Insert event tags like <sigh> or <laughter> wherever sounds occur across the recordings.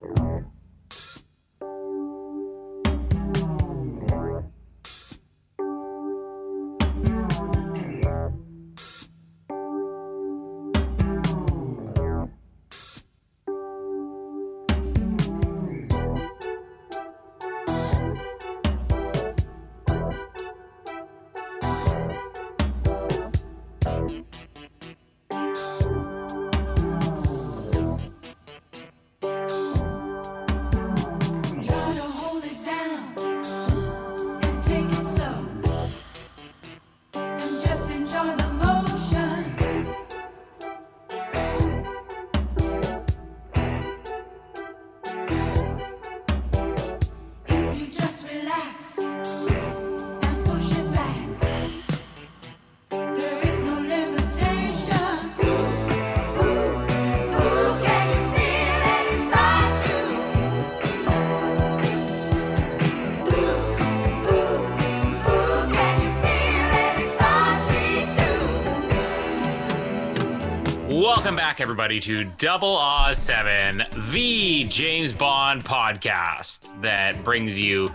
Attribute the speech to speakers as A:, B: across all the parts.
A: Try back,
B: everybody, to Double Oz 7, the James Bond podcast that brings you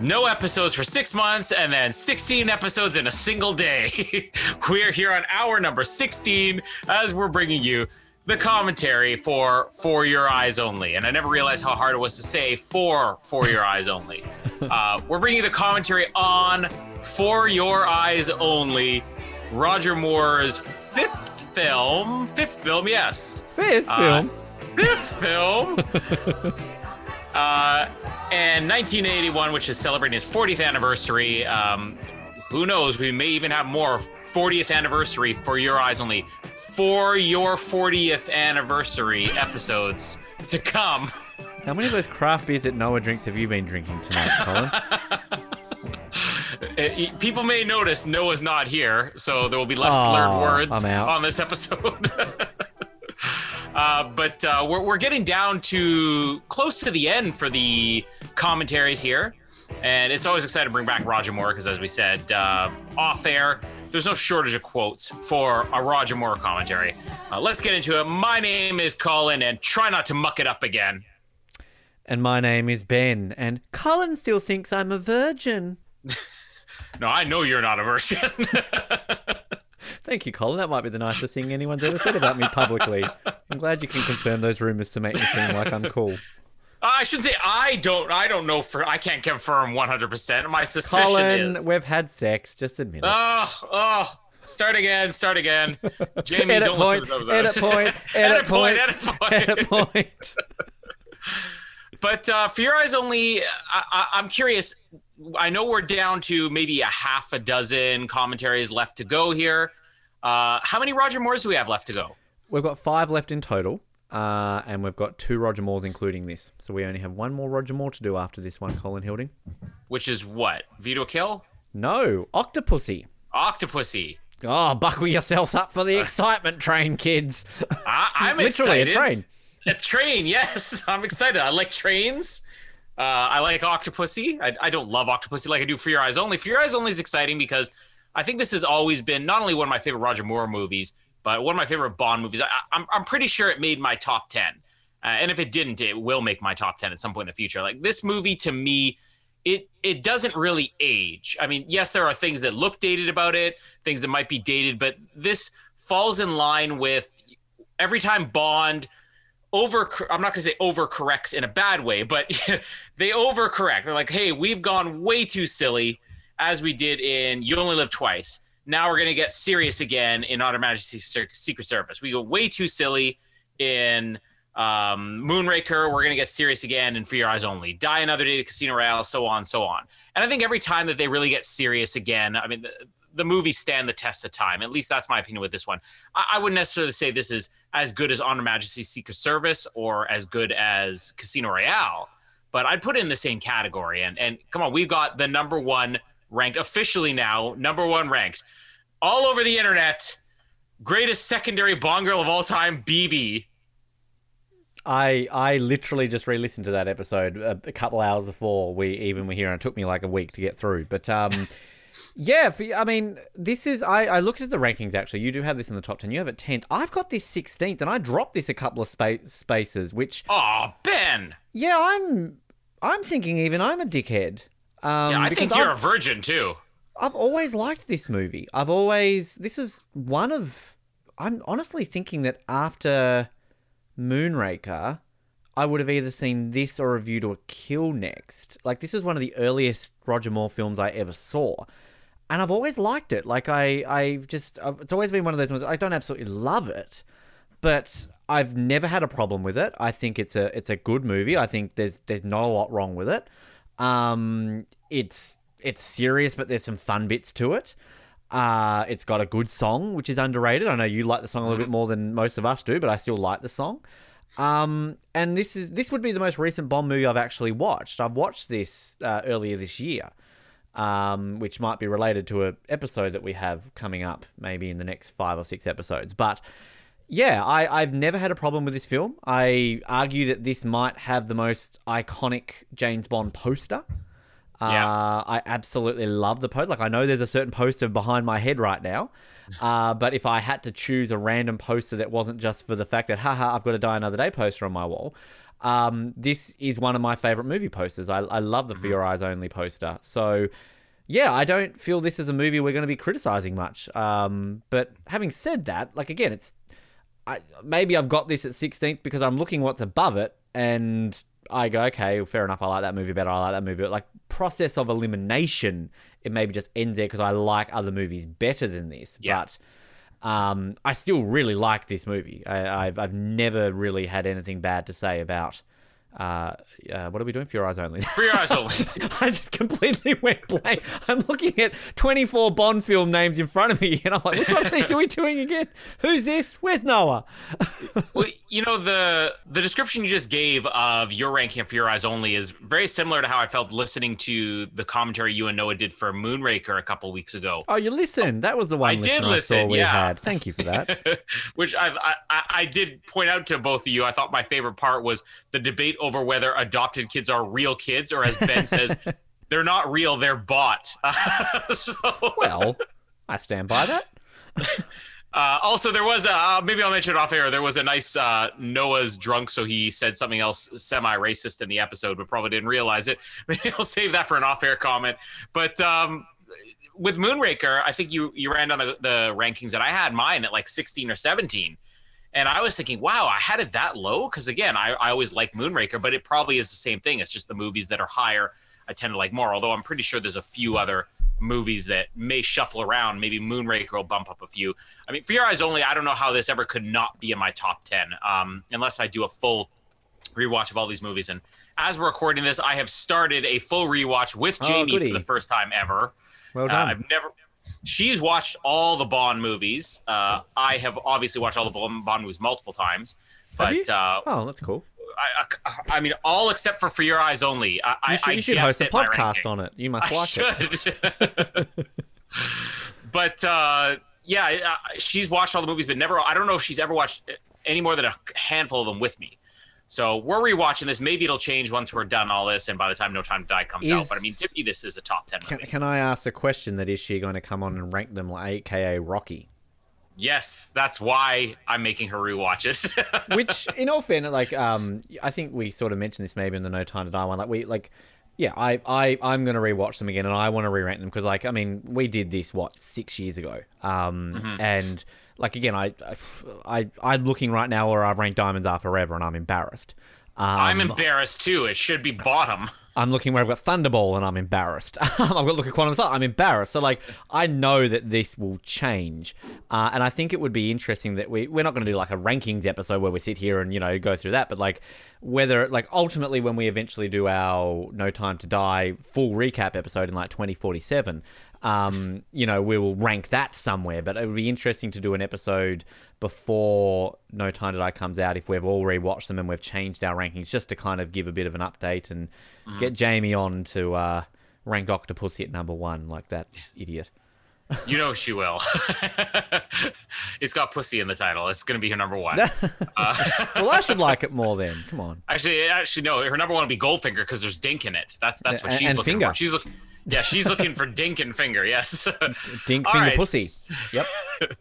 B: no episodes for six months and then 16 episodes in a single day. <laughs> we're here on hour number 16 as we're bringing you the commentary for For Your Eyes Only. And I never realized how hard it was to say for For Your Eyes Only. <laughs> Uh, we're bringing you the commentary on For Your Eyes Only, Roger Moore's fifth film. Fifth film, yes
C: Fifth
B: Uh,
C: film.
B: fifth film. <laughs> uh, and 1981, which is celebrating its 40th anniversary. Um, who knows? We may even have more 40th anniversary for your eyes only. For your 40th anniversary episodes to come.
C: How many of those craft beers that Noah drinks have you been drinking tonight, <laughs> Colin?
B: Uh, people may notice Noah's not here, so there will be less
C: Aw,
B: slurred words on this episode. <laughs> uh, but uh, we're, we're getting down to close to the end for the commentaries here. And it's always exciting to bring back Roger Moore because, as we said uh, off air, there's no shortage of quotes for a Roger Moore commentary. Uh, let's get into it. My name is Colin, and try not to muck it up again.
C: and my name is Ben, and Colin still thinks I'm a virgin. <laughs>
B: No, I know you're not a virgin. <laughs>
C: Thank you, Colin. That might be the nicest thing anyone's ever said about me publicly. I'm glad you can confirm those rumors to make me seem like I'm cool.
B: I shouldn't say I don't. I don't know for. I can't confirm 100. percent My suspicion
C: Colin,
B: is.
C: we've had sex. Just admit it.
B: Oh, oh. Start again. Start again. Jamie,
C: edit
B: don't
C: point,
B: listen to those.
C: edit point, <laughs>
B: edit
C: edit
B: point.
C: point,
B: Edit point.
C: Edit point. <laughs>
B: But uh, for your eyes only, I, I, I'm curious. I know we're down to maybe a half a dozen commentaries left to go here. Uh, how many Roger Moores do we have left to go?
C: We've got five left in total, uh, and we've got two Roger Moores, including this. So we only have one more Roger Moore to do after this one, Colin Hilding.
B: Which is what? Veto Kill?
C: No, Octopussy.
B: Octopussy.
C: Oh, buckle yourselves up for the <laughs> excitement train, kids.
B: I, I'm <laughs> excited.
C: Literally
B: excited.
C: a train.
B: A train, yes. <laughs> I'm excited. I like trains. Uh, I like Octopussy. I, I don't love Octopussy like I do For Your Eyes Only. For Your Eyes Only is exciting because I think this has always been not only one of my favorite Roger Moore movies, but one of my favorite Bond movies. I, I'm, I'm pretty sure it made my top 10. Uh, and if it didn't, it will make my top 10 at some point in the future. Like this movie to me, it it doesn't really age. I mean, yes, there are things that look dated about it, things that might be dated, but this falls in line with every time Bond over I'm not going to say overcorrects in a bad way, but <laughs> they overcorrect. They're like, "Hey, we've gone way too silly as we did in You Only Live Twice. Now we're going to get serious again in On Her Majesty's Secret Service. We go way too silly in um, Moonraker. We're going to get serious again in For Your Eyes Only. Die Another Day to Casino Royale, so on, so on. And I think every time that they really get serious again, I mean, the, movies stand the test of time. At least that's my opinion with this one. I, I wouldn't necessarily say this is as good as On Her Majesty's Secret Service or as good as Casino Royale, but I'd put it in the same category. And and come on, we've got the number one ranked officially now, number one ranked all over the internet. Greatest secondary Bond girl of all time, BB.
C: I I literally just re-listened to that episode a, a couple hours before we even were here, and it took me like a week to get through. But um, <laughs> Yeah, for, I mean, this is. I, I looked at the rankings actually. You do have this in the top 10. You have it 10th. I've got this 16th, and I dropped this a couple of spa- spaces, which,
B: Oh, Ben.
C: yeah, I'm. I'm thinking even I'm a dickhead. Um,
B: Yeah, I think you're
C: I've,
B: a virgin too.
C: I've always liked this movie. I've always. This is one of. I'm honestly thinking that after Moonraker, I would have either seen this or A View to a Kill next. Like, this is one of the earliest Roger Moore films I ever saw. And I've always liked it. Like, I, I just. I've, it's always been one of those ones. I don't absolutely love it, but I've never had a problem with it. I think it's a it's a good movie. I think there's there's not a lot wrong with it. Um, it's it's serious, but there's some fun bits to it. Uh, it's got a good song, which is underrated. I know you like the song a little bit more than most of us do, but I still like the song. Um, and this is this would be the most recent Bond movie I've actually watched. I've watched this uh, earlier this year, um, which might be related to an episode that we have coming up, maybe in the next five or six episodes. But yeah, I, I've never had a problem with this film. I argue that this might have the most iconic James Bond poster.
B: Yeah.
C: Uh, I absolutely love the poster. Like, I know there's a certain poster behind my head right now. <laughs> Uh, but if I had to choose a random poster that wasn't just for the fact that, haha, I've got a Die Another Day poster on my wall, um, this is one of my favorite movie posters. I, I love the For Your Eyes Only poster. So, yeah, I don't feel this is a movie we're going to be criticizing much. Um, but having said that, like, again, it's I, maybe I've got this at 16th because I'm looking what's above it and I go, okay, well, fair enough. I like that movie better. I like that movie. But like process of elimination, it maybe just ends there because I like other movies better than this.
B: Yeah.
C: But um, I still really like this movie. I, I've, I've never really had anything bad to say about. Uh, uh, what are we doing? For your eyes only.
B: For your eyes only. <laughs>
C: I just completely <laughs> went blank. I'm looking at 24 Bond film names in front of me, and I'm like, which one of these are we doing again? Who's this? Where's Noah? <laughs>
B: Well, you know the the description you just gave of your ranking for your eyes only is very similar to how I felt listening to the commentary you and Noah did for Moonraker a couple weeks ago.
C: Oh, you listened. That was the one
B: I did
C: listen I saw we
B: yeah.
C: had. Thank you for that.
B: Which I've, I I I did point out to both of you. I thought my favorite part was the debate over whether adopted kids are real kids or, as Ben says, <laughs> they're not real, they're bought. <laughs> so,
C: well, I stand by that.
B: Uh, also, there was a, uh, maybe I'll mention it off air. There was a nice uh, Noah's drunk, so he said something else semi-racist in the episode, but probably didn't realize it. <laughs> Maybe I'll save that for an off-air comment. But um, with Moonraker, I think you you ran down the, the rankings, and I had mine at like 16 or 17. And I was thinking, wow, I had it that low because again, I, I always like Moonraker, but it probably is the same thing. It's just the movies that are higher I tend to like more. Although I'm pretty sure there's a few other movies that may shuffle around. Maybe Moonraker will bump up a few. I mean, For Your Eyes Only, I don't know how this ever could not be in my top 10 um, unless I do a full rewatch of all these movies. And as we're recording this, I have started a full rewatch with
C: Oh,
B: Jamie
C: goody.
B: for the first time ever.
C: Well
B: Uh,
C: done.
B: I've never. She's watched all the Bond movies. Uh, I have obviously watched all the Bond movies multiple times, but uh,
C: oh, that's cool.
B: I, I, I mean, all except for For Your Eyes Only. I, I-
C: You should,
B: I
C: you should host a podcast on it. You must
B: I
C: like it. <laughs>
B: but uh, yeah, uh, she's watched all the movies, but never. I don't know if she's ever watched any more than a handful of them with me. So we're rewatching this. Maybe it'll change once we're done all this, and by the time No Time to Die comes out. But I mean, to me, this is a top ten
C: Can,
B: movie.
C: can I ask a question that is she going to come on and rank them like AKA Rocky?
B: Yes, that's why I'm making her rewatch it. <laughs>
C: Which, in all fairness, like, um, I think we sort of mentioned this maybe in the No Time to Die one. Like, we like, yeah, I, I, I'm gonna rewatch them again, and I want to re-rank them because, like, I mean, we did this what six years ago, um,
B: Mm-hmm.
C: and like again, I, I, I'm looking right now where I've ranked Diamonds Are Forever, and I'm embarrassed. Um,
B: I'm embarrassed too. It should be bottom.
C: I'm looking where I've got Thunderball and I'm embarrassed. <laughs> I've got look at Quantum Star. I'm embarrassed. So like I know that this will change, uh, and I think it would be interesting that we we're not going to do like a rankings episode where we sit here and you know go through that, but like whether like ultimately when we eventually do our No Time to Die full recap episode in like 2047. Um, you know, we will rank that somewhere, but it would be interesting to do an episode before No Time to Die comes out if we've all rewatched them and we've changed our rankings just to kind of give a bit of an update and get Jamie on to uh, rank Octopussy at number one like that idiot.
B: You know she will. <laughs> it's got pussy in the title. It's gonna be her number one. <laughs>
C: well, I should like it <laughs> more then. Come on.
B: Actually, actually, no. Her number one would be Goldfinger because there's dink in it. That's that's what
C: And-
B: she's
C: and
B: looking
C: finger.
B: for. She's look. Yeah, she's looking for dink and finger. Yes. <laughs>
C: Dink
B: All
C: finger
B: right.
C: pussy. Yep. <laughs>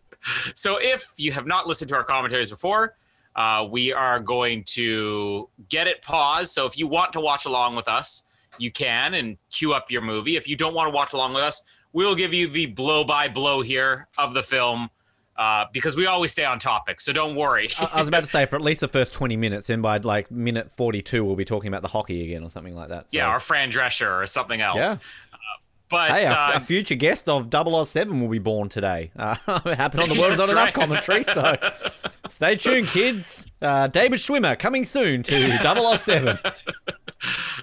B: So if you have not listened to our commentaries before, uh, we are going to get it paused. So if you want to watch along with us, you can and queue up your movie. If you don't want to watch along with us, we'll give you the blow by blow here of the film uh, because we always stay on topic. So don't worry.
C: I, was about to <laughs> say for at least the first 20 minutes, and by like minute 42, we'll be talking about the hockey again or something like that. So.
B: yeah, or Fran Drescher or something else. But
C: Hey, a,
B: uh,
C: a future guest of 007 will be born today. <laughs> Uh, it happened on the World is Not
B: That's
C: Enough commentary, so <laughs> stay tuned, kids. Uh, David Schwimmer coming soon to 007. <laughs>
B: I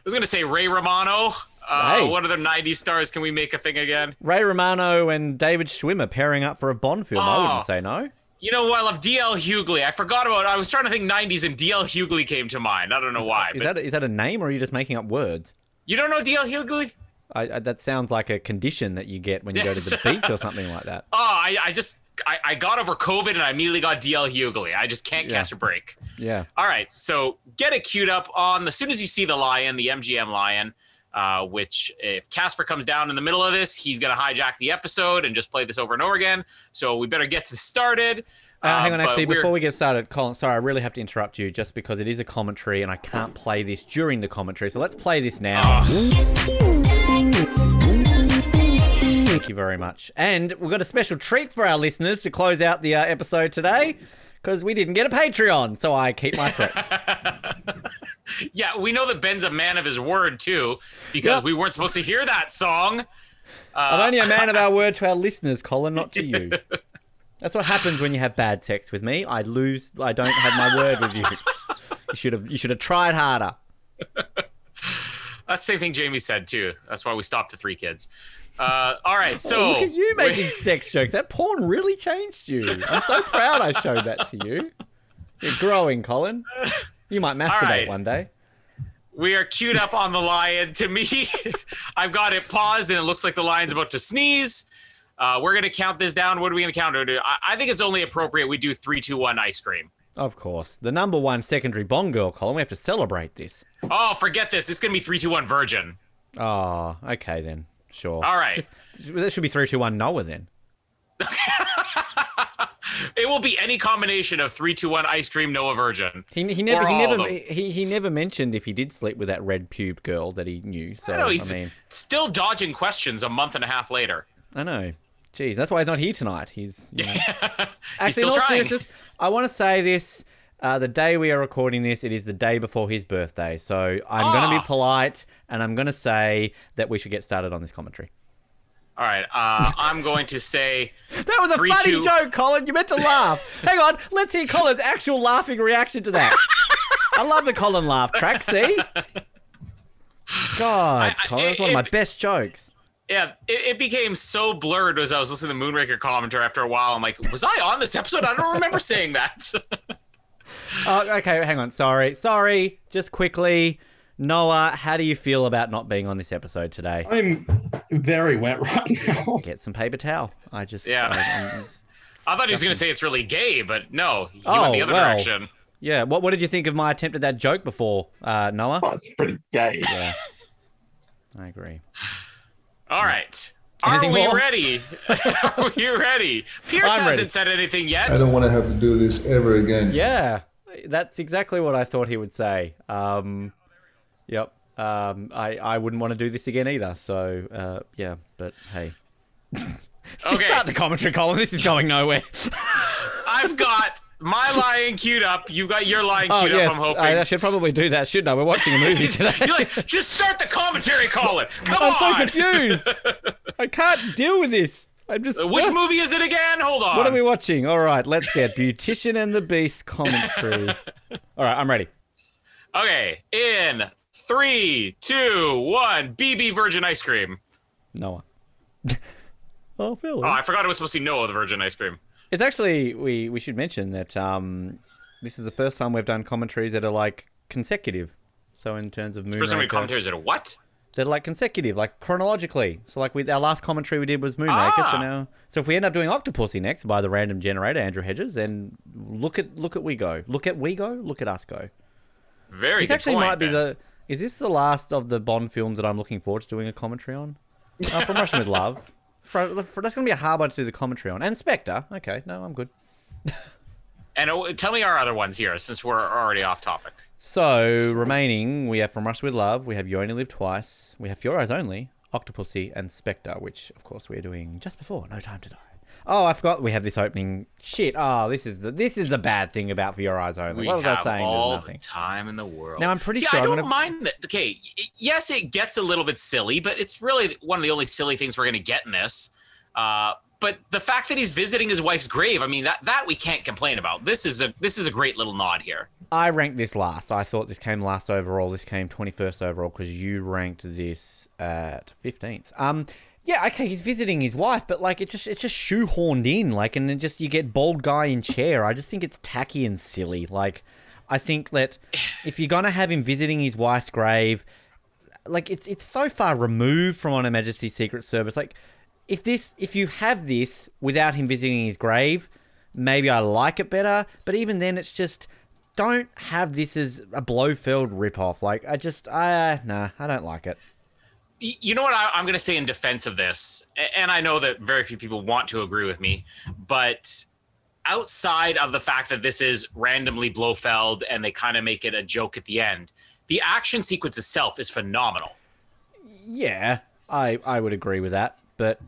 B: was going to say Ray Romano. Uh,
C: Hey.
B: What other 90s stars can we make a thing again?
C: Ray Romano and David Schwimmer pairing up for a Bond film. I
B: Oh.
C: wouldn't say no.
B: You know? I love DL Hughley. I forgot about. I was trying to think '90s, and DL Hughley came to mind. I don't know why.
C: Is that, is that a name or are you just making up words?
B: you don't know DL Hughley?
C: I, I, that sounds like a condition that you get when you go to the beach or something like that. <laughs>
B: Oh, I, I just I, I got over COVID and I immediately got DL Hughley. I just can't
C: Yeah.
B: catch a break.
C: Yeah.
B: All right, so get it queued up on as soon as you see the lion, the MGM lion. Uh, which if Casper comes down in the middle of this, he's gonna hijack the episode and just play this over and over again. So we better get this started.
C: Uh, hang on,
B: but
C: actually, before we get started, Colin, sorry, I really have to interrupt you just because it is a commentary and I can't play this during the commentary. So let's play this now. Thank you very much. And we've got a special treat for our listeners to close out the uh, episode today because we didn't get a Patreon. So I keep my threats. <laughs>
B: Yeah, we know that Ben's a man of his word too, because
C: Yep.
B: we weren't supposed to hear that song.
C: I'm only a man of our <laughs> word to our listeners, Colin, not to you. That's what happens when you have bad sex with me. I lose. I don't have my word with you. You should have. You should have tried harder.
B: That's the same thing Jamie said too. That's why we stopped at three kids. Uh, all right, so
C: Look at you making sex jokes. That porn really changed you. I'm so proud I showed that to you. You're growing, Colin. You might masturbate
B: right.
C: one day.
B: we are queued up on the lion. To me, <laughs> I've got it paused, and it looks like the lion's about to sneeze. Uh, we're gonna count this down. What are we gonna count to? I, I think it's only appropriate we do three, two, one, ice cream.
C: Of course. The number one secondary Bond girl, Colin. We have to celebrate this.
B: Oh, forget this. It's gonna be three, two, one, virgin.
C: Oh, okay then. Sure.
B: All right.
C: Just, that should be 321 Noah then. <laughs>
B: It will be any combination of three, two, one, ice cream, Noah virgin.
C: He, he never he never he, he never mentioned if he did sleep with that red pubed girl that he knew. So
B: I
C: I,
B: know he's
C: mean,
B: still dodging questions a month and a half later.
C: I know. Jeez, that's why he's not here tonight. He's you know. <laughs> actually
B: still
C: in all
B: trying.
C: seriousness. I want to say this. Uh, the day we are recording this, it is the day before his birthday. So I'm going to
B: Ah.
C: be polite and I'm going to say that we should get started on this commentary.
B: All right, uh, I'm going to say <laughs>
C: That was a
B: Three,
C: funny
B: two-
C: joke, Colin. You meant to laugh. Hang on, let's hear Colin's actual laughing reaction to that. I love the Colin laugh track. See, God,
B: I-
C: Colin, that's one of my best jokes.
B: Yeah, it, it became so blurred as I was listening to the Moonraker commentary after a while. I'm like, was I on this episode? I don't remember saying that. <laughs>
C: Oh, okay, hang on. Sorry, sorry. Just quickly, Noah, how do you feel about not being on this episode today?
D: I'm very wet right now.
C: Get some paper towel. I just
B: Yeah.
C: Uh, <laughs> mm, mm.
B: I- I'm- thought he was going to say it's really gay, but no, he
C: Oh,
B: went the other
C: well.
B: direction.
C: yeah. What What did you think of my attempt at that joke before, uh, Noah?
D: Oh, it's pretty gay. Yeah. <laughs>
C: I agree.
B: All right. Are we
C: more?
B: ready? <laughs> Are we ready? Pierce
C: I'm
B: hasn't
C: ready.
B: said anything yet.
E: I don't want to have to do this ever again.
C: Yeah, that's exactly what I thought he would say. Um, yep. Um, I, I wouldn't want to do this again either. So uh, yeah, but hey, <laughs> just
B: Okay.
C: start the commentary, column. This is going nowhere. <laughs>
B: I've got my <laughs> lion queued up. You've got your lion
C: oh
B: queued
C: yes,
B: up, I'm hoping.
C: I, I should probably do that, shouldn't I? We're watching a movie <laughs> today.
B: You're like, just start the commentary, Colin. <laughs> Come
C: I'm
B: on.
C: so confused. I can't deal with this. I'm just.
B: Uh, which uh, movie is it again? Hold on.
C: What are we watching? All right, let's get Beautician and the Beast commentary. All right, I'm ready.
B: Okay, in three, two, one. BB Virgin Ice Cream.
C: Noah. oh, Phil.
B: Oh, I forgot it was supposed to be Noah the Virgin Ice Cream.
C: It's actually we we should mention that um, this is the first time we've done commentaries that are like consecutive. So in terms of
B: First time we commentaries that are what?
C: they're like consecutive, like chronologically. So like with our last commentary we did was Moonraker. So
B: Ah.
C: now, so if we end up doing Octopussy next by the random generator Andrew Hedges, then look at look at we go, look at we go, look at us go.
B: Very
C: This actually
B: point,
C: might be
B: Ben.
C: the. Is this the last of the Bond films that I'm looking forward to doing a commentary on? Uh, from Russian with Love. For, for, that's going to be a hard one to do the commentary on. And Spectre. Okay, no, I'm good.
B: And uh, tell me our other ones here, since we're already off topic.
C: So, remaining, we have From Russia with Love, we have You Only Live Twice, we have Your Eyes Only, Octopussy, and Spectre, which, of course, we're doing just before No Time to Die. Oh, I forgot we have this opening. Shit. Oh, this is the this is the bad thing about For Your Eyes Only.
B: We
C: what was I saying?
B: all the time in the world.
C: Now, I'm pretty
B: See,
C: sure
B: I
C: I'm
B: don't
C: gonna-
B: mind that. Okay, yes, it gets a little bit silly, but it's really one of the only silly things we're going to get in this. Uh, but the fact that he's visiting his wife's grave, I mean, that that we can't complain about. This is a this is a great little nod here.
C: I ranked this last. I thought this came last overall. This came 21st overall because you ranked this at 15th. Um, yeah, okay, he's visiting his wife, but like it's just it's just shoehorned in, like, and then just you get bald guy in chair. I just think it's tacky and silly. Like, I think that <sighs> if you're gonna have him visiting his wife's grave, like it's it's so far removed from On Her Majesty's Secret Service. Like, if this if you have this without him visiting his grave, maybe I like it better. But even then, it's just don't have this as a Blofeld ripoff. Like I just uh nah, I don't like it.
B: You know what I, I'm going to say in defense of this, and I know that very few people want to agree with me, but outside of the fact that this is randomly Blofeld and they kind of make it a joke at the end, the action sequence itself is phenomenal.
C: Yeah, I I would agree with that, but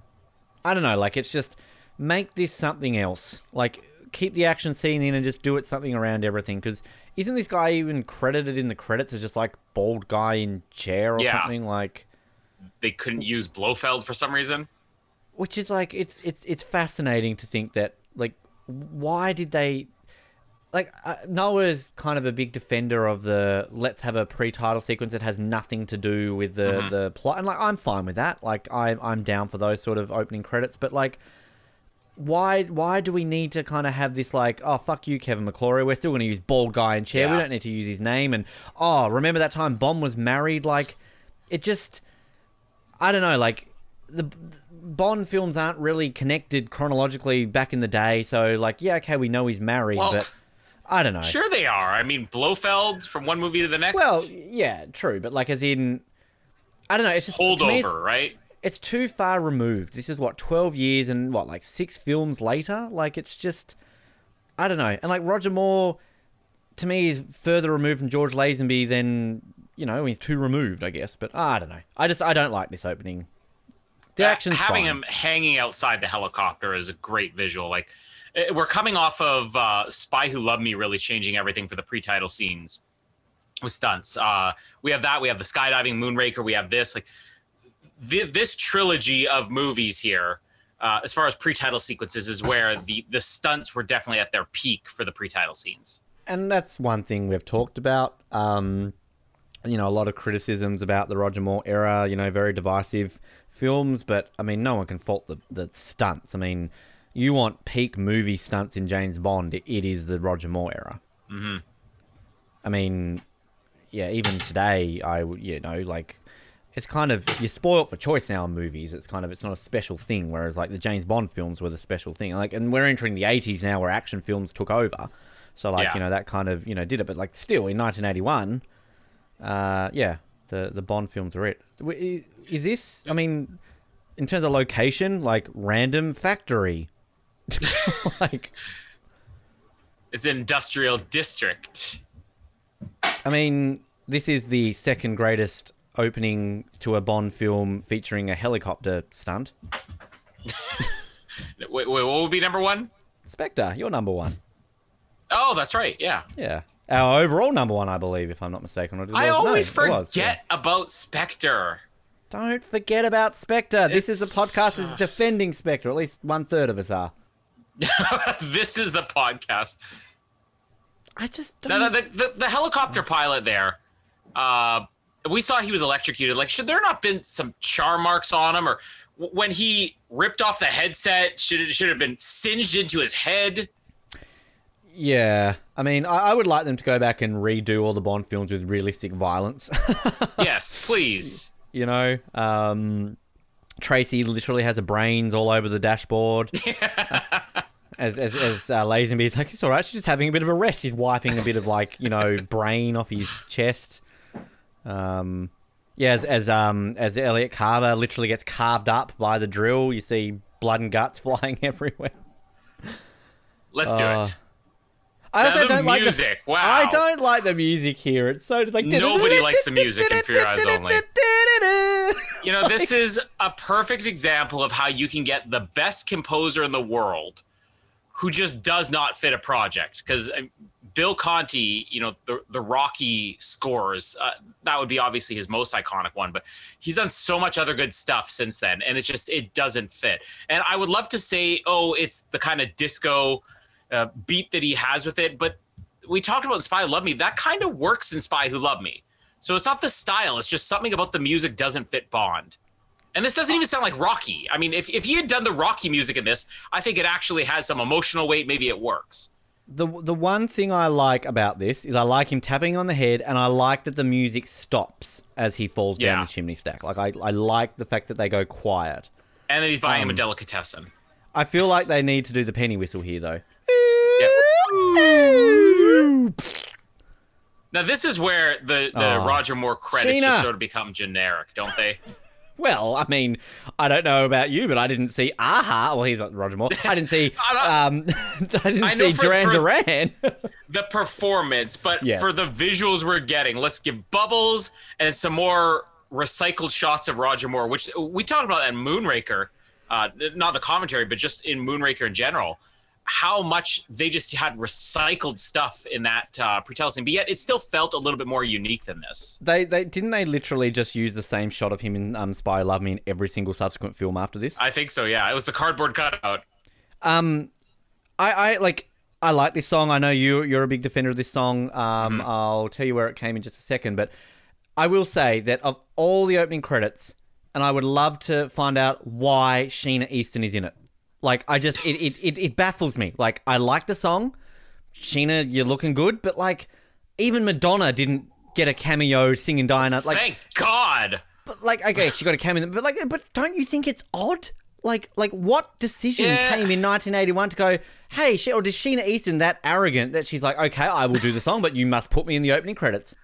C: I don't know. Like it's just make this something else. Like keep the action scene in and just do it something around everything. Because isn't this guy even credited in the credits as just like bald guy in chair or
B: Yeah.
C: something like?
B: They couldn't use Blofeld for some reason.
C: which is like it's it's it's fascinating to think that like why did they like uh, Noah's kind of a big defender of the let's have a pre-title sequence that has nothing to do with the the plot. And like I'm fine with that. Like I I'm down for those sort of opening credits. But like why why do we need to kind of have this like oh fuck you Kevin McClory. We're still going to use bald guy in chair. We don't need to use his name. And oh remember that time Bond was married? Like it just I don't know like the Bond films aren't really connected chronologically back in the day so like yeah okay we know he's married
B: Well,
C: but I don't know
B: Sure, they are. I mean, Blofeld from one movie to the next.
C: well yeah true but like as in I don't know it's just me, it's-
B: holdover, right?
C: it's too far removed. This is what twelve years and what like six films later. Like it's just, I don't know. And like Roger Moore, to me, is further removed from George Lazenby than you know he's too removed, I guess. But I don't know. I just I don't like this opening. The
B: Uh,
C: action's
B: having
C: fine.
B: him hanging outside the helicopter is a great visual. Like uh, we're coming off of uh, Spy Who Loved Me, really changing everything for the pre-title scenes with stunts. Uh, we have that. We have the skydiving Moonraker. We have this. Like thi- this trilogy of movies here. Uh, as far as pre-title sequences, is where the the stunts were definitely at their peak for the pre-title scenes.
C: and that's one thing we've talked about. Um, you know, a lot of criticisms about the Roger Moore era. You know, very divisive films, but I mean, no one can fault the the stunts. I mean, you want peak movie stunts in James Bond, it, is the Roger Moore era. Mm-hmm. I mean, yeah, even today, I would, you know, like. It's kind of you're spoiled for choice now in movies. It's kind of it's not a special thing. Whereas like the James Bond films were the special thing. Like, and we're entering the '80s now, where action films took over. So like
B: Yeah.
C: you know that kind of you know did it, but like still in 1981, uh, yeah, the the Bond films are it. Is this? I mean, in terms of location, like random factory, <laughs> like
B: It's industrial district.
C: I mean, this is the second greatest opening to a Bond film featuring a helicopter stunt. <laughs>
B: Wait, wait, what would be number one?
C: Spectre, you're number one.
B: Oh, that's right. Yeah.
C: Yeah, our overall number one, I believe, if I'm not mistaken. Or
B: I
C: was- no,
B: always forget
C: was, yeah.
B: about Spectre.
C: Don't forget about Spectre. This is a podcast is defending Spectre. At least one third of us are. <laughs>
B: this is the podcast.
C: I just don't.
B: the, the, the helicopter pilot there, uh, we saw he was electrocuted. Like, should there not been some char marks on him, or when he ripped off the headset, should it should have been singed into his head?
C: Yeah, I mean, I, I would like them to go back and redo all the Bond films with realistic violence. <laughs>
B: yes, please.
C: you know, um, Tracy literally has a brains all over the dashboard. <laughs> As as as uh, Lazenby's like, it's all right. She's just having a bit of a rest. He's wiping a bit of like you know <laughs> brain off his chest. Um, Yeah, as, as um as Elliot Carver literally gets carved up by the drill, you see blood and guts flying everywhere.
B: Let's do
C: Uh,
B: it.
C: I also don't like
B: music,
C: the
B: wow.
C: I don't like the music here. It's so like
B: Nobody likes the music in Your Eyes Only. <laughs> You know, this is a perfect example of how you can get the best composer in the world who just does not fit a project. Because Bill Conti, you know, the, the Rocky scores, uh, that would be obviously his most iconic one, but he's done so much other good stuff since then. And it just, it doesn't fit. And I would love to say, oh, it's the kind of disco uh, beat that he has with it. But we talked about Spy Who Loved Me. That kind of works in Spy Who Loved Me. So it's not the style, it's just something about the music doesn't fit Bond. And this doesn't even sound like Rocky. I mean, if, if he had done the Rocky music in this, I think it actually has some emotional weight. Maybe it works.
C: The the one thing I like about this is I like him tapping on the head, and I like that the music stops as he falls down
B: Yeah.
C: the chimney stack. Like I, I like the fact that they go quiet.
B: And then he's buying
C: Um,
B: him a delicatessen.
C: I feel like they need to do the penny whistle here though.
B: Now, this is where the, the
C: Aw.
B: Roger Moore credits
C: Sheena.
B: just sort of become generic, don't they? <laughs>
C: Well, I mean, I don't know about you, but I didn't see Aha. Well, he's not Roger Moore. I didn't see. <laughs>
B: I'm
C: um, <laughs> I didn't
B: I know
C: see
B: for-
C: Duran
B: for-
C: Duran.
B: the performance, but
C: Yes.
B: for the visuals we're getting, let's give bubbles and some more recycled shots of Roger Moore, which we talked about in Moonraker, uh, not the commentary, but just in Moonraker in general. How much they just had recycled stuff in that uh, scene, but yet it still felt a little bit more unique than this.
C: they they didn't they literally just use the same shot of him in um, Spy Love Me in every single subsequent film after this.
B: I think so. Yeah, it was the cardboard cutout.
C: Um, I, I like I like this song. I know you you're a big defender of this song. Um, I'll tell you where it came in just a second, but I will say that of all the opening credits, and I would love to find out why Sheena Easton is in it. Like I just it it, it, it baffles me. Like I like the song, Sheena, you're looking good, but like even Madonna didn't get a cameo singing Diana. Like
B: Thank God.
C: but like okay, she got a cameo, but like, but don't you think it's odd? Like, like what decision
B: Yeah.
C: came in 1981 to go, hey, she, or is Sheena Easton that arrogant that she's like, okay, I will do the song, but you must put me in the opening credits?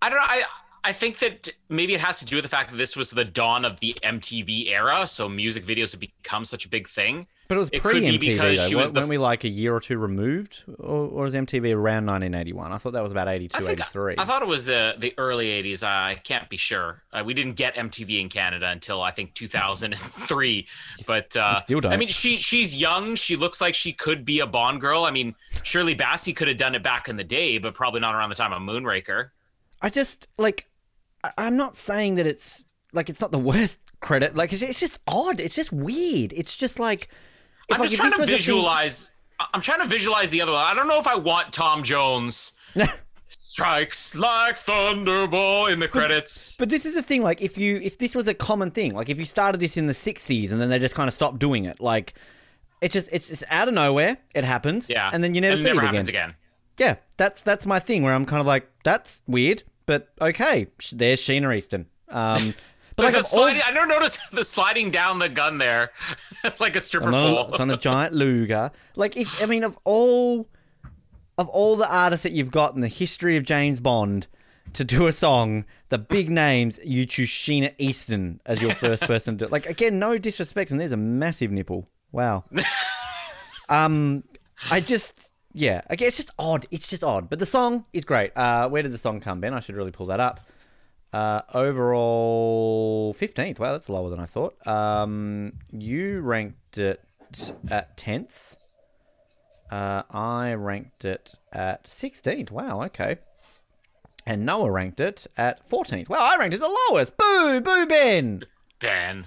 B: I don't know. I I think that maybe it has to do with the fact that this was the dawn of the MTV era, so music videos have become such a big thing.
C: But it was pre
B: be
C: MTV
B: because
C: though.
B: she
C: Weren't
B: was the
C: weren't we like a year or two removed, or, or was MTV around 1981? I thought that was about 82,
B: I, think,
C: 83.
B: I thought it was the the early '80s. I can't be sure. Uh, we didn't get MTV in Canada until I think 2003. But uh,
C: still don't.
B: I mean, she she's young. She looks like she could be a Bond girl. I mean, Shirley Bassey could have done it back in the day, but probably not around the time of Moonraker.
C: I just like, I'm not saying that it's like it's not the worst credit. Like, it's, it's just odd. It's just weird. It's just like.
B: I'm
C: like,
B: just trying to
C: thing-
B: visualize. I- I'm trying to visualize the other one. I don't know if I want Tom Jones <laughs> strikes like thunderbolt in the credits.
C: But this is the thing, like if you if this was a common thing, like if you started this in the '60s and then they just kind of stopped doing it, like it's just it's just out of nowhere, it happens,
B: Yeah,
C: and then you never
B: it
C: see
B: never
C: it again.
B: again.
C: Yeah, that's that's my thing where I'm kind of like that's weird, but okay, there's Sheena Easton. Um, <laughs> but
B: Like
C: like of all-
B: I never noticed <laughs> the sliding down the gun there, <laughs> like a stripper
C: on
B: pole.
C: it's on a giant Luger. Like if I mean of all of all the artists that you've got in the history of James Bond to do a song, the big names, you choose Sheena Easton as your first person to do. Like again, no disrespect, and there's a massive nipple. Wow. um, I just yeah, okay, it's just odd. It's just odd, but the song is great. Uh, where did the song come, Ben? I should really pull that up. Uh, overall, fifteenth. Wow, that's lower than I thought. Um, you ranked it at tenth. Uh, I ranked it at sixteenth. Wow, okay. And Noah ranked it at fourteenth. Wow, I ranked it the lowest. Boo, boo, Ben.
B: Ben.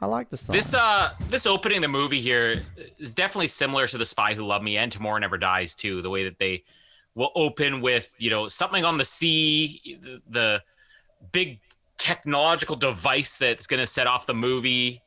C: I like the song.
B: This uh this opening the movie here is definitely similar to The Spy Who Loved Me and Tomorrow Never Dies too. The way that they will open with, you know, something on the sea, the, big technological device that's going to set off the movie.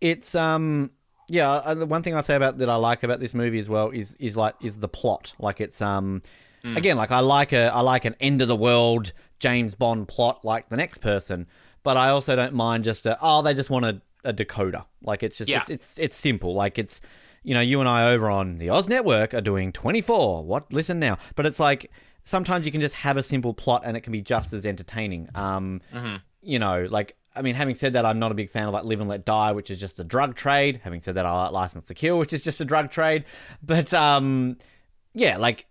C: It's um yeah, uh, the one thing I say about that I like about this movie as well is is like is the plot. Like it's um again like I like a I like an end of the world James Bond plot like the next person, but I also don't mind just a oh they just want a, a decoder. Like it's just
B: Yeah.
C: it's, it's it's simple. Like it's you know, you and I over on the Oz Network are doing 24. What listen now. But it's like sometimes you can just have a simple plot and it can be just as entertaining. Um,
B: Mm-hmm.
C: you know, like I mean, having said that, I'm not a big fan of like Live and Let Die, which is just a drug trade. Having said that, I like License to Kill, which is just a drug trade. But um, yeah, like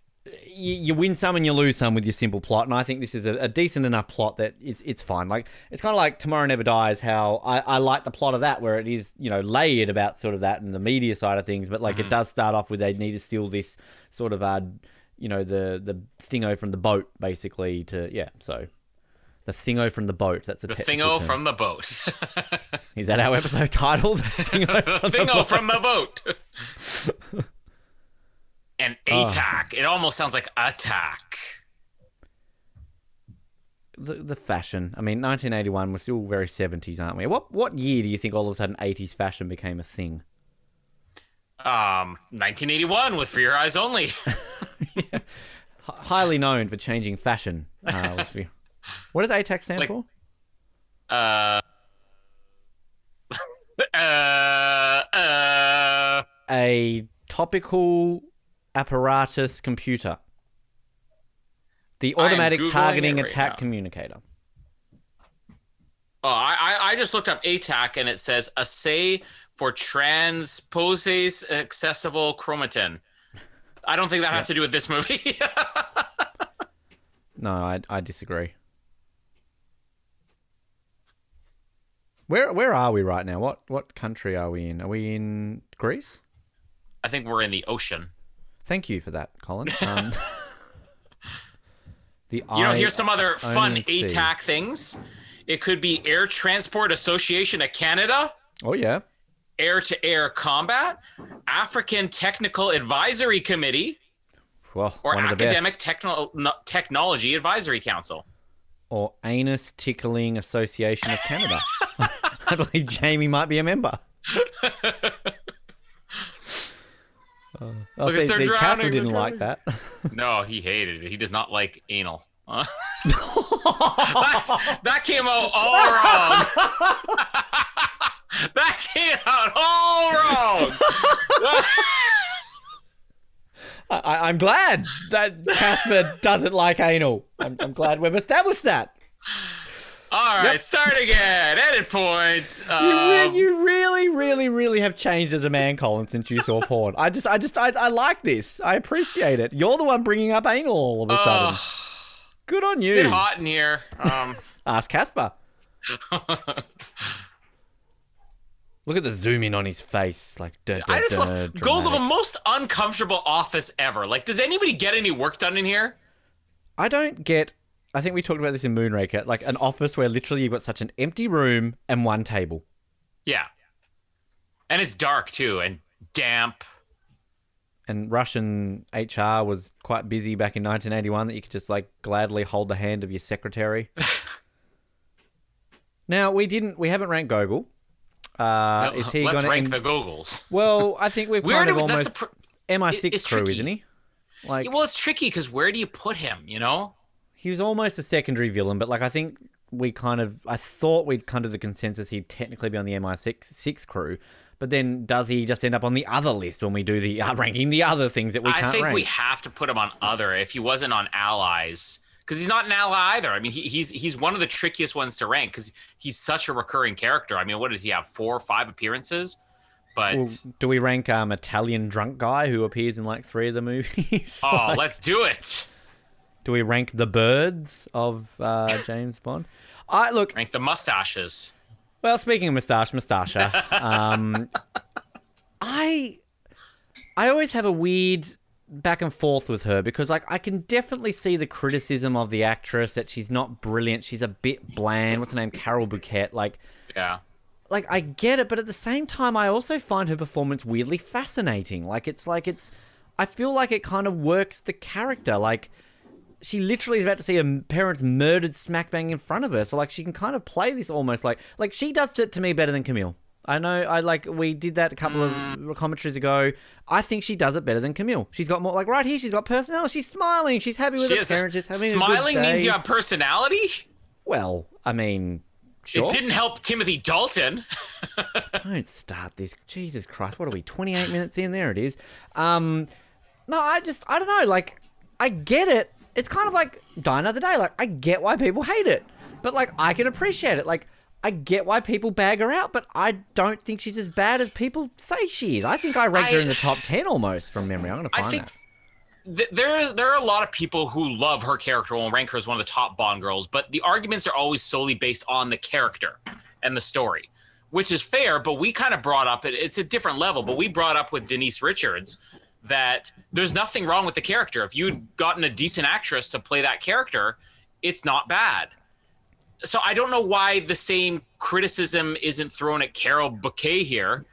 C: you, you win some and you lose some with your simple plot, and I think this is a, a decent enough plot that it's it's fine. Like it's kind of like Tomorrow Never Dies. How I, I like the plot of that, where it is you know layered about sort of that and the media side of things, but like it does start off with they need to steal this sort of uh you know the the thingo from the boat basically to yeah so. The thingo from the boat. That's a
B: The thingo
C: term.
B: from the boat. <laughs>
C: Is that our episode title? The thingo <laughs>
B: the
C: from the
B: thingo
C: boat.
B: from the boat. <laughs> and attack. It almost sounds like attack.
C: the, the fashion. I mean, 1981. We're still very 70s, aren't we? What what year do you think all of a sudden 80s fashion became a thing?
B: Um, 1981 with For Your Eyes Only. <laughs>
C: H- highly known for changing fashion. Uh, <laughs> what does ATAC stand
B: Like-
C: for?
B: Uh, <laughs> uh, uh,
C: A topical apparatus computer. The automatic targeting
B: right
C: attack
B: now.
C: communicator.
B: oh, I, I I just looked up ATAC and it says assay for transposase accessible chromatin. I don't think that has to do with this movie. <laughs>
C: No, I, I disagree. Where where are we right now? What what country are we in? Are we in Greece?
B: I think we're in the ocean.
C: Thank you for that, Colin. <laughs> Um, the
B: You know, here's some other fun. ATAC things. It could be Air Transport Association of Canada,
C: Oh yeah.
B: Air to Air Combat, African Technical Advisory Committee,
C: Well,
B: or
C: one of the
B: Academic. Techno- Technology Advisory Council.
C: Or Anus Tickling Association of Canada. <laughs> I believe Jamie might be a member. <laughs> Uh,
B: Look,
C: see,
B: they're
C: see,
B: drowning,
C: Casper didn't like that. <laughs>
B: No, he hated it. He does not like anal. Huh? <laughs> <laughs> that, that came out all wrong. that came out all wrong.
C: I, I- I'm glad that Casper doesn't like anal. I'm, I'm glad we've established that.
B: All right, start <laughs> again. Edit point.
C: You, re-
B: Um,
C: you really, really, really have changed as a man, Colin, since you saw porn. I just, I just, I, I like this. I appreciate it. You're the one bringing up anal all of a sudden. Good on you.
B: Is it hot in here? Um, <laughs>
C: Ask Casper. <laughs> Look at the zoom in on his face, like duh, duh,
B: I just
C: duh,
B: love Google the most uncomfortable office ever. Like, does anybody get any work done in here?
C: I don't get. I think we talked about this in Moonraker, like an office where literally you've got such an empty room and one table.
B: Yeah, and it's dark too and damp.
C: And Russian HR was quite busy back in 1981 that you could just like gladly hold the hand of your secretary. <laughs> now we didn't, we haven't ranked Gogol. Uh, is he
B: Let's
C: going
B: rank
C: to?
B: the Gogols.
C: well, I think we've
B: Where
C: kind
B: do
C: of
B: we, that's the
C: almost
B: pr-
C: MI6
B: it's
C: crew,
B: tricky.
C: isn't he? Like
B: well, it's tricky because where do you put him? You know?
C: He was almost a secondary villain, but like I think we kind of I thought we'd come to the consensus he'd technically be on the MI6 six crew, but then does he just end up on the other list when we do the uh, ranking the other things that we
B: I
C: can't
B: think
C: rank?
B: we have to put him on other if he wasn't on allies because he's not an ally either. I mean, he, he's he's one of the trickiest ones to rank because he's such a recurring character. I mean, what does he have? Four or five appearances, but
C: Well, do we rank um Italian drunk guy who appears in like three of the movies? <laughs>
B: oh,
C: Like,
B: let's do it.
C: Do we rank the birds of uh, James Bond? I look.
B: Rank the mustaches.
C: Well, speaking of moustache, moustasha, um, I I always have a weird back and forth with her because like I can definitely see the criticism of the actress that she's not brilliant, she's a bit bland. What's her name? Carole Bouquet. Like
B: Yeah.
C: like I get it, but at the same time I also find her performance weirdly fascinating. Like it's like it's I feel like it kind of works the character. Like she literally is about to see her parents murdered smack bang in front of her. So like she can kind of play this almost like like she does it to me better than Camille. I know I like we did that a couple
B: Mm.
C: of commentaries ago. I think she does it better than Camille. She's got more like right here she's got personality. She's smiling. She's happy with
B: She
C: her parents.
B: Smiling
C: a good
B: means you have personality.
C: Well, I mean, sure.
B: It didn't help Timothy Dalton. <laughs>
C: Don't start this. Jesus Christ, what are we? 28 minutes in? There it is. Um, no, I just, I don't know. Like, I get it, it's kind of like Die Another Day. Like I get why people hate it, but like I can appreciate it. Like I get why people bag her out, but I don't think she's as bad as people say she is. I think I ranked her in the top ten almost from memory. I'm gonna find
B: I think
C: that.
B: th- there there are a lot of people who love her character and rank her as one of the top Bond girls, but the arguments are always solely based on the character and the story, which is fair. But we kind of brought up it. It's a different level, but we brought up with Denise Richards that there's nothing wrong with the character. If you'd gotten a decent actress to play that character, it's not bad. So I don't know why the same criticism isn't thrown at Carole Bouquet here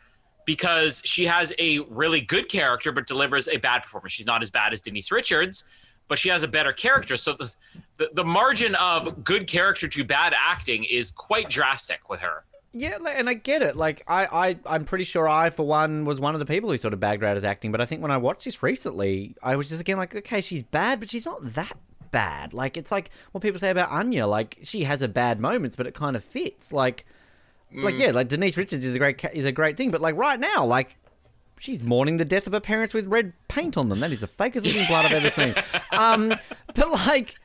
B: because she has a really good character but delivers a bad performance. She's not as bad as Denise Richards, but she has a better character. So the the, the margin of good character to bad acting is quite drastic with her.
C: Yeah, and I get it. Like I, I, I'm pretty sure I, for one, was one of the people who sort of bagged her out as acting. But I think when I watched this recently, I was just again like, okay, she's bad, but she's not that bad. Like it's like what people say about Anya. Like she has a bad moments, but it kind of fits. Like, like yeah, like Denise Richards is a great is a great thing. But like right now, like she's mourning the death of her parents with red paint on them. That is the fakest looking blood I've ever seen. <laughs> Um, but like,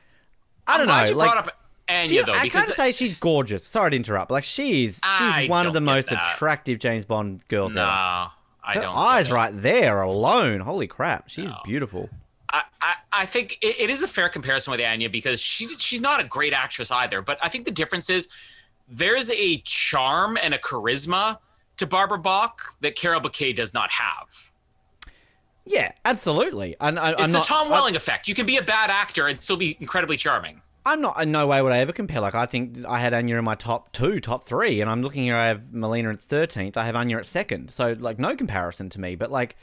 C: I don't
B: I'm
C: know. like,
B: brought up Anya
C: she-
B: though
C: I can't say she's gorgeous. Sorry to interrupt. Like she's she's
B: I
C: one of the most
B: that.
C: attractive James Bond girls
B: no,
C: ever.
B: I
C: Her
B: don't.
C: eyes right there alone. Holy crap, she's beautiful.
B: I, I, I think it, it is a fair comparison with Anya because she she's not a great actress either. But I think the difference is there's a charm and a charisma to Barbara Bach that Carole Bouquet does not have.
C: Yeah, absolutely. And I,
B: It's
C: I'm
B: the
C: not.
B: Tom
C: I,
B: Welling effect. You can be a bad actor and still be incredibly charming.
C: I'm not. In no way would I ever compare. Like I think I had Anya in my top two, top three, and I'm looking here. I have Melina at thirteenth. I have Anya at second. So like no comparison to me. But like,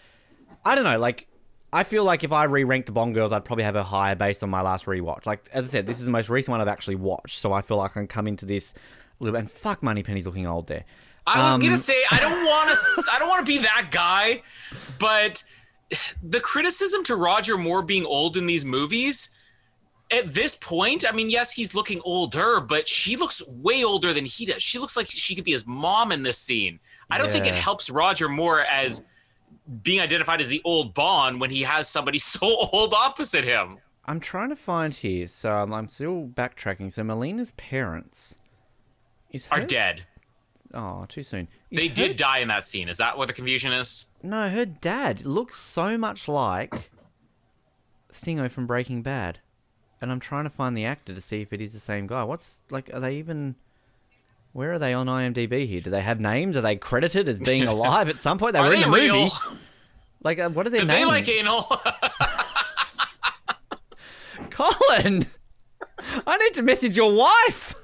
C: I don't know. Like. I feel like if I re-ranked the Bond girls, I'd probably have her higher based on my last rewatch. Like as I said, this is the most recent one I've actually watched, so I feel like I can come into this a little bit. And fuck, Moneypenny's looking old there.
B: I was
C: Um,
B: gonna say I don't <laughs> want to. I don't want to be that guy, but <sighs> the criticism to Roger Moore being old in these movies. At this point, I mean, yes, he's looking older, but she looks way older than he does. She looks like she could be his mom in this scene. I don't think it helps Roger Moore as being identified as the old Bond when he has somebody <laughs> so old opposite him.
C: I'm trying to find here, so I'm, still backtracking. So Melina's parents is
B: Are dead.
C: Oh, too soon. Is
B: They
C: her-
B: did die in that scene. Is that what the confusion is?
C: No, her dad looks so much like Thingo from Breaking Bad, and I'm trying to find the actor to see if it is the same guy. What's like? Are they even? Where are they on IMDb here? Do they have names? Are they credited as being <laughs> alive at some point? They
B: Are
C: were in the movie.
B: real?
C: Like, uh, what are their
B: Do
C: names?
B: they like anal? <laughs>
C: Colin, I need to message your wife.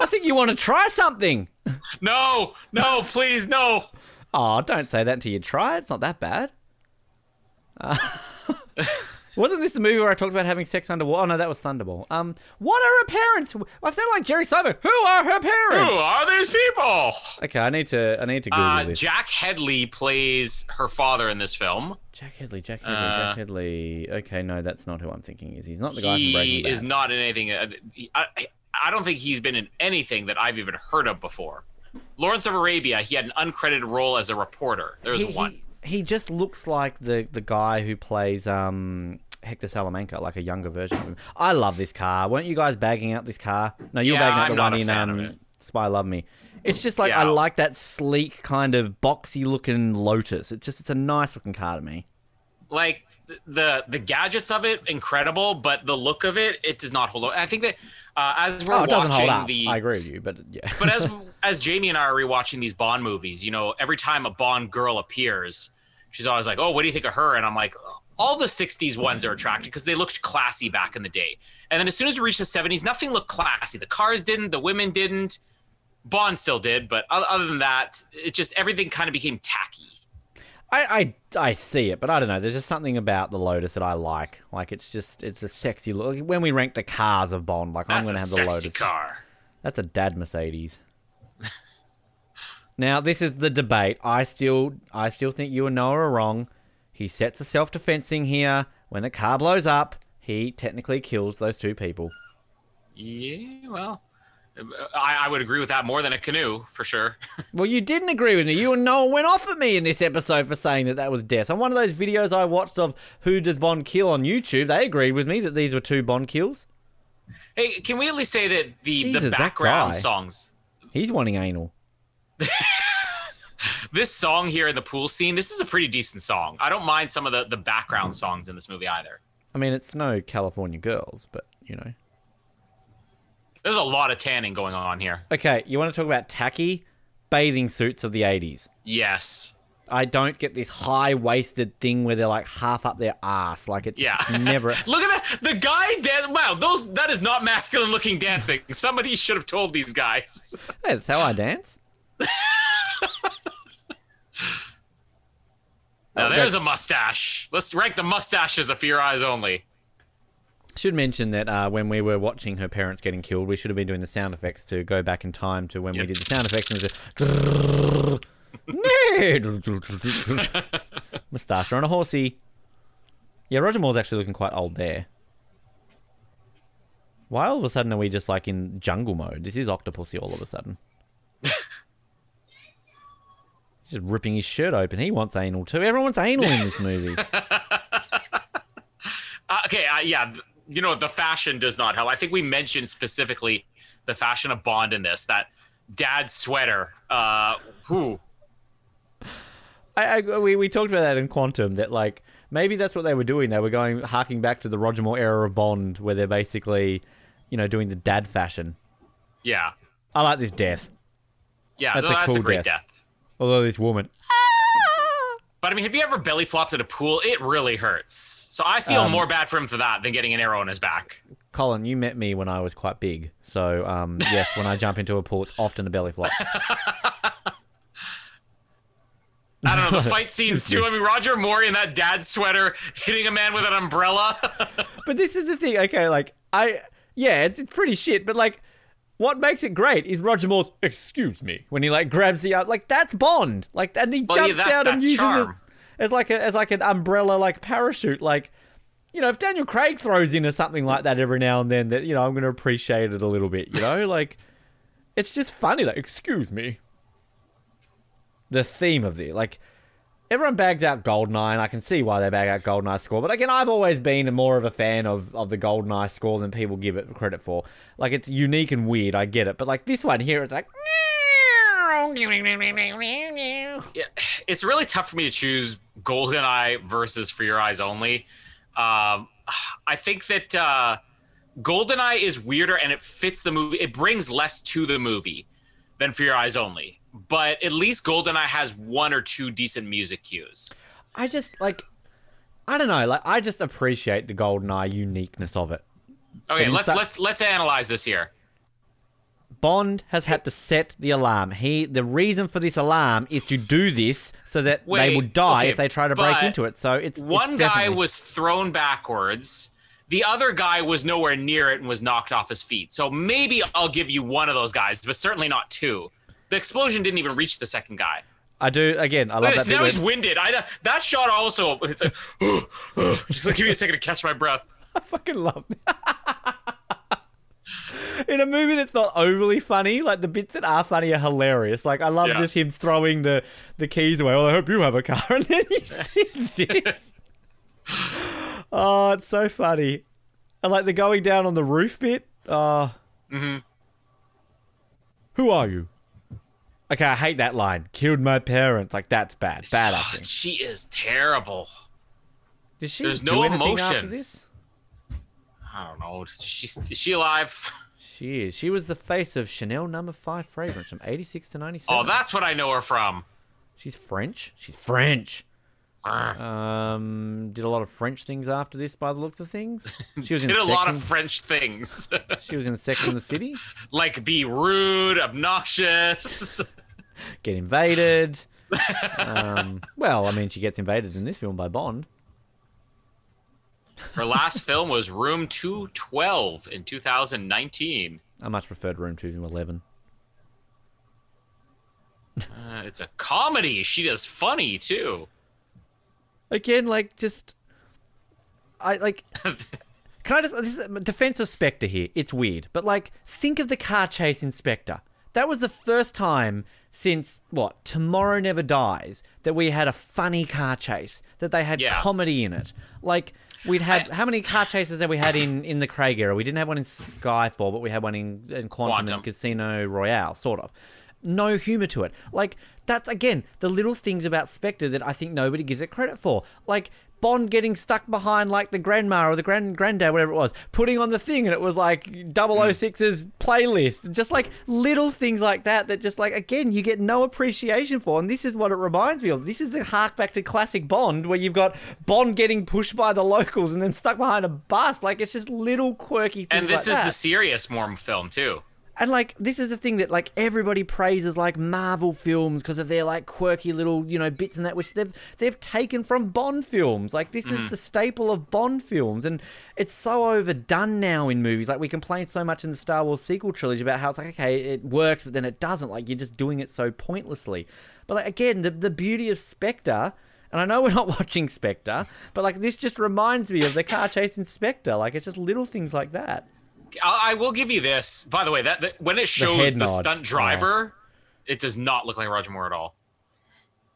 C: I think you want to try something. <laughs>
B: no, no, please, no.
C: Oh, don't say that until you try it. It's not that bad. Uh, wasn't this the movie where I talked about having sex underwater? Oh no, that was Thunderball. Um, what are her parents? I've sounded like Jerry Seinfeld. Who are her parents?
B: Who are these people?
C: Okay, I need to. I need to Google
B: Uh,
C: this.
B: Jack Hedley plays her father in this film.
C: Jack Hedley. Jack Hedley.
B: Uh,
C: Jack Hedley. Okay, no, that's not who I'm thinking. Is he's not the guy from Breaking
B: He is not in anything. uh, he- I, I don't think he's been in anything that I've even heard of before. Lawrence of Arabia, he had an uncredited role as a reporter. There was
C: he,
B: one.
C: he, he just looks like the the guy who plays um Hector Salamanca, like a younger version of him. I love this car. Weren't you guys bagging out this car? No, you were
B: Yeah,
C: bagging out
B: I'm
C: the one in um. Spy Love Me. It's just like I like that sleek kind of boxy looking Lotus. It's just it's a nice looking car to me.
B: like the the gadgets of it incredible but the look of it it does not hold up i think that uh, as we're
C: Oh, it doesn't
B: watching
C: hold up.
B: the
C: I agree with you, but yeah.
B: but as <laughs> as jamie and i are rewatching these bond movies you know every time a bond girl appears she's always like oh what do you think of her and i'm like all the 60s ones are attractive because they looked classy back in the day and then as soon as we reached the 70s nothing looked classy the cars didn't the women didn't bond still did but other than that it just everything kind of became tacky
C: I, I I see it, but I don't know. There's just something about the Lotus that I like. Like it's just it's a sexy look. When we rank the cars of Bond, like I'm gonna have the Lotus.
B: car
C: That's a dad Mercedes. Now this is the debate. I still I still think you and Noah are wrong. He sets a self defense thing here. When the car blows up, he technically kills those two people.
B: Yeah, well, I, I would agree with that more than a canoe for sure. <laughs>
C: Well, you didn't agree with me. You and Noah went off at me in this episode for saying that that was death. On one of those videos I watched of who does Bond kill on YouTube, they agreed with me that these were two Bond kills.
B: hey, can we at least say that the
C: Jesus,
B: the background songs,
C: He's wanting anal. <laughs>
B: this song here in the pool scene, this is a pretty decent song. I don't mind some of the the background mm. songs in this movie either.
C: I mean, it's no California Girls, but you know.
B: There's a lot of tanning going on here.
C: Okay, you want to talk about tacky bathing suits of the 80s.
B: Yes.
C: I don't get this high waisted thing where they're like half up their ass. Like it's
B: Yeah.
C: never. <laughs>
B: Look at that. The guy dan- Wow, those that is not masculine looking dancing. Somebody should have told these guys.
C: Hey, that's how I dance. <laughs>
B: Now
C: Okay.
B: there's a mustache. Let's rank the mustaches of Your Eyes Only.
C: Should mention that uh, when we were watching her parents getting killed, we should have been doing the sound effects to go back in time to when we did the sound effects and it was a <laughs> moustache on a horsey. Yeah, Roger Moore's actually looking quite old there. Why all of a sudden are we just like in jungle mode? This is Octopussy all of a sudden. <laughs> Just ripping his shirt open. He wants anal too. Everyone wants anal in this movie. <laughs>
B: Uh, okay, uh, yeah, you know the fashion does not help. I think we mentioned specifically the fashion of Bond in this. That dad sweater. Uh, who?
C: I, I we, we talked about that in Quantum that like maybe that's what they were doing. They were going harking back to the Roger Moore era of Bond, where they're basically, you know, doing the dad fashion.
B: Yeah,
C: I like this death.
B: yeah,
C: That's
B: no,
C: a
B: that's a
C: cool
B: great
C: death.
B: death.
C: Although this woman,
B: But I mean, have you ever belly flopped at a pool? It really hurts. So I feel
C: Um,
B: more bad for him for that than getting an arrow in his back.
C: Colin, you met me when I was quite big, so um, <laughs> yes, when I jump into a pool, it's often a belly flop. <laughs>
B: I don't know the fight <laughs> scenes too. I mean, Roger Moore in that dad sweater hitting a man with an umbrella.
C: But this is the thing. Okay, like I, yeah, it's it's pretty shit. But like, what makes it great is Roger Moore's "excuse me" when he like grabs the uh, like that's Bond. Like, and he
B: Well, yeah,
C: jumps
B: that-
C: down and uses
B: charm.
C: it as like a as like an umbrella like parachute. Like, you know, if Daniel Craig throws in a something like that every now and then, that you know, I'm going to appreciate it a little bit. You know, like it's just funny. Like, excuse me. The theme of the like everyone bags out Goldeneye, and I can see why they bag out Goldeneye score. But again, I've always been more of a fan of, of the Goldeneye score than people give it credit for. Like, it's unique and weird, I get it. But like this one here, it's like.
B: yeah, it's really tough for me to choose GoldenEye versus For Your Eyes Only. Um, I think that uh, GoldenEye is weirder and it fits the movie. It brings less to the movie than For Your Eyes Only. But at least GoldenEye has one or two decent music cues.
C: I just like. I don't know. Like, I just appreciate the Goldeneye uniqueness of it.
B: Okay, let's let's let's analyze this here.
C: Bond has had to set the alarm. He the reason for this alarm is to do this so that they will die
B: okay,
C: if they try to break into it. So it's
B: One
C: it's
B: guy
C: definitely-
B: was thrown backwards. The other guy was nowhere near it and was knocked off his feet. So maybe I'll give you one of those guys, but certainly not two. The explosion didn't even reach the second guy.
C: I do again. I love
B: at
C: that
B: this, now he's winded. I that shot also. It's like <gasps> just like give me a second to catch my breath. <laughs>
C: I fucking love that. <laughs> In a movie that's not overly funny, like the bits that are funny are hilarious. Like I love
B: Yeah.
C: just him throwing the, the keys away. Well, I hope you have a car, <laughs> and then you see this. oh, it's so funny. And like the going down on the roof bit. Oh.
B: Mm-hmm.
C: Who are you? Okay, I hate that line. Killed my parents. Like that's bad. Bad acting.
B: she is terrible.
C: Did she
B: there's
C: do
B: no
C: anything after
B: emotion.
C: this?
B: I don't know. She's is she alive? <laughs>
C: She is. She was the face of Chanel Number Five fragrance from '86 to '97.
B: Oh, that's what I know her from.
C: She's French. She's French. Um, did a lot of French things after this, by the looks of things. <laughs> She was in
B: Did a
C: Sex
B: lot of French things, <laughs>
C: She was in Sex in the City. <laughs>
B: like be rude, obnoxious.
C: Get invaded. Um, well, I mean, she gets invaded in this film by Bond.
B: Her last film was Room 212 in 2019.
C: I much preferred Room Two to Eleven.
B: Uh, it's a comedy. She does funny too.
C: Again, like just, I like. <laughs> Can I just this is of Spectre here? It's weird, but like think of the car chase in Spectre. That was the first time since what Tomorrow Never Dies that we had a funny car chase that they had
B: Yeah.
C: comedy in it. Like we'd had how many car chases have we had in in the Craig era? We didn't have one in Skyfall, but we had one in, in Quantum,
B: Quantum.
C: and Casino Royale, sort of. No humor to it. Like that's again the little things about Spectre that I think nobody gives it credit for. Like Bond getting stuck behind like the grandma or the grand granddad, whatever it was, putting on the thing, and it was like hmm. 006's playlist. Just like little things like that that just like again you get no appreciation for. And this is what it reminds me of. This is a hark back to classic Bond where you've got Bond getting pushed by the locals and then stuck behind a bus. Like it's just little quirky things.
B: And this
C: like
B: is
C: that.
B: the serious Mormon film too.
C: And like this is the thing that like everybody praises like Marvel films because of their like quirky little you know bits and that which they've they've taken from Bond films. Like this is mm. the staple of Bond films, and it's so overdone now in movies. Like we complain so much in the Star Wars sequel trilogy about how it's like okay it works, but then it doesn't. Like you're just doing it so pointlessly. But like again, the the beauty of Spectre. And I know we're <laughs> not watching Spectre, but like this just reminds me of the car chase in Spectre. Like it's just little things like that.
B: I, I will give you this. By the way, that, that when it shows
C: head
B: the, stunt driver, it does not look like Roger Moore at all.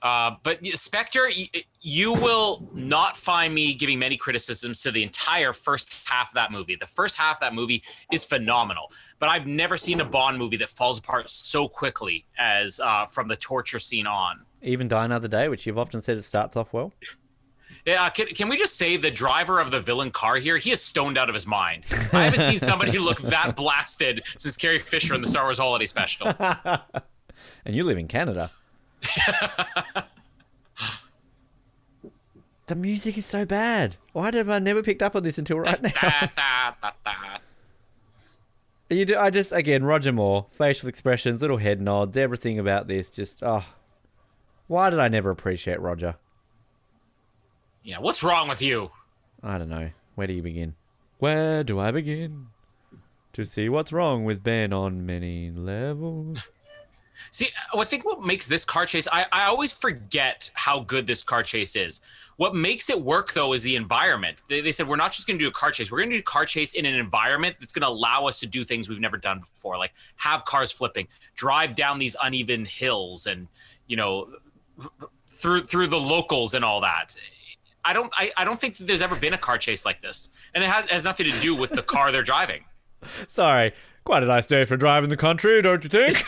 B: Uh, but Spectre, y- you will not find me giving many criticisms to the entire first half of that movie. The first half of that movie is phenomenal, but I've never seen a Bond movie that falls apart so quickly as uh, from the torture scene on.
C: Even Die Another Day, which you've often said it starts off well.
B: Yeah, uh, can, can we just say the driver of the villain car here? He is stoned out of his mind. I haven't seen somebody <laughs> look that blasted since Carrie Fisher in the Star Wars Holiday Special. <laughs>
C: And you live in Canada. <laughs> the music is so bad. Why have I never picked up on this until right now? You do, I just again Roger Moore, facial expressions, little head nods, everything about this. Just oh, why did I never appreciate Roger?
B: Yeah, what's wrong with you?
C: I don't know. Where do you begin? Where do I begin? To see what's wrong with Ben on many levels. <laughs>
B: See, I think what makes this car chase, I, I always forget how good this car chase is. What makes it work, though, is the environment. They, they said, we're not just going to do a car chase, we're going to do a car chase in an environment that's going to allow us to do things we've never done before, like have cars flipping, drive down these uneven hills, and, you know, through through the locals and all that. I don't I, I don't think that there's ever been a car chase like this. And it has, has nothing to do with the car they're driving. <laughs>
C: Sorry, quite a nice day for driving the country, don't you think?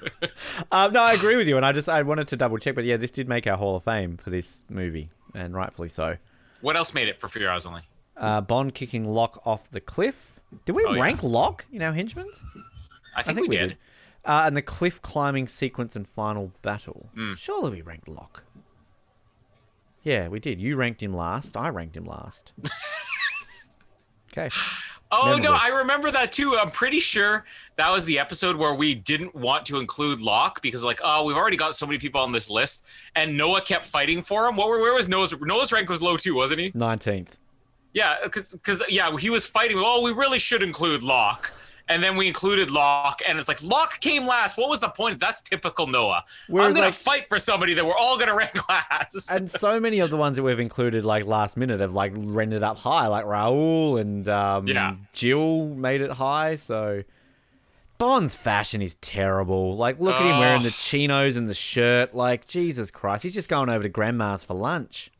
C: <laughs> um, no, I agree with you, and I just I wanted to double check, but yeah, this did make our Hall of Fame for this movie, and rightfully so.
B: What else made it for Fear Eyes Only?
C: Uh, Bond kicking Locke off the cliff. Did we
B: Oh, yeah.
C: rank Locke in our henchmen?
B: I think, we, did.
C: Uh, and the cliff climbing sequence and final battle.
B: Hmm.
C: Surely we ranked Locke. Yeah, we did. You ranked him last. I ranked him last. <laughs> okay.
B: Oh no. I remember that too. I'm pretty sure that was the episode where we didn't want to include Locke because like, oh, we've already got so many people on this list, and Noah kept fighting for him. What were where was Noah's Noah's rank was low too, wasn't he?
C: 19th.
B: Yeah, because yeah, he was fighting. Oh, we really should include Locke. And then we included Locke, and it's like Locke came last. What was the point? That's typical Noah.
C: Whereas,
B: I'm gonna
C: like-
B: fight for somebody that we're all gonna rank <laughs> last.
C: And so many of the ones that we've included, like last minute, have like rendered up high, like Raul and um,
B: Yeah.
C: Jill made it high. So Bond's fashion is terrible. Like, look at him wearing the chinos and the shirt. Like, Jesus Christ, he's just going over to Grandma's for lunch.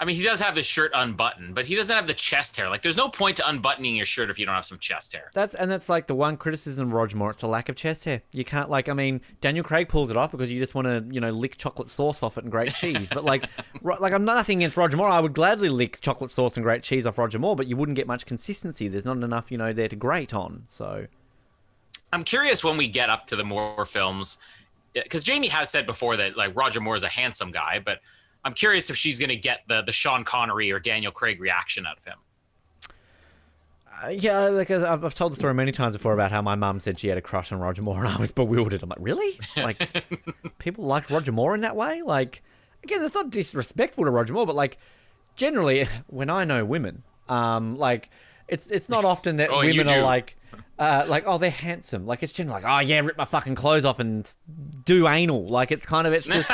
B: I mean, he does have the shirt unbuttoned, but he doesn't have the chest hair. Like, there's no point to unbuttoning your shirt if you don't have some chest hair.
C: That's and that's like the one criticism of Roger Moore. It's the lack of chest hair. You can't like. I mean, Daniel Craig pulls it off because you just want to, you know, lick chocolate sauce off it and grate cheese. But like, <laughs> ro- like I'm nothing against Roger Moore. I would gladly lick chocolate sauce and grate cheese off Roger Moore, but you wouldn't get much consistency. There's not enough, you know, there to grate on. So
B: I'm curious when we get up to the Moore films, because Jamie has said before that like Roger Moore is a handsome guy, but I'm curious if she's going to get the the Sean Connery or Daniel Craig reaction out of him.
C: uh, yeah, like I've, I've told the story many times before about how my mum said she had a crush on Roger Moore, <laughs> and I was bewildered. I'm like, really? Like, <laughs> people liked Roger Moore in that way? Like, again, that's not disrespectful to Roger Moore, but like, generally, <laughs> when I know women, um, like, it's it's not often that <laughs>
B: Oh,
C: women are like, uh, like, oh, they're handsome. Like, it's generally like, oh yeah, rip my fucking clothes off and do anal. Like, it's kind of, it's just,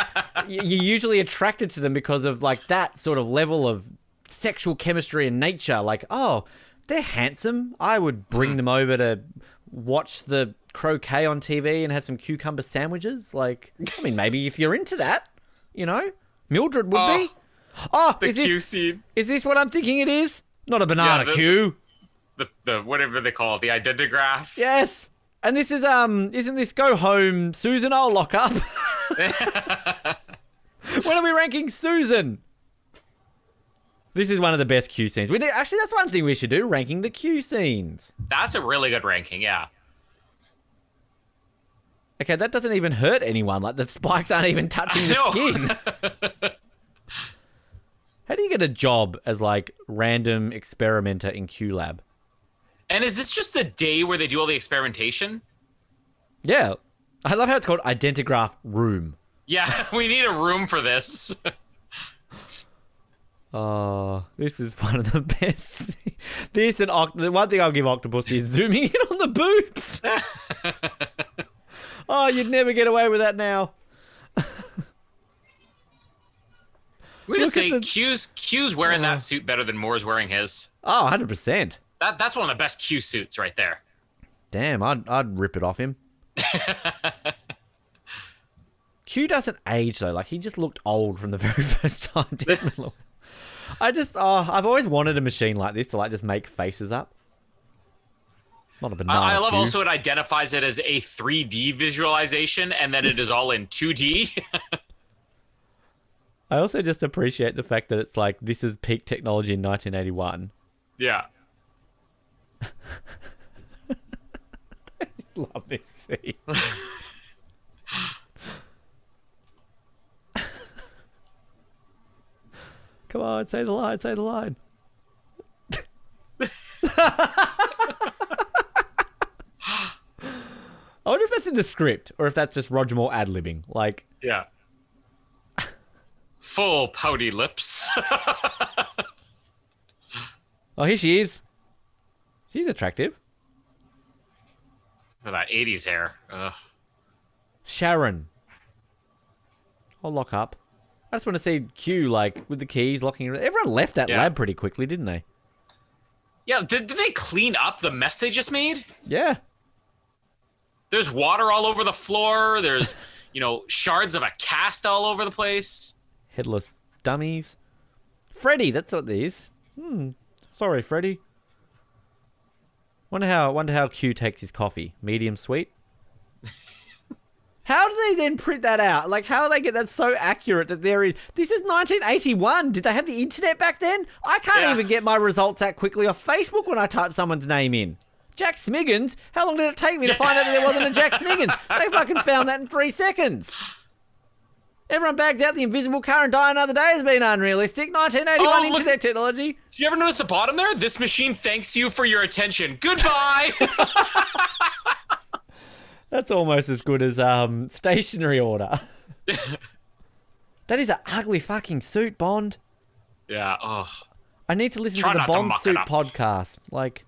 C: <laughs> you're usually attracted to them because of like that sort of level of sexual chemistry and nature. Like, oh, they're handsome. I would bring them over to watch the croquet on TV and have some cucumber sandwiches. Like, I mean, maybe if you're into that, you know, Mildred would be. Oh,
B: The
C: is
B: Q
C: this
B: scene,
C: is this what I'm thinking it is? Not a banana
B: the-
C: Q.
B: the the whatever they call it, the identigraph.
C: Yes. And this is um isn't this go home Susan I'll lock up. <laughs> when are we ranking Susan? This is one of the best Q scenes. We need, actually that's one thing we should do, ranking the Q scenes.
B: That's a really good ranking. Yeah.
C: Okay, that doesn't even hurt anyone. Like the spikes aren't even <laughs> touching the skin. <laughs> How do you get a job as like random experimenter in Q Lab?
B: And is this just the day where they do all the experimentation?
C: Yeah. I love how it's called Identigraph Room.
B: Yeah, <laughs> we need a room for this. <laughs>
C: Oh, this is one of the <laughs> best. this and Oct- the one thing I'll give Octopus is zooming in on the boobs. oh, you'd never get away with that now.
B: We just say
C: the-
B: Q's Q's wearing that suit better than Moore's wearing his.
C: Oh, 100%.
B: That that's one of the best Q suits right there.
C: Damn, I'd, I'd rip it off him. <laughs> Q doesn't age though. Like he just looked old from the <laughs> very first time. <laughs> I just, oh, I've always wanted a machine like this to like just make faces up. Not a banana.
B: I, I love
C: Q.
B: also it identifies it as a 3D visualization and then it is all in 2D.
C: I also just appreciate the fact that it's like this is peak technology in 1981.
B: yeah.
C: I <laughs> Love this scene. <laughs> Come on, say the line, say the line. <laughs> I wonder if that's in the script or if that's just Roger Moore ad libbing. Like,
B: Yeah. Full pouty lips. <laughs>
C: oh, here she is. She's attractive.
B: With that 80s hair. Ugh.
C: Sharon. I'll lock up. I just want to see Q like with the keys locking. Everyone left that
B: Yeah.
C: lab pretty quickly, didn't they?
B: Yeah, did, did they clean up the mess they just made?
C: Yeah.
B: There's water all over the floor. There's, <laughs> you know, shards of a cast all over the place.
C: Headless dummies. Freddy, that's what these. Hmm. Sorry, Freddy. Wonder how wonder how Q takes his coffee. Medium sweet. <laughs> how do they then print that out? Like how do they get that so accurate that there is This is 1981. Did they have the internet back then? I can't
B: Yeah.
C: even get my results that quickly off Facebook when I type someone's name in. Jack Smiggins? How long did it take me to find out that there wasn't a Jack Smiggins? They fucking found that in three seconds. Everyone bags out the invisible car and die another day has been unrealistic. 1981
B: Oh, look-
C: internet technology.
B: Did you ever notice the bottom there? This machine thanks you for your attention. Goodbye. <laughs> <laughs>
C: That's almost as good as um stationary order. <laughs> that is an ugly fucking suit, Bond.
B: yeah. Oh.
C: I need to listen
B: Try
C: to the
B: not to
C: Bond suit podcast. Like,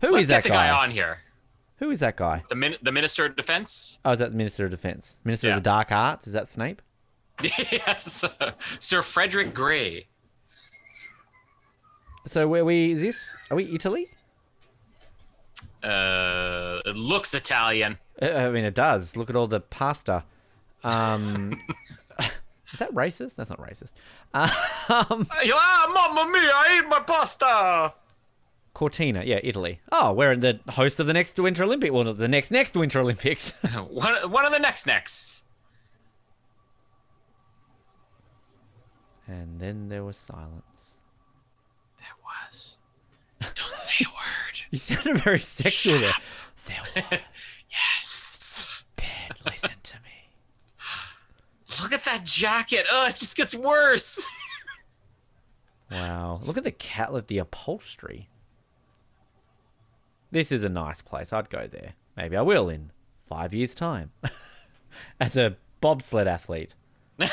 C: who is
B: Let's
C: that
B: get the guy?
C: guy?
B: on here.
C: Who is that guy?
B: The min- the Minister of Defense.
C: Oh, is that the Minister of Defense? Minister
B: Yeah.
C: of the Dark Arts? Is that Snape? <laughs>
B: yes. Sir Frederick Gray.
C: So where we is this? Are we Italy?
B: Uh, it looks Italian.
C: Uh, I mean, it does. Look at all the pasta. Um, <laughs> is that racist? That's not racist. <laughs> Um,
B: Ah, mamma mia! I ate my pasta.
C: Cortina, yeah, Italy. Oh, we're the host of the next Winter Olympic. Well, the next next Winter Olympics. <laughs>
B: One, one of the next next.
C: and then there was silence.
B: There was. Don't say a word. <laughs>
C: You sounded very sexual there. There was <laughs>
B: Yes.
C: bed. Listen to me.
B: Look at that jacket. Oh, it just gets worse.
C: Wow. Look at the cat with the upholstery. This is a nice place. I'd go there. Maybe I will in five years' time. <laughs> As a bobsled athlete. <laughs>
B: now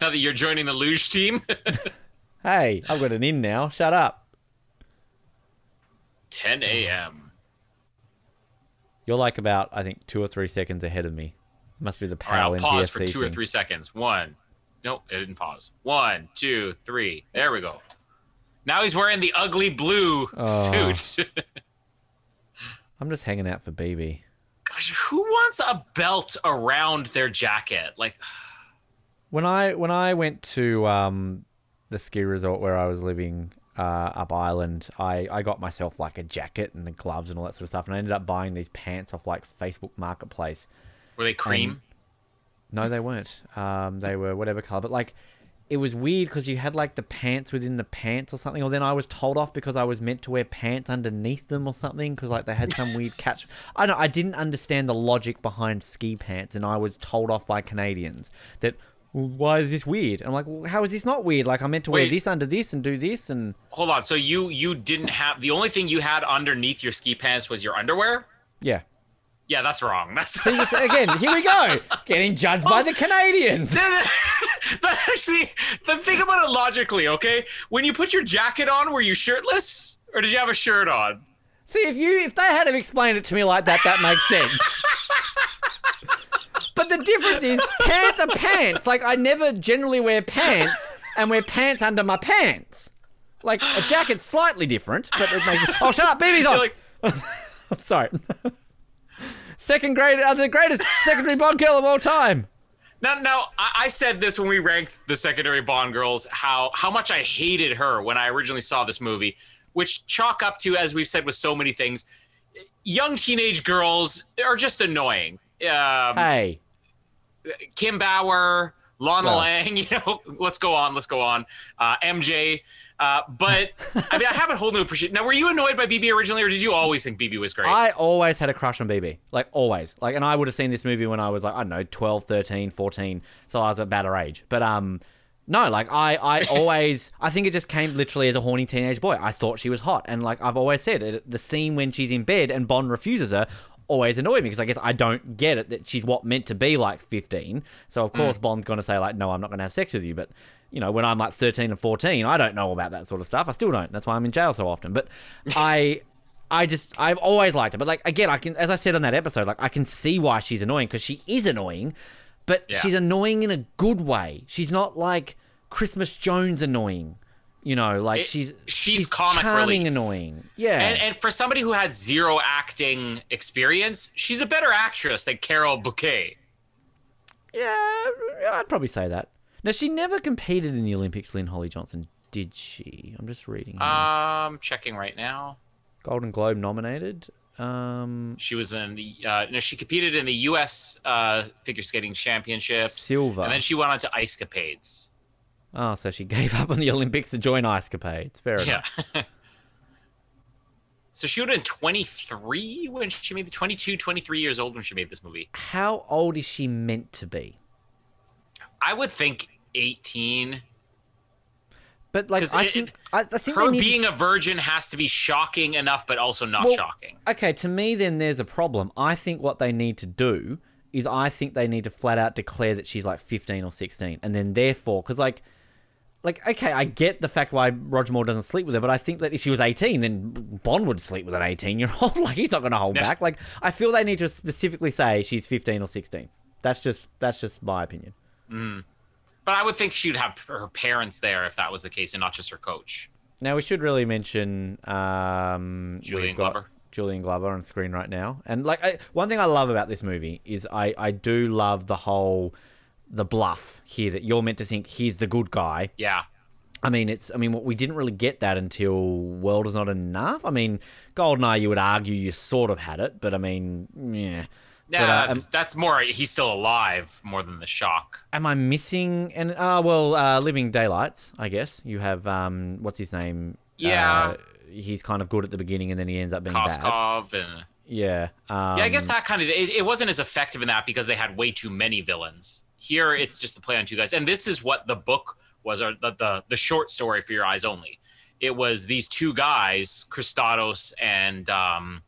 B: that you're joining the luge team. <laughs>
C: Hey, I've got an in now. Shut up.
B: 10 a.m.
C: You're like about, I think, two or three seconds ahead of me. Must be the
B: All right, I'll
C: power
B: pause for two or three seconds. One, Nope, it didn't pause. One, two, three. There we go. Now he's wearing the ugly blue
C: Oh.
B: suit. <laughs>
C: I'm just hanging out for Bibi.
B: Gosh, who wants a belt around their jacket? Like,
C: When I when I went to um, the ski resort where I was living uh, up island, I, I got myself like a jacket and the gloves and all that sort of stuff, and I ended up buying these pants off like Facebook Marketplace.
B: were they cream?
C: No, they weren't. Um, they were whatever color, but like it was weird because you had like the pants within the pants or something, or then I was told off because I was meant to wear pants underneath them or something because like they had some <laughs> weird catch. I don't. I didn't understand the logic behind ski pants, and I was told off by Canadians that. "Well, Why is this weird? I'm like, well, how is this not weird? Like, I'm meant to wear this under this and do this, and
B: Hold on. So you you didn't have the only thing you had underneath your ski pants was your underwear?
C: yeah.
B: Yeah, that's wrong. That's
C: you again, here we go, getting judged by the oh. Canadians. <laughs>
B: but actually, but think about it logically, okay? When you put your jacket on, were you shirtless or did you have a shirt on?
C: See, if you if they had have explained it to me like that, that makes sense. but the difference is pants are pants. Like I never generally wear pants and wear pants under my pants. Like a jacket's slightly different, but it makes. Oh, shut up, Bibi's on.
B: Like, <laughs>
C: Sorry. Second grade, uh, the greatest secondary Bond girl of all time.
B: now, now I, I said this when we ranked the secondary Bond girls, how how much I hated her when I originally saw this movie, which chalk up to, as we've said with so many things, young teenage girls are just annoying. Um,
C: Hey,
B: Kim Bauer, Lana
C: Well.
B: Lang, <laughs> you know, let's go on, let's go on. Uh, MJ. Uh, but I mean, I have a whole new appreciation. Now, were you annoyed by Bibi originally, or did you always think Bibi was great?
C: I always had a crush on Bibi. Like, always. Like, and I would have seen this movie when I was like, I don't know, 12, 13, 14. So I was about her age. But, um, no, like, I, I <laughs> always, I think it just came literally as a horny teenage boy. I thought she was hot. And, like, I've always said, it, the scene when she's in bed and Bond refuses her always annoyed me because I guess I don't get it that she's what meant to be like 15. So, of course, Bond's going to say, like, no, I'm not going to have sex with you. But, you know, when I'm like 13 and 14, I don't know about that sort of stuff. I still don't. That's why I'm in jail so often. But <laughs> I. I just I've always liked her, but like again, I can as I said on that episode, like I can see why she's annoying because she is annoying, but
B: Yeah.
C: she's annoying in a good way. She's not like Christmas Jones annoying, you know, like
B: It-
C: she's
B: she's comic
C: charming
B: relief.
C: annoying. Yeah,
B: and, and for somebody who had zero acting experience, she's a better actress than Carole Bouquet.
C: yeah, I'd probably say that. Now she never competed in the Olympics, Lynn Holly Johnson, did she? I'm just reading. here.
B: Um, checking right now.
C: Golden Globe nominated. Um,
B: She was in the uh, no, she competed in the U.S. Uh, figure skating championships,
C: silver.
B: and then she went on to Ice Capades.
C: oh, so she <laughs> gave up on the Olympics to join Ice Capades. Fair enough.
B: Yeah. <laughs> so she would have been 23 when she made the 22, 23 years old when she made this movie.
C: How old is she meant to be?
B: I would think 18.
C: But like I
B: it-
C: think I, I think
B: Her
C: need to-
B: being a virgin has to be shocking enough, but also not
C: Well,
B: shocking.
C: Okay, to me, then there's a problem. I think what they need to do is I think they need to flat out declare that she's like 15 or 16, and then therefore, because like, like okay, I get the fact why Roger Moore doesn't sleep with her, but I think that if she was 18, then Bond would sleep with an 18 year old. <laughs> like he's not going to hold
B: Yeah.
C: back. Like I feel they need to specifically say she's 15 or 16. That's just that's just my opinion. Mm.
B: But I would think she'd have her parents there if that was the case, and not just her coach.
C: Now we should really mention um,
B: Julian Glover.
C: Julian Glover on screen right now, and like I, one thing I love about this movie is I I do love the whole the bluff here that you're meant to think he's the good guy.
B: Yeah.
C: I mean, it's I mean we didn't really get that until World is Not Enough. I mean, Goldeneye, you would argue you sort of had it, but I mean, yeah.
B: Yeah,
C: But, uh,
B: that's, that's more. He's still alive more than the shock.
C: Am I missing? And uh, well, uh, Living Daylights, I guess you have um, what's his name?
B: Yeah.
C: Uh, he's kind of good at the beginning, and then he ends up being bad.
B: Koskov and
C: Yeah. Um,
B: yeah, I guess that kind of it, it wasn't as effective in that because they had way too many villains. Here, it's just the play on two guys, and this is what the book was, or the the, the short story for your eyes only. It was these two guys, Kristatos and um,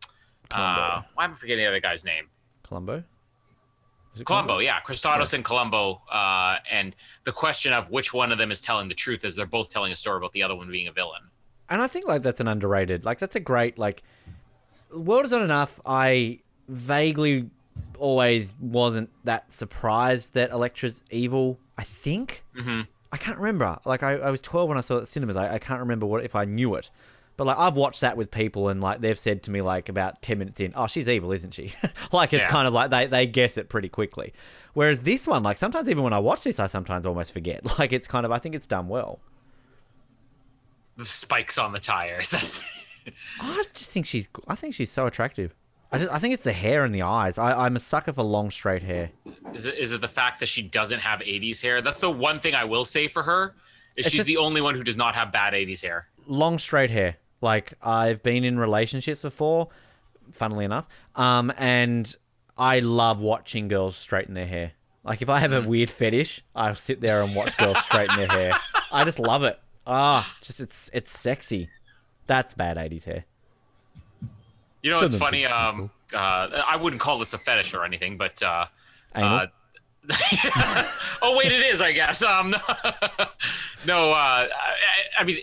B: uh, why am I forgetting the other guy's name?
C: Columbo, it
B: yeah, Kristatos and Columbo, uh, and the question of which one of them is telling the truth is they're both telling a story about the other one being a villain.
C: And I think like that's an underrated. Like that's a great like. World is not enough. I vaguely always wasn't that surprised that Elektra's evil I think. Mm-hmm. I can't remember. Like I, I was 12 when I saw it at cinemas. I, I can't remember what if I knew it. But like I've watched that with people and like they've said to me like about 10 minutes in, "Oh, she's evil, isn't she?" <laughs> like it's
B: Yeah.
C: kind of like they they guess it pretty quickly. Whereas this one, like sometimes even when I watch this, I sometimes almost forget. <laughs> Like it's kind of I think it's done well.
B: The spikes on the tires. <laughs>
C: I just think she's I think she's so attractive. I just I think it's the hair and the eyes. I, I'm a sucker for long straight hair.
B: is it is it the fact that she doesn't have 80s hair? That's the one thing I will say for her. Is
C: It's
B: she's
C: just-
B: the only one who does not have bad 80s hair.
C: long straight hair. Like I've been in relationships before, funnily enough. Um, and I love watching girls straighten their hair. Like if I have a weird fetish, I'll sit there and watch girls straighten their hair. I just love it. Ah, just it's it's sexy. That's bad eighties hair.
B: You know, it's
C: Some of
B: funny. Um, uh, I wouldn't call this a fetish or anything, but uh,
C: Anal?
B: uh, <laughs> oh wait, it is, I guess. Um, <laughs> no, uh, I, I mean,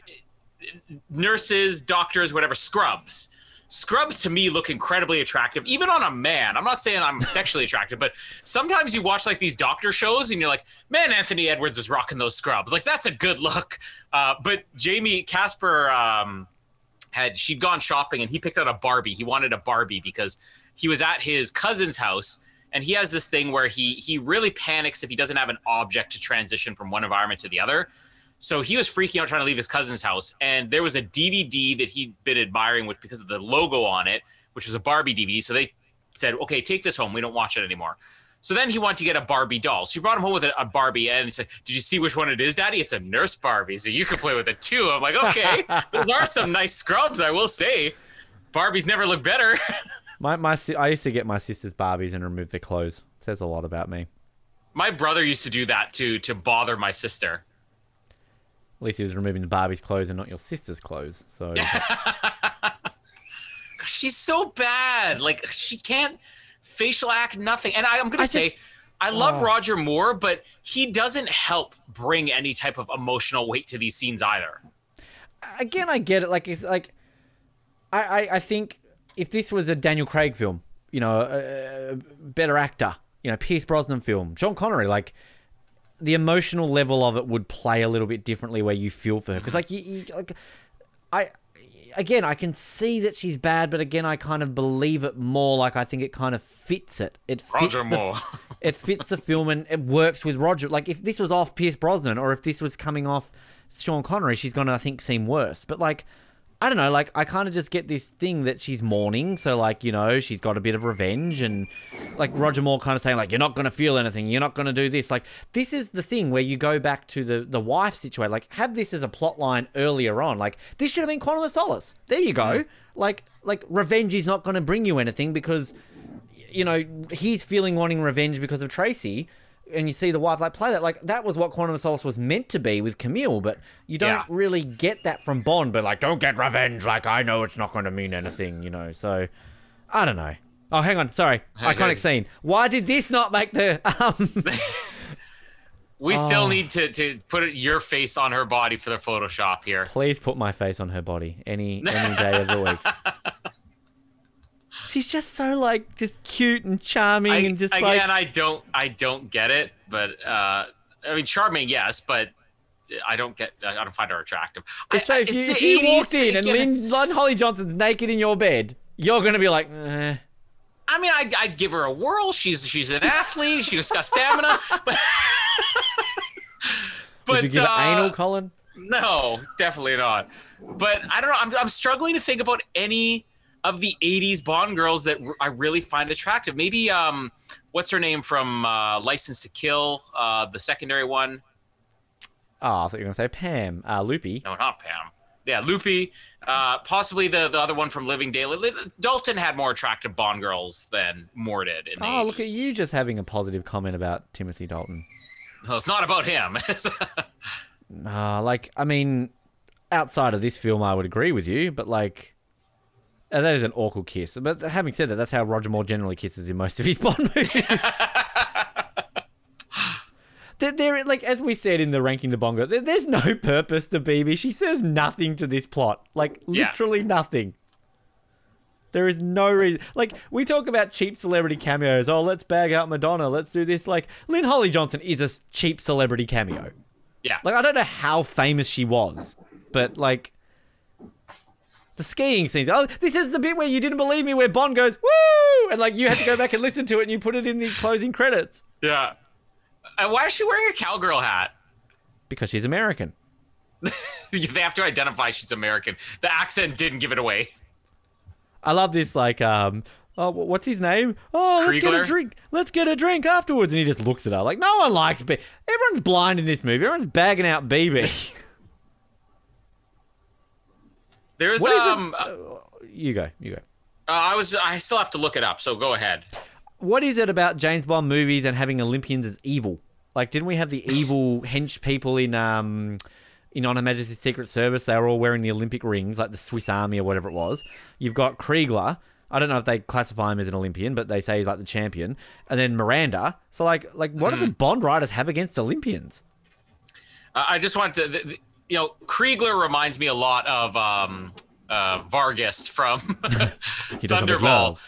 B: nurses, doctors, whatever, scrubs. Scrubs to me look incredibly attractive, even on a man. I'm not saying I'm <laughs> sexually attractive, but sometimes you watch like these doctor shows and you're like, man, Anthony Edwards is rocking those scrubs. Like that's a good look. Uh, but Jamie Casper um, had she'd gone shopping and he picked out a Barbie. He wanted a Barbie because he was at his cousin's house and he has this thing where he he really panics if he doesn't have an object to transition from one environment to the other. So he was freaking out trying to leave his cousin's house, and there was a DVD that he'd been admiring which because of the logo on it, which was a Barbie DVD. So they said, "Okay, take this home. We don't watch it anymore." So then he wanted to get a Barbie doll. So he brought him home with a, a Barbie, and he said, "Did you see which one it is, Daddy? It's a nurse Barbie, so you can play with it too." I'm like, "Okay, <laughs> there are some nice scrubs, I will say. Barbies never look better." <laughs>
C: My my I used to get my sister's Barbies and remove their clothes. It says a lot about me.
B: my brother used to do that to to bother my sister.
C: At least he was removing the Barbie's clothes and not your sister's clothes. So <laughs>
B: She's so bad. Like she can't facial act nothing. And I, I'm gonna
C: I
B: say,
C: just-
B: I love
C: Oh.
B: Roger Moore, but he doesn't help bring any type of emotional weight to these scenes either.
C: again, I get it. Like it's like, I, I, I think if this was a Daniel Craig film, you know, a, a better actor, you know, Pierce Brosnan film, John Connery, like the emotional level of it would play a little bit differently where you feel for her. Because like you, you like I again I can see that she's bad but again I kind of believe it more. Like I think it kind of fits it. It fits
B: Roger
C: the,
B: Moore. <laughs>
C: it fits the film and it works with Roger. Like if this was off Pierce Brosnan or if this was coming off Sean Connery she's gonna I think seem worse. But like I don't know, like I kind of just get this thing that she's mourning, so like you know she's got a bit of revenge, and like Roger Moore kind of saying like you're not gonna feel anything, you're not gonna do this. Like this is the thing where you go back to the the wife situation, like have this as a plot line earlier on. Like this should have been Quantum of Solace. There you go. Like like revenge is not gonna bring you anything because you know he's feeling wanting revenge because of Tracy. And you see the wife like play that like that was what Quantum of Solace was meant to be with Camille, but you don't
B: Yeah.
C: really get that from Bond. But like, don't get revenge. Like I know it's not going to mean anything, you know. So I don't know. Oh, hang on, sorry, iconic scene. Why did this not make the? Um, <laughs>
B: We
C: Oh.
B: still need to to put your face on her body for the Photoshop here.
C: please put my face on her body any any day of the week. <laughs> She's just so like just cute and charming
B: I,
C: and just
B: again,
C: like
B: I don't I don't get it, but uh, I mean, charming, yes, but I don't get I don't find her attractive. I-
C: so if you, if you walked in and Lynn, Lynn Holly Johnson's naked in your bed, you're gonna be like, eh.
B: I mean, I I'd give her a whirl. She's she's an athlete. She's got stamina, but <laughs> but
C: Would you give
B: uh,
C: anal, Colin?
B: No, definitely not. But I don't know. I'm, I'm struggling to think about any of the 80s Bond girls that r- I really find attractive. Maybe, um, what's her name from uh, License to Kill, uh, the secondary one?
C: Oh, I thought you were gonna say Pam, uh, Loopy.
B: No, not Pam. Yeah, Loopy. Uh, possibly the, the other one from Living Daylight. Li- Dalton had more attractive Bond girls than Moore did. In the
C: Oh, look at you just having a positive comment about Timothy Dalton.
B: No, it's not about him. <laughs>
C: Uh, like, I mean, outside of this film, I would agree with you, but like, uh, that is an awkward kiss. But having said that, that's how Roger Moore generally kisses in most of his <laughs> Bond movies. <laughs> there, like as we said in the ranking the bongo, there, there's no purpose to Bibi. She serves nothing to this plot, like
B: Yeah.
C: literally nothing. There is no reason. Like we talk about cheap celebrity cameos. Oh, let's bag out Madonna. Let's do this. Like Lynn Holly Johnson is a cheap celebrity cameo.
B: Yeah.
C: Like I don't know how famous she was, but like the skiing scenes. Oh, this is the bit where you didn't believe me, where Bond goes woo, and like you had to go back and listen to it, and you put it in the closing credits
B: yeah. And why is she wearing a cowgirl hat?
C: because she's American. <laughs>
B: they have to identify she's American. The accent didn't give it away.
C: I love this. Like, um, oh, what's his name? Oh, let's get a drink. Let's get a drink afterwards. And he just looks at her like, no one likes B. Everyone's blind in this movie. Everyone's bagging out Bibi. <laughs>
B: There's
C: What is
B: um uh,
C: you go. You go.
B: I was I still have to look it up, so go ahead.
C: What is it about James Bond movies and having Olympians as evil? Like, didn't we have the evil hench people in um in On Her Majesty's Secret Service? They were all wearing the Olympic rings, like the Swiss Army or whatever it was. You've got Kriegler. I don't know if they classify him as an Olympian, but they say he's like the champion. And then Miranda. So like, like what do the Bond writers have against Olympians?
B: Uh, I just want to, th- th- you know, Kriegler reminds me a lot of um, uh, Vargas from <laughs> <laughs>
C: He does it with
B: Thunderball.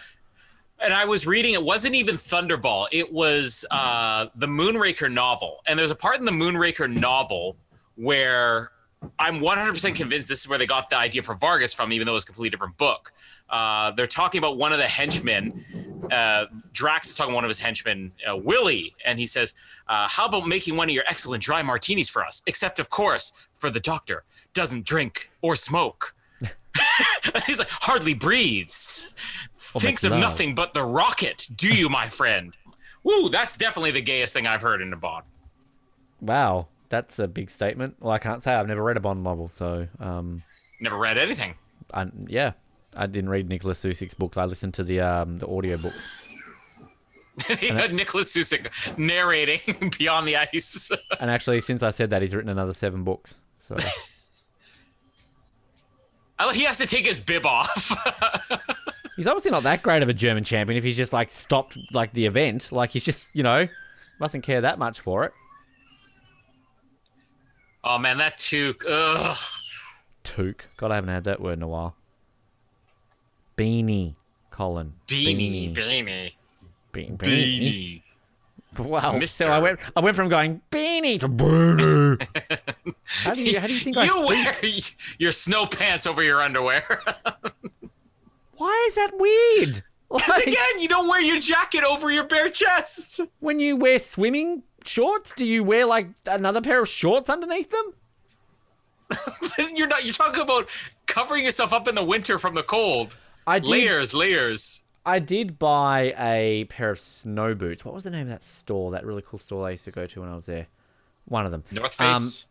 B: And I was reading, it wasn't even Thunderball. It was uh, the Moonraker novel. And there's a part in the Moonraker novel where I'm 100% convinced this is where they got the idea for Vargas from, even though it was a completely different book. Uh, they're talking about one of the henchmen. Uh, Drax is talking to one of his henchmen, uh, Willie, and he says, uh, How about making one of your excellent dry martinis for us? Except, of course, for the doctor. Doesn't drink or smoke. <laughs> <laughs> He's like, hardly breathes. Thinks of
C: love.
B: nothing but the rocket. Do you, my friend? Woo, that's definitely the gayest thing I've heard in a Bond.
C: Wow, that's a big statement. Well, I can't say I've never read a Bond novel, so um,
B: Never read anything.
C: I, yeah, I didn't read Nicholas Susik's books. I listened to the um the audio books. <laughs>
B: he had Nicholas Susik narrating Beyond the Ice.
C: And actually, since I said that, he's written another seven books. So <laughs>
B: oh, he has to take his bib off. <laughs>
C: he's obviously not that great of a German champion if he's just like stopped like the event. Like he's just you know mustn't care that much for it.
B: oh man, that toque. Ugh.
C: Toque. God, I haven't had that word in a while. Beanie, Colin.
B: Beanie, beanie,
C: Beanie. Beanie.
B: beanie. <laughs>
C: Wow. So
B: Mister.
C: I went. I went from going beanie to beanie. how do you? How do you think I <laughs>
B: You wear your snow pants over your underwear. <laughs>
C: Why is that weird?
B: Because
C: Like,
B: again, you don't wear your jacket over your bare chest.
C: when you wear swimming shorts, do you wear like another pair of shorts underneath them?
B: You're not. You're talking about covering yourself up in the winter from the cold.
C: I did.
B: Layers, layers.
C: I did buy a pair of snow boots. What was the name of that store? That really cool store I used to go to when I was there. One of them.
B: North
C: Um,
B: Face.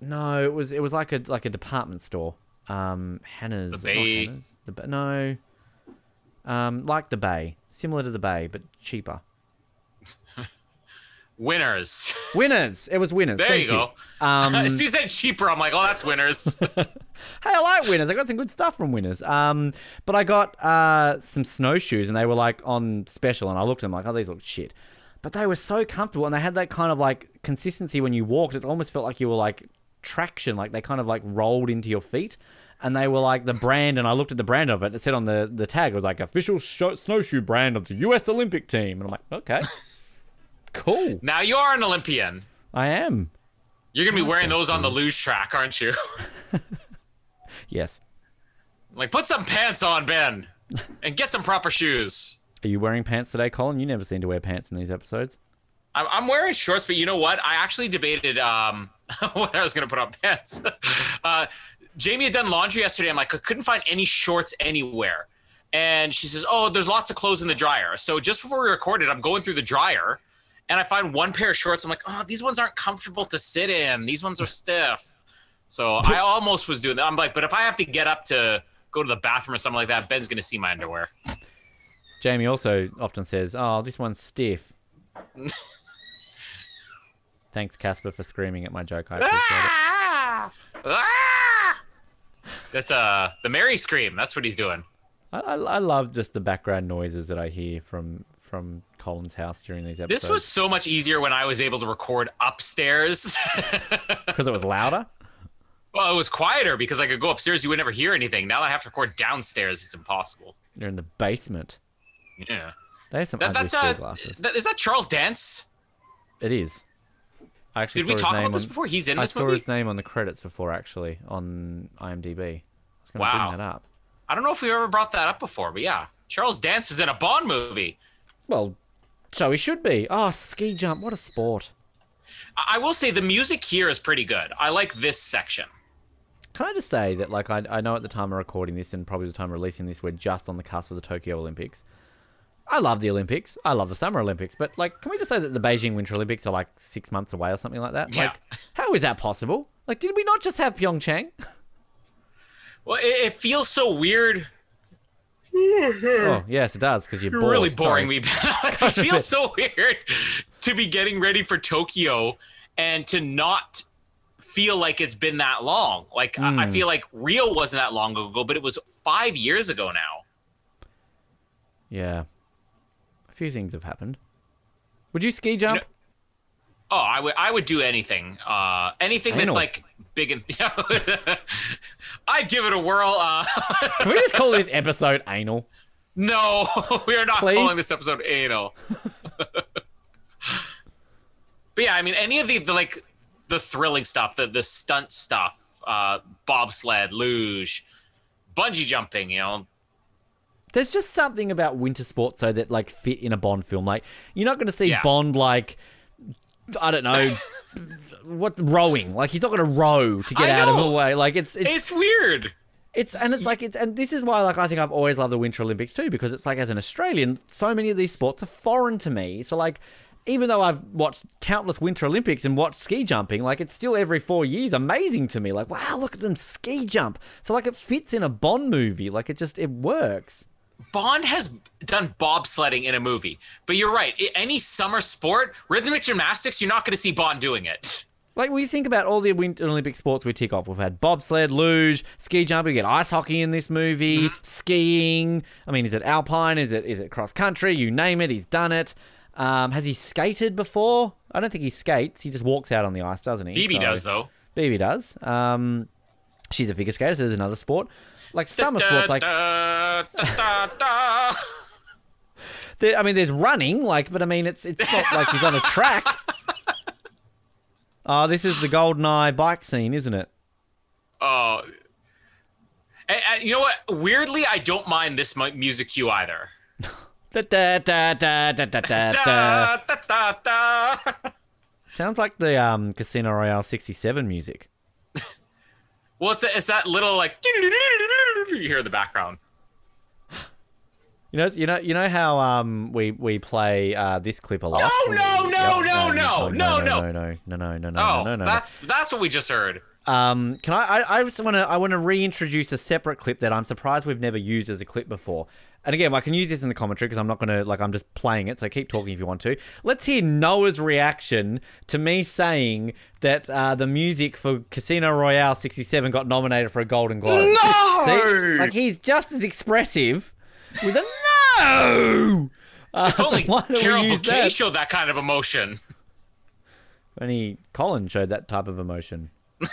C: No, it was it was like a like a department store. Um, Hannah's.
B: The Bay.
C: Hannah's, The Ba- no. Um, like the Bay, similar to the Bay, but cheaper. <laughs>
B: winners.
C: Winners. It was winners.
B: There
C: Thank
B: you go.
C: Um, <laughs>
B: As you said cheaper, I'm like, oh, that's winners. <laughs>
C: hey, I like Winners. I got some good stuff from Winners. Um, but I got uh some snowshoes and they were like on special, and I looked at them like, oh, these look shit. But they were so comfortable, and they had that kind of like consistency when you walked. It almost felt like you were like traction, like they kind of like rolled into your feet. And they were like the brand, and I looked at the brand of it. It said on the, the tag, it was like official sho- snowshoe brand of the U.S. Olympic team. And I'm like, okay, cool.
B: now you are an Olympian.
C: I am.
B: You're gonna be wearing those on the luge track, aren't you? <laughs>
C: Yes.
B: like, put some pants on, Ben, and get some proper shoes.
C: Are you wearing pants today, Colin? You never seem to wear pants in these episodes.
B: I'm, I'm wearing shorts, but you know what? I actually debated um, <laughs> whether I was gonna put on pants. <laughs> uh, Jamie had done laundry yesterday. I'm like, I couldn't find any shorts anywhere. And she says, Oh, there's lots of clothes in the dryer. So just before we recorded, I'm going through the dryer and I find one pair of shorts. I'm like, Oh, these ones aren't comfortable to sit in. These ones are stiff. So I almost was doing that. I'm like, But if I have to get up to go to the bathroom or something like that, Ben's going to see my underwear.
C: Jamie also often says, "Oh, this one's stiff." <laughs> Thanks, Casper, for screaming at my joke. I appreciate it.
B: Ah! Ah! That's uh the Mary scream. That's what he's doing.
C: I, I, I love just the background noises that I hear from from Colin's house during these episodes.
B: This was so much easier when I was able to record upstairs. <laughs>
C: because it was louder.
B: Well, it was quieter because I could go upstairs, you would never hear anything. Now that I have to record downstairs, it's impossible.
C: You're in the basement.
B: Yeah.
C: They have some
B: That, that's
C: school
B: uh,
C: glasses.
B: that, is that Charles Dance?
C: It is. I actually
B: Did we talk about this before? He's in
C: I
B: this
C: saw
B: movie.
C: his name on the credits before, actually, on IMDb. I was going to
B: Wow.
C: bring that up.
B: I don't know if we ever brought that up before, but yeah, Charles Dance is in a Bond movie.
C: Well, so he should be. Oh, ski jump! What a sport!
B: I, will say the music here is pretty good. I like this section.
C: Can I just say that, like, I, I know at the time of recording this and probably the time of releasing this, we're just on the cusp of the Tokyo Olympics. I love the Olympics. I love the Summer Olympics. But, like, can we just say that the Beijing Winter Olympics are like six months away or something like that?
B: Yeah.
C: Like, how is that possible? Like, did we not just have Pyeongchang? <laughs>
B: Well, it, it feels so weird. <laughs>
C: oh, yes, it does, because you're,
B: You're really boring
C: Sorry.
B: me. <laughs> <laughs> it feels so weird to be getting ready for Tokyo and to not feel like it's been that long. Like I,
C: Hmm.
B: I feel like Rio wasn't that long ago, but it was five years ago now.
C: Yeah. A few things have happened. Would you ski jump?
B: know- Oh, I would I would do anything. Uh, anything that's like big and <laughs> I'd give it a whirl. Uh, <laughs>
C: Can we just call this episode anal?
B: no, <laughs> we are not
C: Please?
B: calling this episode anal. but yeah, I mean, any of the, the like the thrilling stuff, the the stunt stuff, uh, bobsled, luge, bungee jumping, you know,
C: There's just something about winter sports so that like fit in a Bond film. Like you're not going to see
B: Yeah.
C: Bond like I don't know what rowing. Like he's not going to row to get
B: I
C: out of the way. Like it's it's
B: it's weird.
C: it's and it's like it's and this is why like I think I've always loved the Winter Olympics too because it's like as an Australian, so many of these sports are foreign to me. So like even though I've watched countless Winter Olympics and watched ski jumping, like it's still every four years amazing to me. Like wow, look at them ski jump. So like it fits in a Bond movie. Like it just it works.
B: Bond has done bobsledding in a movie, but you're right. Any summer sport, rhythmic gymnastics, you're not going to see Bond doing it.
C: Like we think about all the Winter Olympic sports we tick off, we've had bobsled, luge, ski jumping, we get ice hockey in this movie, skiing. I mean, is it alpine? Is it is it cross country? You name it, he's done it. Um, has he skated before? I don't think he skates. He just walks out on the ice, doesn't he?
B: Bibi
C: So-
B: does though.
C: Bibi does. Um, she's a figure skater. So there's another sport. Like summer sports, like <laughs> I mean, there's running, like, but I mean, it's it's not like he's on a track. <laughs> Oh, this is the GoldenEye bike scene, isn't it?
B: Oh, and, and you know what? Weirdly, I don't mind this mu- music cue either. <laughs>
C: Da, da, da, da, da, da. Da, da,
B: da, da.
C: Sounds like the um, Casino Royale 67 music.
B: Well, it's, it's that little like you hear in the background.
C: You know, you know, you know how um we we play uh, this clip a lot.
B: No, no, no, no, no,
C: no,
B: no,
C: no, no, no, no, no, no,
B: Oh,
C: no, no, no.
B: that's that's what we just heard.
C: Um, can I? I, I just want to. I want to reintroduce a separate clip that I'm surprised we've never used as a clip before. And again, I can use this in the commentary because I'm not going to like. I'm just playing it, so keep talking if you want to. Let's hear Noah's reaction to me saying that uh, the music for Casino Royale '67 got nominated for a Golden Globe.
B: No!
C: See? like he's just as expressive with a <laughs> no. Uh, so
B: Only
C: don't Carole
B: Bouquet
C: that?
B: showed that kind of emotion.
C: Only Colin showed that type of emotion. <laughs>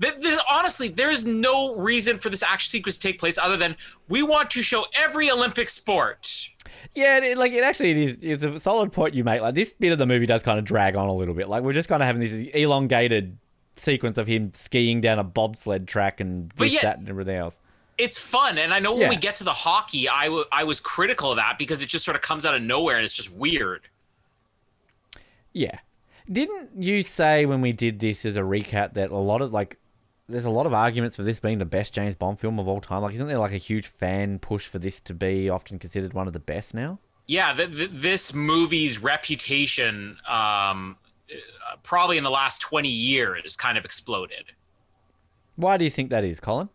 B: Th- th- Honestly, there is no reason for this action sequence to take place other than we want to show every Olympic sport.
C: Yeah, it, like it actually it is. It's a solid point you make. Like this bit of the movie does kind of drag on a little bit. Like we're just kind of having this elongated sequence of him skiing down a bobsled track and this,
B: yet-
C: that, and everything else.
B: It's fun, and I know when
C: Yeah.
B: we get to the hockey, I I was critical of that because it just sort of comes out of nowhere and it's just weird.
C: Yeah. Didn't you say when we did this as a recap that a lot of like there's a lot of arguments for this being the best James Bond film of all time? Like isn't there like a huge fan push for this to be often considered one of the best now?
B: Yeah, th- th- this movie's reputation, um, uh, probably in the last twenty years, kind of exploded.
C: Why do you think that is, Colin?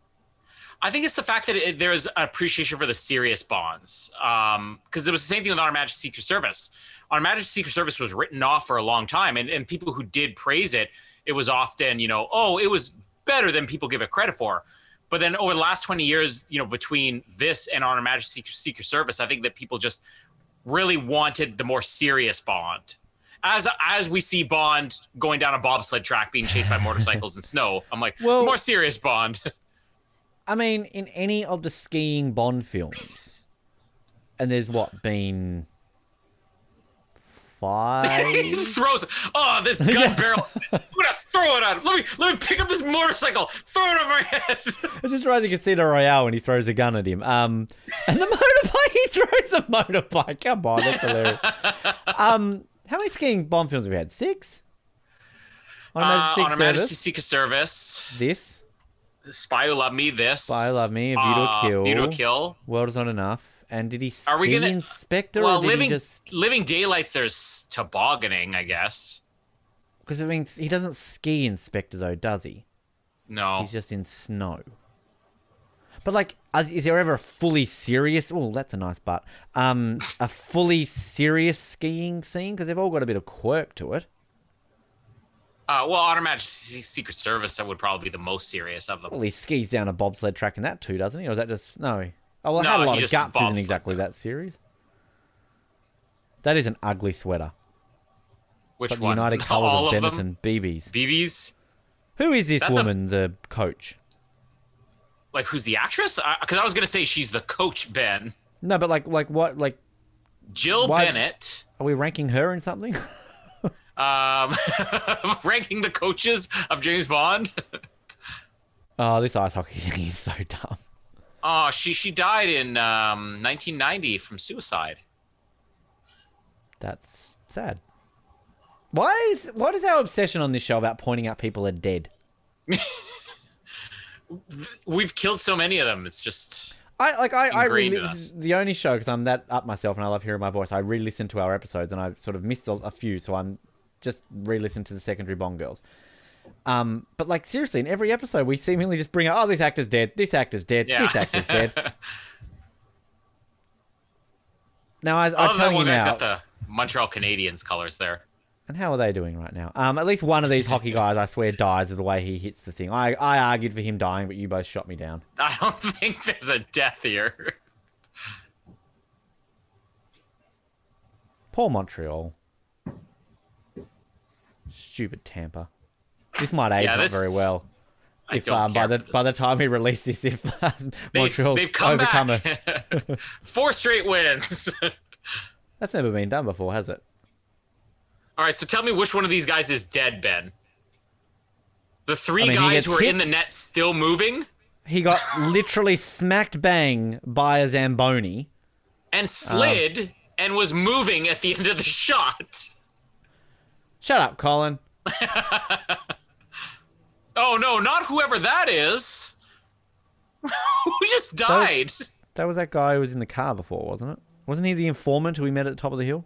B: I think it's the fact that it, there's an appreciation for the serious bonds. Because it was the same thing with Our Majesty's Secret Service. on Majesty Secret Service was written off for a long time, and and people who did praise it, it was often you know, oh, it was better than people give it credit for. But then over the last 20 years, you know, between this and Majesty's Secret, Secret Service, I think that people just really wanted the more serious Bond. As as we see Bond going down a bobsled track being chased by <laughs> motorcycles and snow, I'm like,
C: Well-
B: more serious Bond. <laughs>
C: I mean, in any of the skiing Bond films, and there's what been five. <laughs>
B: he throws oh this <laughs> gun barrel. I'm gonna throw it at him. Let me let me pick up this motorcycle, throw it over my head. <laughs>
C: It's just Rising Casino Royale when he throws a gun at him. Um, and the motorbike, he throws the motorbike. Come on, that's hilarious. Um, how many skiing Bond films have we had? Six. On
B: Uh,
C: Majesty's
B: on Her
C: Service.
B: Secret Service,
C: This
B: Spy Who Loved Me, this
C: Spy Who Loved Me, A View to a
B: uh,
C: Kill.
B: View to a Kill.
C: world is not enough. And did he ski
B: Are we gonna-
C: Inspector
B: Well,
C: or did
B: living
C: just?
B: living daylights. There's tobogganing, I guess.
C: Because I mean, he doesn't ski in Spectre though, does he?
B: No,
C: He's just in snow. But like, is is there ever a fully serious? Oh, that's a nice butt. Um, a fully serious skiing scene because they've all got a bit of quirk to it.
B: uh, well, Majesty's Secret Service that would probably be the most serious of them.
C: Well, he skis down a bobsled track in that too, doesn't he? Or is that just no? Oh, well,
B: No,
C: had a lot of guts. Isn't exactly that series. That is an ugly sweater.
B: Which
C: But the
B: one?
C: United <laughs> Colours
B: All
C: of Benetton
B: them.
C: BBs.
B: BBs.
C: Who is this
B: That's a-
C: woman, the coach?
B: Like who's the actress? Because I was gonna say she's the coach Ben.
C: No, but like, like what? Like,
B: Jill
C: Why-
B: Bennett.
C: are we ranking her in something? <laughs>
B: Um, <laughs> ranking the coaches of James Bond.
C: oh, this ice hockey thing is so dumb.
B: Oh, she she died in um, 1990 from suicide.
C: That's sad. Why is what is our obsession on this show about pointing out people are dead? <laughs>
B: We've killed so many of them. It's just
C: I like I I really this is the only show because I'm that up myself and I love hearing my voice. I re-listen to our episodes and I sort of missed a, a few, so I'm just re-listen to the secondary Bond girls. Um, but like seriously, in every episode we seemingly just bring up, oh, this actor's dead, this actor's dead,
B: Yeah.
C: this actor's dead. <laughs> now I, I tell you now,
B: got the Montreal Canadiens colors there.
C: and how are they doing right now? Um, at least one of these hockey guys, I swear, dies of the way he hits the thing. I I argued for him dying, but you both shot me down. <laughs>
B: I don't think there's a death here.
C: Poor Montreal. Stupid Tampa. This might age
B: Yeah,
C: not very well.
B: I
C: If um, by the
B: this.
C: by the time we release this, if uh, <laughs>
B: They've,
C: Montreal's
B: they've come
C: overcome
B: back.
C: it, <laughs>
B: Four straight wins. <laughs>
C: that's never been done before, has it?
B: All right, so tell me which one of these guys is dead, Ben? The three
C: I mean,
B: guys who are
C: hit.
B: in the net still moving
C: He got literally smacked bang by a zamboni.
B: and slid and was moving at the end of the shot.
C: Shut up, Colin.
B: Oh no, not whoever that is. <laughs> who just died?
C: That was that guy who was in the car before, wasn't it? Wasn't he the informant who we met at the top of the hill?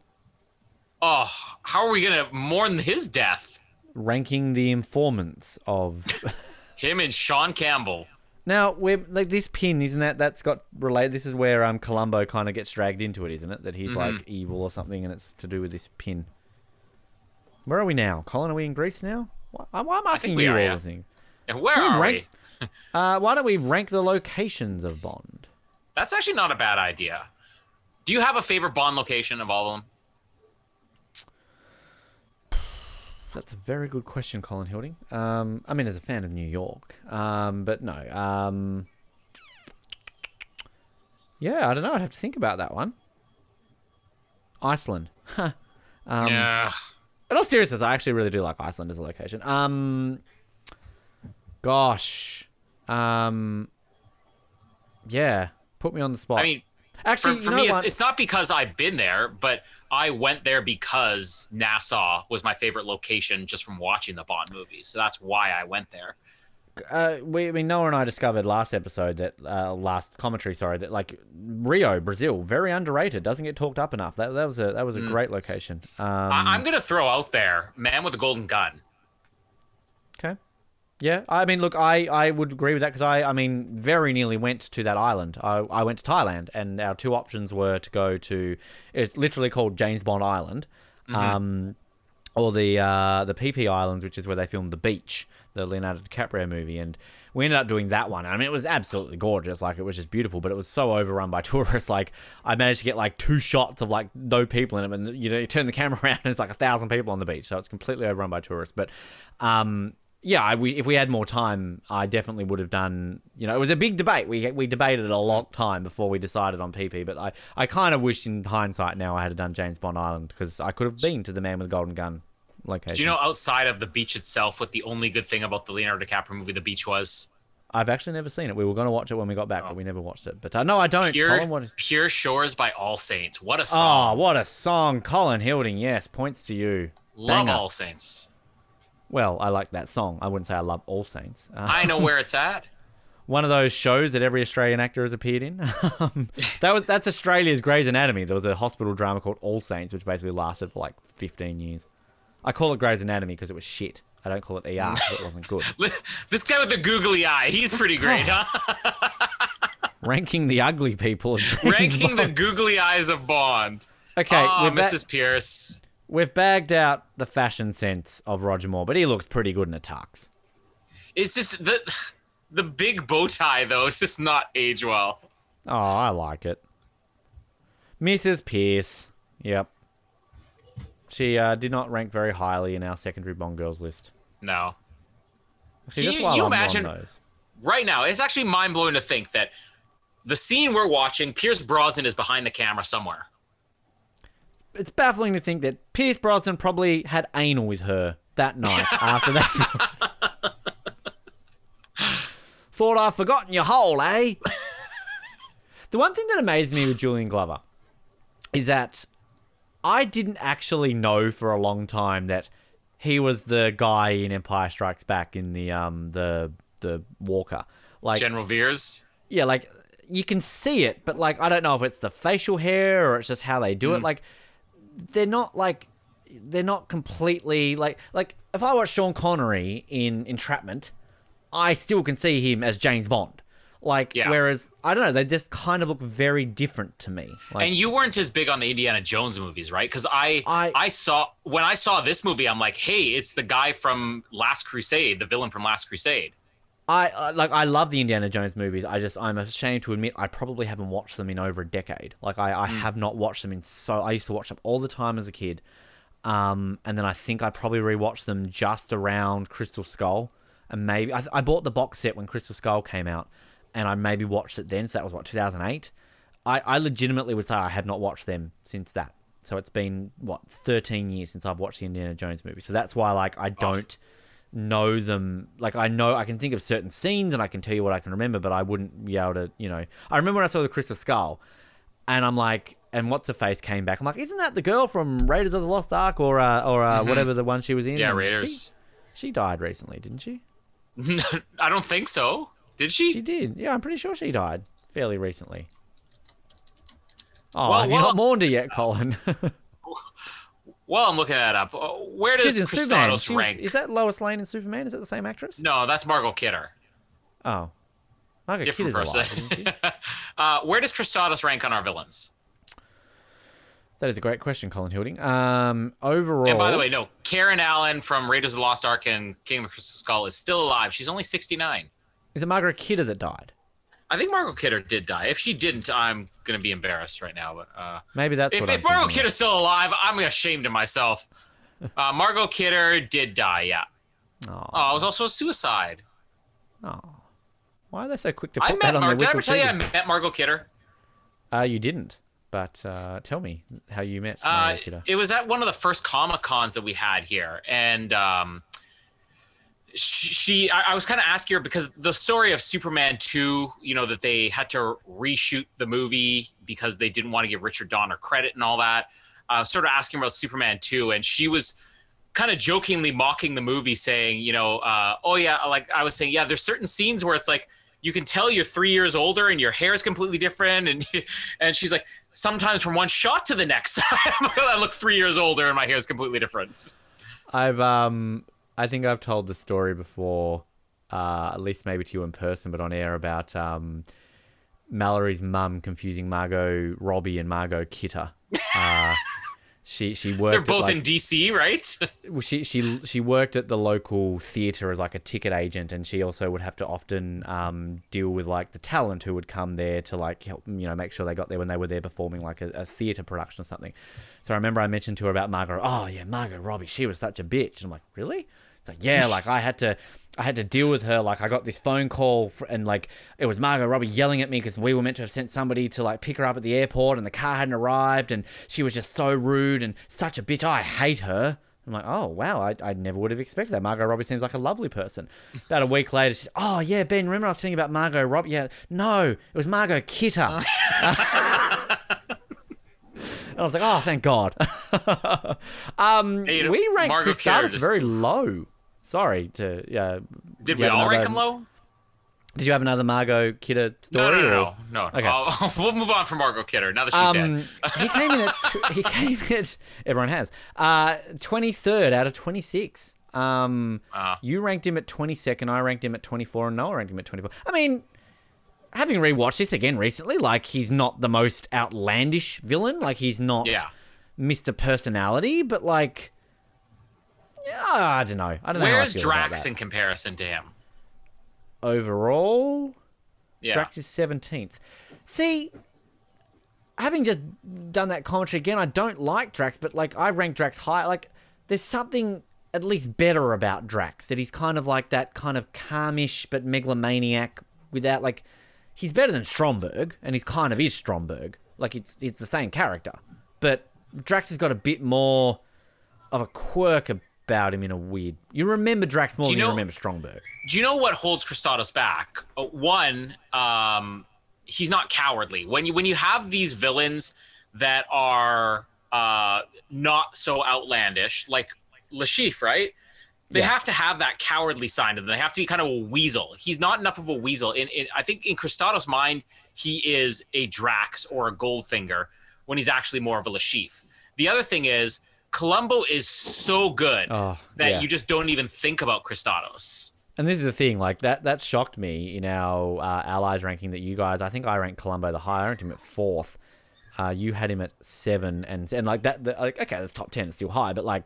B: Oh, how are we gonna mourn his death?
C: Ranking the informants of. <laughs>
B: Him and Sean Campbell.
C: Now we're like this pin, isn't that? That's got related. This is where um Columbo kind of gets dragged into it, isn't it? That he's
B: Mm-hmm.
C: like evil or something, and it's to do with this pin. Where are we now, Colin? Are we in Greece now? Why, I'm asking you
B: are,
C: all
B: yeah.
C: the thing.
B: And where are
C: rank-
B: we? <laughs>
C: Uh, why don't we rank the locations of Bond?
B: That's actually not a bad idea. Do you have a favorite Bond location of all of them?
C: That's a very good question, Colin Hilding. Um, I mean, as a fan of New York, um, but no. Um, yeah, I don't know. I'd have to think about that one. Iceland. <laughs> Um,
B: yeah.
C: In all seriousness, I actually really do like Iceland as a location. Um, gosh, um, yeah, put me on the spot.
B: I mean,
C: actually,
B: for, for
C: you know
B: me, it's, it's not because I've been there, but I went there because Nassau was my favorite location just from watching the Bond movies. So that's why I went there.
C: Uh, we, I mean, Noah and I discovered last episode that uh, last commentary, sorry, that like Rio, Brazil, very underrated. Doesn't get talked up enough. That, that was a that was a great location. Um,
B: I, I'm gonna throw out there, Man with a Golden Gun.
C: okay, Yeah, I mean, look, I, I would agree with that because I, I mean, very nearly went to that island. I, I went to Thailand, and our two options were to go to. It's literally called James Bond Island, um, or the uh, the Phi Phi Islands, which is where they filmed The Beach, the Leonardo DiCaprio movie, and we ended up doing that one. I mean, it was absolutely gorgeous, like it was just beautiful, but it was so overrun by <laughs> tourists. Like I managed to get like two shots of like no people in it, and you know, you turn the camera <laughs> around, and it's like a thousand people on the beach, so it's completely overrun by tourists. But um, yeah, I, we, if we had more time, I definitely would have done. You know, it was a big debate. We we debated a long time before we decided on Phi Phi. But I, I kind of wish in hindsight now I had done James Bond Island because I could have been to the Man with the Golden Gun location.
B: Do you know outside of the beach itself, what the only good thing about the Leonardo DiCaprio movie, The Beach, was?
C: I've actually never seen it. We were going to watch it when we got back, but we never watched it. But uh, no, I don't.
B: Pure,
C: Colin, is...
B: Pure Shores by All Saints. What a song.
C: Oh, what a song, Colin Hilding. Yes, points to you.
B: Love
C: banger.
B: All Saints.
C: Well, I like that song. I wouldn't say I love All Saints. Uh,
B: I know where it's at. <laughs>
C: one of those shows that every Australian actor has appeared in. <laughs> um, that was that's Australia's Grey's Anatomy. There was a hospital drama called All Saints, which basically lasted for like 15 years. I call it Grey's Anatomy because it was shit. I don't call it ER because it wasn't good. <laughs>
B: This guy with the googly eye, he's pretty great, huh? <laughs>
C: Ranking the ugly people.
B: Ranking the googly eyes of Bond.
C: Okay,
B: oh,
C: we're ba-
B: Mrs. Pierce.
C: we've bagged out the fashion sense of Roger Moore, but he looks pretty good in a tux.
B: It's just the the big bow tie though. It's just not age well.
C: Oh, I like it. Mrs. Pierce. Yep. She uh, did not rank very highly in our secondary Bond girls list.
B: No.
C: Actually,
B: Can
C: just
B: you- you imagine-. Right now, it's actually mind blowing to think that the scene we're watching, Pierce Brosnan is behind the camera somewhere.
C: It's baffling to think that Pierce Brosnan probably had anal with her that night <laughs> after that. <laughs> Thought I'd forgotten your hole, eh? <laughs> the one thing that amazed me with Julian Glover is that I didn't actually know for a long time that he was the guy in Empire Strikes Back in the um the the Walker. Like
B: General Veers.
C: yeah, like you can see it, but like I don't know if it's the facial hair or it's just how they do it. Like they're not like they're not completely like like if I watch Sean Connery in Entrapment, I still can see him as James Bond. Like
B: Yeah.
C: whereas I don't know, they just kind of look very different to me. Like
B: and you weren't as big on the Indiana Jones movies, right? Because I,
C: I-
B: I saw when I saw this movie, I'm like, hey, it's the guy from Last Crusade, the villain from Last Crusade.
C: I I- like I love the Indiana Jones movies. I just I'm ashamed to admit I probably haven't watched them in over a decade. Like I, I have not watched them in so I used to watch them all the time as a kid. Um, and then I think I probably rewatched them just around Crystal Skull, and maybe I, I bought the box set when Crystal Skull came out, and I maybe watched it then. So that was what 2008. I, I legitimately would say I have not watched them since that. So it's been what 13 years since I've watched the Indiana Jones movie. So that's why like I don't know them. Like I know I can think of certain scenes and I can tell you what I can remember, but I wouldn't be able to. You know, I remember when I saw the Crystal Skull, and I'm like, and what's the face came back. I'm like, isn't that the girl from Raiders of the Lost Ark or uh, or uh, whatever the one she was in?
B: Mm-hmm. Yeah, Raiders.
C: She, she died recently, didn't she? <laughs>
B: I don't think so. Did she?
C: She did. Yeah, I'm pretty sure she died fairly recently. Oh,
B: Well,
C: have you
B: well-
C: not mourned her yet, Colin? <laughs>
B: well, I'm looking that up. Where does
C: She's in Superman.
B: Kristatos
C: She was-
B: rank?
C: is that Lois Lane in Superman? Is that the same actress?
B: No, that's Margot Kidder.
C: Oh, Margaret
B: Different
C: Kidder's alive,
B: person.
C: she? <laughs>
B: Uh, where does Kristatos rank on our villains?
C: That is a great question, Colin Hilding. Um, overall,
B: And by the way, no, Karen Allen from Raiders of the Lost Ark and King of the Crystal Skull is still alive. She's only 69.
C: Is it Margaret Kidder that died?
B: I think Margot Kidder did die. If she didn't, I'm gonna be embarrassed right now. But uh,
C: Maybe that's
B: if, if Margot. Kidder's still alive, I'm ashamed of myself. <laughs> Uh, Margot Kidder did die. Yeah.
C: Oh,
B: Oh, it was also a suicide.
C: oh. Why are they so quick to put
B: I
C: that
B: met
C: on
B: Mar- Did I ever tell you I met Margot Kidder?
C: Uh, you didn't, but uh, tell me how you met
B: Uh,
C: Margaret Kidder.
B: it was at one of the first Comic Cons that we had here, and um, she, I, I was kind of asking her because the story of Superman two, you know, that they had to reshoot the movie because they didn't want to give Richard Donner credit and all that. Uh, sort of asking about Superman two, and she was kind of jokingly mocking the movie, saying, you know, uh, oh yeah, like I was saying, yeah, there's certain scenes where it's like you can tell you're three years older and your hair is completely different, and <laughs> and she's like, sometimes from one shot to the next, <laughs> I look three years older and my hair is completely different.
C: I've um, I think I've told the story before uh, at least maybe to you in person, but on air about um, Mallory's mum confusing Margot Robbie and Margot Kidder. Uh, <laughs> she she worked.
B: They're both
C: like-
B: in DC, right? <laughs>
C: she she she worked at the local theater as like a ticket agent, and she also would have to often um, deal with like the talent who would come there to like help you know make sure they got there when they were there performing like a, a theater production or something. So I remember I mentioned to her about Margot. Oh yeah, Margot Robbie, she was such a bitch. And I'm like, really? It's like yeah, like I had to. I had to deal with her. Like I got this phone call, and like it was Margot Robbie yelling at me because we were meant to have sent somebody to like pick her up at the airport, and the car hadn't arrived, and she was just so rude and such a bitch. I hate her. I'm like, oh wow, I, I never would have expected that. Margot Robbie seems like a lovely person. About a week later, she's, oh yeah, Ben, remember I was telling you about Margot Robbie? Yeah, no, it was Margot Kidder. <laughs> And I was like, oh, thank God. <laughs> um,
B: Hey,
C: we ranked
B: Margot Kristatos
C: very low. Sorry to yeah.
B: Did we all rank
C: another-
B: him low?
C: Did you have another Margot Kidder
B: No,
C: story?
B: no, no,
C: or-
B: no, no.
C: Okay.
B: I'll- <laughs> we'll move on from Margot Kidder now that she's
C: Um,
B: dead.
C: he came in at <laughs> he came in at everyone has uh twenty third out of twenty six. Um,
B: Ah.
C: you ranked him at twenty second. I ranked him at twenty four, and Noah ranked him at twenty four. I mean, having rewatched this again recently, like he's not the most outlandish villain. Like he's not
B: Yeah.
C: Mr. Personality, but like, yeah, I don't know. I don't know. how
B: Where's Drax in comparison to him?
C: overall?
B: Yeah.
C: Drax is 17th. See, having just done that commentary again, I don't like Drax, but like I rank Drax high. Like, there's something at least better about Drax that he's kind of like that kind of calmish but megalomaniac without like he's better than Stromberg, and he's kind of is Stromberg. Like it's it's the same character, but Drax has got a bit more of a quirk about him in a weird. You remember Drax more
B: you
C: than you remember Stromberg.
B: Do you know what holds Kristatos back? Uh, one, um, he's not cowardly. When you when you have these villains that are uh, not so outlandish, like Le Chiffre, right? They
C: Yeah.
B: have to have that cowardly side to them. They have to be kind of a weasel. He's not enough of a weasel. In, in I think in Kristatos' mind, he is a Drax or a Goldfinger when he's actually more of a Le Chiffre. The other thing is Columbo is so good
C: Oh,
B: that
C: yeah.
B: you just don't even think about Kristatos.
C: And this is the thing, like that that shocked me in our uh, allies ranking that you guys. I think I ranked Columbo the high. I ranked him at fourth. Uh, you had him at seven, and and like that. The, like okay, that's top ten. It's still high, but like,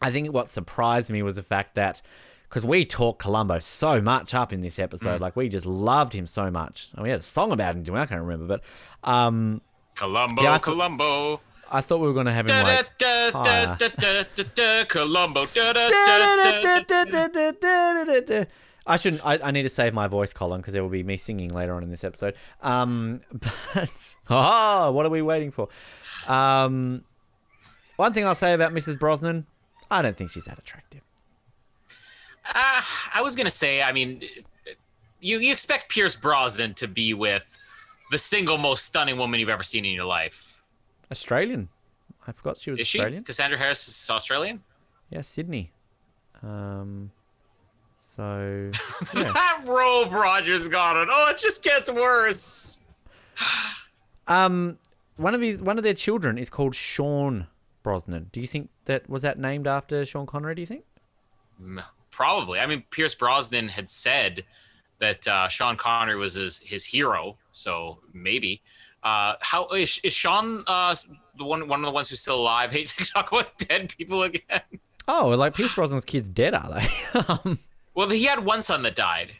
C: I think what surprised me was the fact that because we talked Columbo so much up in this episode, like we just loved him so much. And we had a song about him. doing I can't remember, but um,
B: Columbo,
C: Yeah, I thought-
B: Columbo.
C: I thought we were gonna have him like. higher.
B: da.
C: I shouldn't. I, I need to save my voice, Colin, because there will be me singing later on in this episode. Um, but oh, what are we waiting for? Um, one thing I'll say about Mrs. Brosnan, I don't think she's that attractive.
B: Ah, I was gonna say, I mean, you you expect Pierce Brosnan to be with the single most stunning woman you've ever seen in your life.
C: Australian. I forgot she was
B: Is she?
C: Australian.
B: Cassandra Harris is Australian.
C: Yeah, Sydney. Um, so <laughs> yeah.
B: That robe Rogers got it. Oh, it just gets worse.
C: um, one of his one of their children is called Sean Brosnan. Do you think that was that named after Sean Connery? Do you think?
B: Probably. I mean, Pierce Brosnan had said that uh, Sean Connery was his, his hero, so maybe. Uh, how is, is Sean uh, the one one of the ones who's still alive? <laughs> Hate to talk about dead people again.
C: Oh, like Pierce Brosnan's kids dead, are they? <laughs> um,
B: Well, he had one son that died.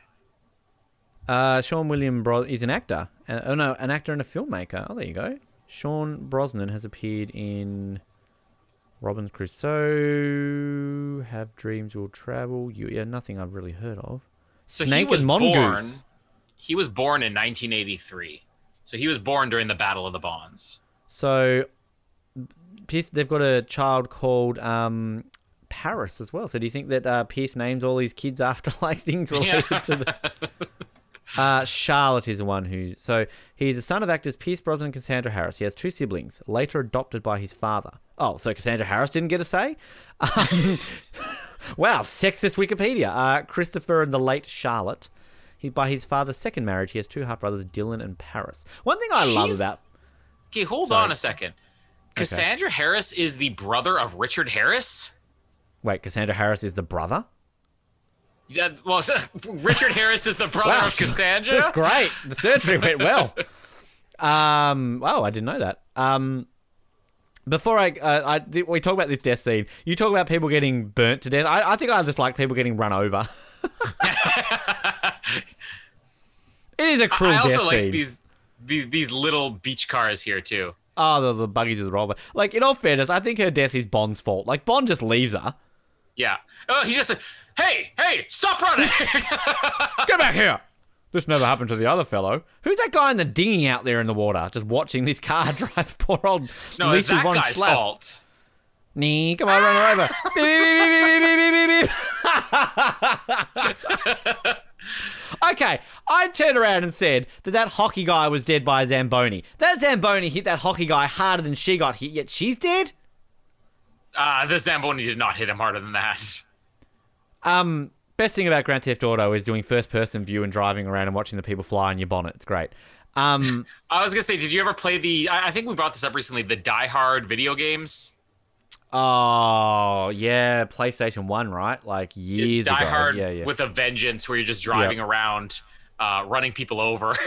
C: uh, Sean William Bros is an actor. Uh, oh no, an actor and a filmmaker. Oh, there you go. Sean Brosnan has appeared in Robinson Crusoe, Have Dreams Will Travel. You, yeah, nothing I've really heard of.
B: So
C: Snake
B: he was
C: and
B: born. He was born in 1983. So he was born during the Battle of the Bonds.
C: So, Pierce, they've got a child called um, Paris as well. So, do you think that uh, Pierce names all these kids after <laughs> like things related
B: Yeah.
C: to the? <laughs> Uh, Charlotte is the one who. So he's the son of actors Pierce Brosnan and Cassandra Harris. He has two siblings, later adopted by his father. Oh, so Cassandra Harris didn't get a say? Um, <laughs> wow, sexist Wikipedia. Uh, Christopher and the late Charlotte. He, by his father's second marriage, he has two half brothers, Dylan and Paris. One thing I love about
B: Okay, hold
C: Sorry.
B: on a second. Cassandra Harris is the brother of Richard Harris.
C: wait, Cassandra Harris is the brother.
B: Yeah, well, <laughs> Richard Harris is the brother
C: Wow,
B: of Cassandra.
C: That's great. The surgery went well. <laughs> Um, oh, I didn't know that. Um, before I, uh, I th- we talk about this death scene. You talk about people getting burnt to death. I, I think I just like people getting run over. <laughs> it is a cruel
B: I also
C: death
B: like
C: scene.
B: these, these these little beach cars here too.
C: Oh, the, the buggies with the roller. Like in all fairness, I think her death is Bond's fault. Like Bond just leaves her.
B: Yeah. Oh, he just said, "Hey, hey, stop running!"
C: Get back here. This never happened to the other fellow. Who's that guy in the dinghy out there in the water, just watching this car <laughs> drive poor old
B: no, it's that guy's
C: Schlapp?
B: fault.
C: Nee, come on, run her over. <laughs> beep, beep, beep, beep, beep, beep, beep, beep. <laughs> okay, I turned around and said that that hockey guy was dead by a Zamboni. That Zamboni hit that hockey guy harder than she got hit, yet she's dead?
B: Uh, the Zamboni did not hit him harder than that.
C: Um, best thing about Grand Theft Auto is doing first person view and driving around and watching the people fly in your bonnet. It's great. Um, <laughs>
B: I was gonna say, did you ever play the? I think we brought this up recently. The Die Hard video games.
C: oh, yeah, PlayStation 1, right? Like years
B: Die
C: ago.
B: Hard
C: yeah, yeah.
B: with a Vengeance, where you're just driving around, uh, running people over. <laughs>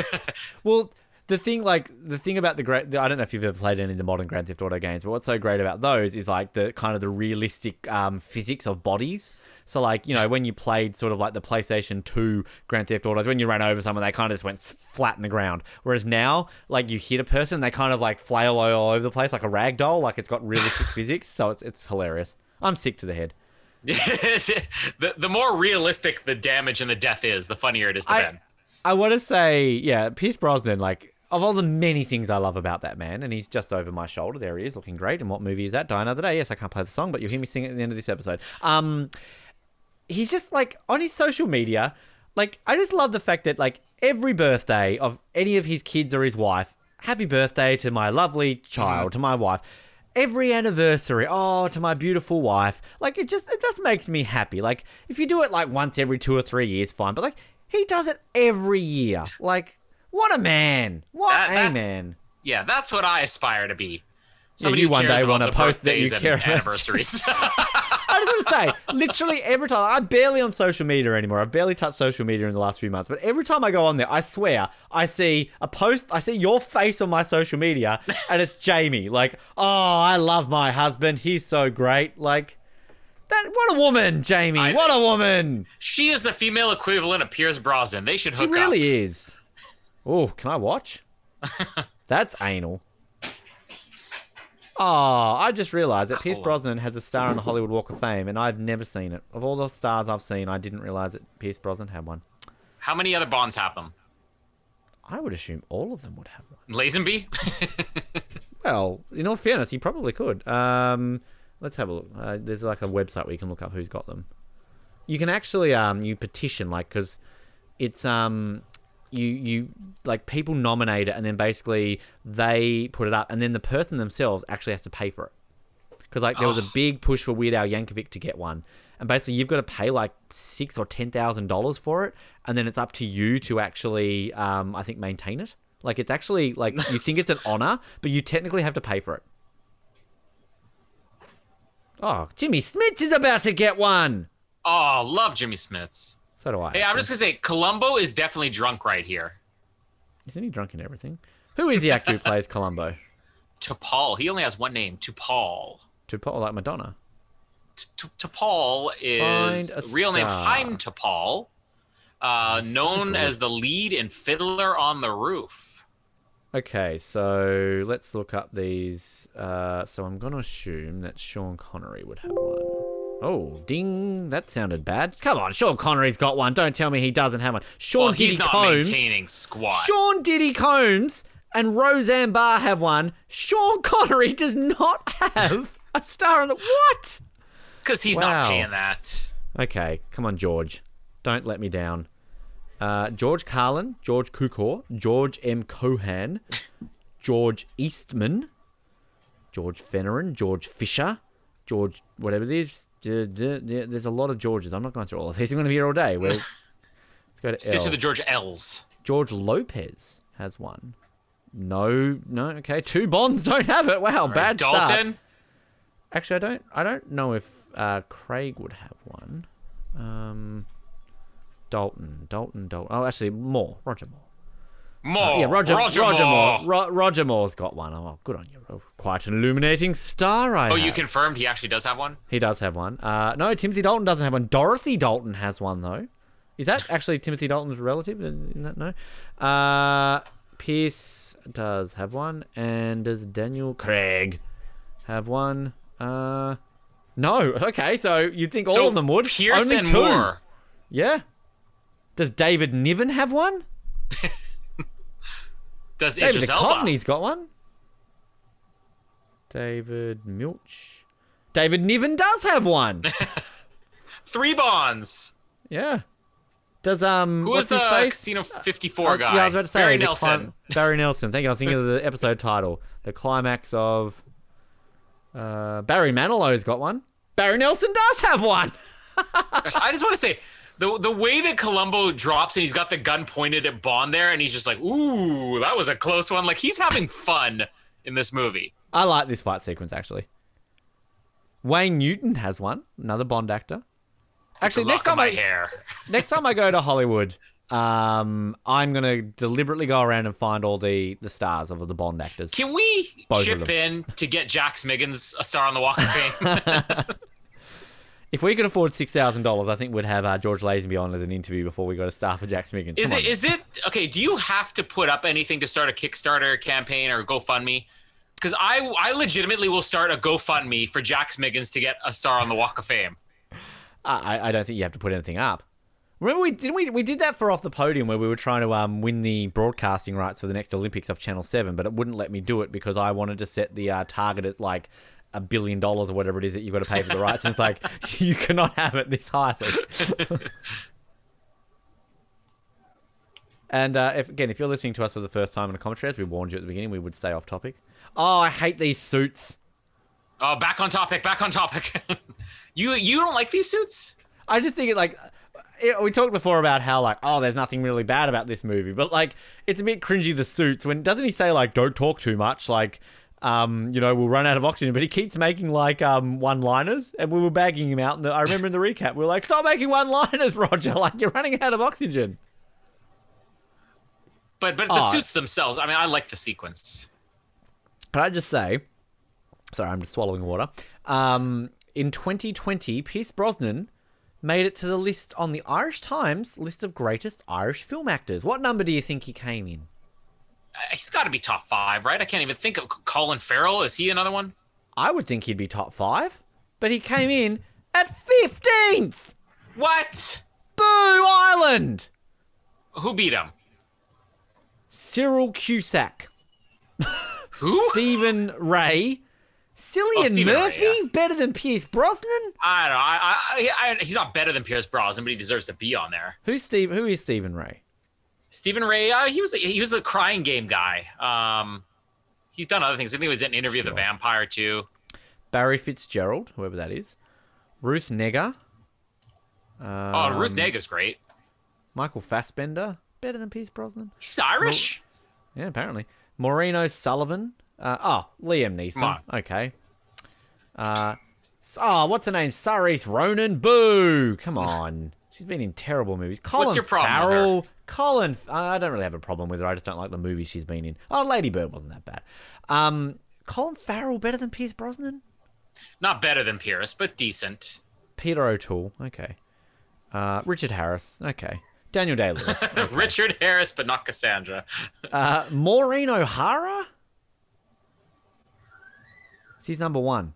C: Well, the thing, like the thing about the great, I don't know if you've ever played any of the modern Grand Theft Auto games, but what's so great about those is like the kind of the realistic um, physics of bodies. So, like you know, when you played sort of like the PlayStation Two Grand Theft Autos, when you ran over someone, they kind of just went flat in the ground. Whereas now, like you hit a person, they kind of like flail all over the place like a rag doll. Like it's got realistic <laughs> physics, so it's it's hilarious. I'm sick to the head. <laughs>
B: the the more realistic the damage and the death is, the funnier it is to
C: I,
B: Ben.
C: I want to say, yeah, Pierce Brosnan, like, of all the many things I love about that man, and he's just over my shoulder. There he is, looking great. And what movie is that? Die Another Day. Yes, I can't play the song, but you'll hear me sing it at the end of this episode. Um, he's just like on his social media. Like, I just love the fact that like every birthday of any of his kids or his wife, happy birthday to my lovely child, mm. to my wife. Every anniversary, oh, to my beautiful wife. Like it just it just makes me happy. Like if you do it like once every two or three years, fine. But like he does it every year. Like what a man! What
B: That-
C: a man!
B: Yeah, that's what I aspire to be. Somebody
C: you one day wanna post that you care about-
B: anniversaries. <laughs> <laughs>
C: I just want to say, literally every time I'm barely on social media anymore. I've barely touched social media in the last few months, but every time I go on there, I swear I see a post. I see your face on my social media, <laughs> and it's Jamie. Like, oh, I love my husband. He's so great. Like. That, what a woman, Jamie!
B: I-
C: what a woman!
B: she is the female equivalent of Pierce Brosnan. They should hook She
C: really
B: up.
C: Really is. Oh, can I watch? That's anal. Oh, I just realized that Pierce Brosnan has a star on the Hollywood Walk of Fame, and I've never seen it. Of all the stars I've seen, I didn't realize that Pierce Brosnan had one.
B: How many other Bonds have them?
C: I would assume all of them would have one.
B: Lazenby? <laughs>
C: Well, in all fairness, he probably could. Um, let's have a look. Uh, there's like a website where you can look up who's got them. You can actually um, you petition like because it's um you you like people nominate it and then basically they put it up and then the person themselves actually has to pay for it. Because like there was a big push for Weird Al Yankovic to get one. And basically you've got to pay like six or ten thousand dollars for it and then it's up to you to actually um, I think maintain it. Like it's actually like you think it's an honor but you technically have to pay for it. Oh Jimmy Smith is about to get one!
B: Oh, love Jimmy Smiths.
C: So do I
B: Hey, I'm just gonna say, Columbo is definitely drunk right here.
C: isn't he drunk in everything who is the actor who plays Columbo <laughs>
B: Topol, he only has one name. Topol.
C: to Paul like Madonna
B: Paul is real name. Chaim Topol, uh, known as the lead in Fiddler on the Roof.
C: Okay, so let's look up these. Uh, so I'm going to assume that Sean Connery would have one. Oh, ding! That sounded bad. Come on, Sean Connery's got one. Don't tell me he doesn't have one. Sean
B: Well,
C: Diddy
B: he's not
C: Combs.
B: maintaining squat.
C: Sean Diddy Combs and Roseanne Barr have one. Sean Connery does not have a star on the what?
B: Because he's
C: Wow.
B: not paying that.
C: Okay, come on, George. Don't let me down. Uh, George Carlin, George Cukor, George M. Cohan, <laughs> George Eastman, George Fenneman, George Fisher, George whatever it is. There's a lot of Georges. I'm not going through all of these. I'm going to be here all day. Well, <laughs> let's go to
B: Stick to the George L's.
C: George Lopez has one. No, no. Okay, two Bonds don't have it. Wow, bad start.
B: Dalton.
C: Actually, I don't. I don't know if uh, Craig would have one. Um, Dalton, Dalton, Dalton. Oh, actually, Moore, Roger Moore.
B: More.
C: yeah, Roger,
B: Roger,
C: Roger,
B: Moore.
C: Moore. Ro- Roger Moore's got one. Oh, good on you. Oh, quite an illuminating star, I
B: Oh, you confirmed he actually does have one?
C: He does have one. Uh, no, Timothy Dalton doesn't have one. Dorothy Dalton has one though. Is that actually Timothy Dalton's relative? In that no. Uh, Pierce does have one, and does Daniel Craig have one? Uh, no. Okay, so you'd think all of them would.
B: Pierce
C: Only
B: and
C: two.
B: Moore.
C: Yeah. Does David Niven have one? <laughs>
B: Does
C: David
B: Idris
C: Duchovny's got one. David Milch. David Niven does have one. <laughs>
B: Three bonds.
C: yeah. Does um
B: Who was the
C: face?
B: Casino 54
C: Oh,
B: guy?
C: Yeah, I was about to say
B: Barry Nelson.
C: clim- Barry Nelson. Thank you. I was thinking of the <laughs> episode title, the climax of. Uh, Barry Manilow's got one. Barry Nelson does have one. <laughs>
B: Gosh, I just want to say the the way that Columbo drops and he's got the gun pointed at Bond there, and he's just like, "Ooh, that was a close one." Like he's having fun in this movie.
C: I like this fight sequence actually. Wayne Newton has one, another Bond actor. Actually, next time I
B: hair. <laughs>
C: next time I go to Hollywood, um, I'm gonna deliberately go around and find all the the stars of the Bond actors.
B: Can we
C: Both
B: chip in to get Jack Smiggins a star on the Walk of Fame? <laughs> <laughs>
C: If we could afford six thousand dollars, I think we'd have uh, George Lazenby on as an interview before we got a star for Jack Smiggins.
B: is
C: Come
B: it
C: on.
B: is it okay? Do you have to put up anything to start a Kickstarter campaign or GoFundMe? Because I I legitimately will start a GoFundMe for Jack Smiggins to get a star on the Walk of Fame.
C: I, I don't think you have to put anything up. Remember we did we we did that for off the podium where we were trying to um, win the broadcasting rights for the next Olympics off Channel Seven, but it wouldn't let me do it because I wanted to set the uh, target at like a billion dollars or whatever it is that you've got to pay for the rights. And it's like <laughs> you cannot have it this highly. <laughs> and uh, if again, if you're listening to us for the first time in a commentary, as we warned you at the beginning, we would stay off topic. Oh, I hate these suits.
B: Oh, back on topic. Back on topic. <laughs> you you don't like these suits?
C: I just think it like we talked before about how like oh there's nothing really bad about this movie, but like it's a bit cringy the suits when doesn't he say like don't talk too much like um you know we'll run out of oxygen, but he keeps making like um one liners and we were bagging him out. And I remember in the recap we were like stop making one liners, <laughs> Roger, like you're running out of oxygen.
B: But but the
C: Oh.
B: suits themselves. I mean, I like the sequence.
C: Can I just say, sorry, I'm just swallowing water. Um, in 2020, Pierce Brosnan made it to the list on the Irish Times list of greatest Irish film actors. What number do you think he came in?
B: He's got to be top five, right? I can't even think of Colin Farrell. Is he another one?
C: I would think he'd be top five, but he came in at 15th!
B: What?
C: Boo Island!
B: Who beat him?
C: Cyril Cusack,
B: Who? <laughs>
C: Stephen Rea, Cillian
B: oh, Rea,
C: Murphy,
B: yeah.
C: better than Pierce Brosnan?
B: I don't know. I, I, I, he's not better than Pierce Brosnan, but he deserves to be on there.
C: Who's Steve? Who is Stephen Rea?
B: Stephen Rea, uh, he was he was a crying game guy. Um, he's done other things. I think he was in Interview with the Vampire too.
C: Barry Fitzgerald, whoever that is. Ruth Negga.
B: oh, Ruth
C: Um,
B: Negga's great.
C: Michael Fassbender, better than Pierce Brosnan.
B: He's Irish.
C: Yeah, apparently. Maureen O'Sullivan. Uh, oh, Liam Neeson. Okay. Uh, oh, what's her name? Saoirse Ronan. Boo! Come on. She's been in terrible movies. Colin
B: your problem with
C: Farrell. Colin. I don't really have a problem with her. I just don't like the movies she's been in. Oh, Lady Bird wasn't that bad. Um, Colin Farrell better than Pierce Brosnan?
B: Not better than Pierce, but decent.
C: Peter O'Toole. Okay. Uh, Richard Harris. Okay. Daniel Day Lewis. <laughs>
B: Richard Harris, but not Cassandra. <laughs>
C: Uh, Maureen O'Hara? She's number one.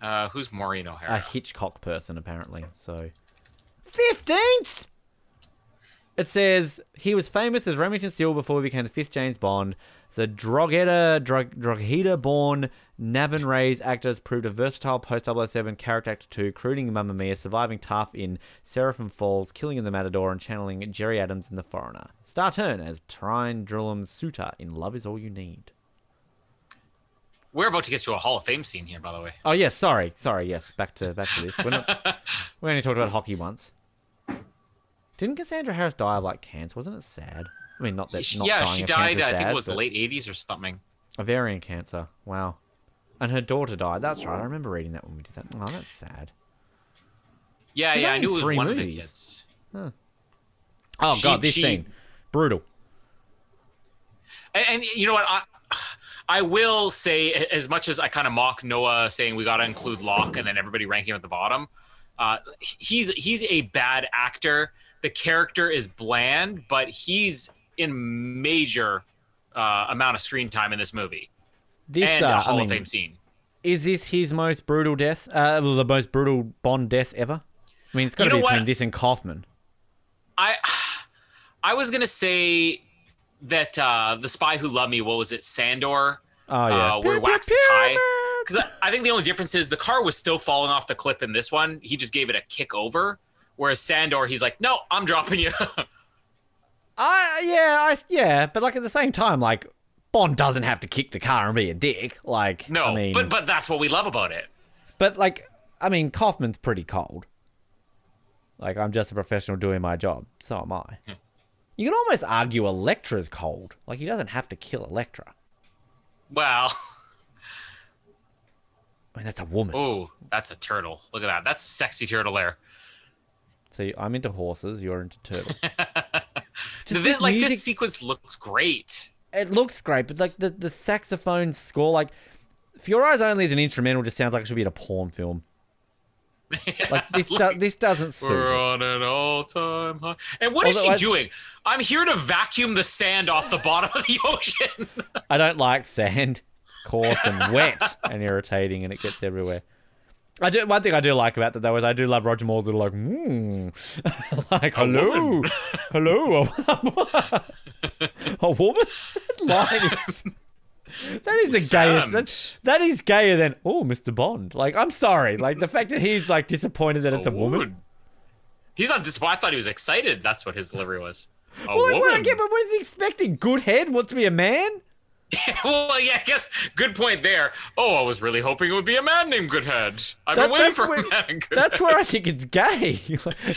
B: Uh, who's Maureen O'Hara?
C: A Hitchcock person, apparently. So. 15th! It says he was famous as Remington Steele before he became the fifth James Bond. The Drogheda, Drog, Drogheda born Navan Ray's actors proved a versatile post 007 character actor too, crooning in Mamma Mia, surviving tough in Seraphim Falls, killing in the Matador, and channeling Gerry Adams in The Foreigner. Star turn as Trine Dyrholm's suitor in Love Is All You Need.
B: We're about to get to a Hall of Fame scene here, by the way.
C: Oh yes, sorry, sorry. Yes, back to back to this. We're not, we only talked about hockey once. Didn't Cassandra Harris die of like cancer? Wasn't it sad? I mean, not that.
B: She-
C: Not
B: yeah, she died. I think it was the late '80s or something.
C: ovarian cancer. Wow. And her daughter died. That's right. I remember reading that when we did that. Oh, that's sad.
B: Yeah, yeah, I knew it was one of the
C: movies.
B: kids.
C: Oh
B: She-
C: god, this
B: she-
C: scene, brutal.
B: And, and you know what? I, I will say, as much as I kind of mock Noah saying we got to include Locke and then everybody ranking him at the bottom, uh, he's he's a bad actor. The character is bland, but he's in major uh, amount of screen time in this movie
C: This
B: and
C: uh,
B: a
C: I
B: Hall
C: mean,
B: of Fame scene.
C: is this his most brutal death? Uh, the most brutal Bond death ever. I mean, it's got to
B: You
C: be
B: know
C: between
B: what?
C: this and Kaufman.
B: I I was gonna say that uh, the Spy Who Loved Me. What was it, Sandor?
C: Oh yeah,
B: uh, where
C: Pew, pew,
B: Wax the tie. Because I, I think the only difference is the car was still falling off the cliff in this one. He just gave it a kick over. Whereas Sandor, he's like, no, I'm dropping you. <laughs>
C: I yeah, I yeah, but like at the same time, like Bond doesn't have to kick the car and be a dick. Like
B: no,
C: I mean,
B: but but that's what we love about it.
C: But like, I mean, Kaufman's pretty cold. Like, I'm just a professional doing my job. So am I. Hmm. You can almost argue Elektra's cold. Like, he doesn't have to kill Elektra.
B: Well,
C: I mean, that's a woman.
B: oh, that's a turtle. Look at that. That's a sexy turtle there.
C: So I'm into horses. You're into turtles. <laughs>
B: So
C: Just
B: this, like
C: music-
B: this sequence looks great.
C: it looks great, but like the the saxophone score, like For Your Eyes Only as an instrumental just sounds like it should be in a porn film. <laughs> Like this, do- this doesn't suit.
B: We're on an all-time high. And what is
C: Although
B: she
C: I-
B: doing? I'm here to vacuum the sand off the bottom of the <laughs> ocean.
C: I don't like sand. It's coarse and wet and irritating, and it gets everywhere. I do. One thing I do like about that though is I do love Roger Moore's little like, mm. <laughs> like hello,
B: woman. <laughs>
C: hello, a <laughs> woman. line is, that is the gayest. That, that is gayer than oh, Mr. Bond. Like I'm sorry, like the fact that he's like disappointed that it's a woman.
B: He's not disappointed. I thought he was excited. That's what his delivery was. A
C: Well, like,
B: woman.
C: what, yeah, but what is he expecting? Goodhead wants to be a man. <laughs>
B: well, yeah, I guess good point there. Oh, I was really hoping it would be a man named Goodhead. I've
C: That-
B: been waiting
C: that's
B: for
C: where-
B: a man named Goodhead.
C: That's where I think it's gay. <laughs>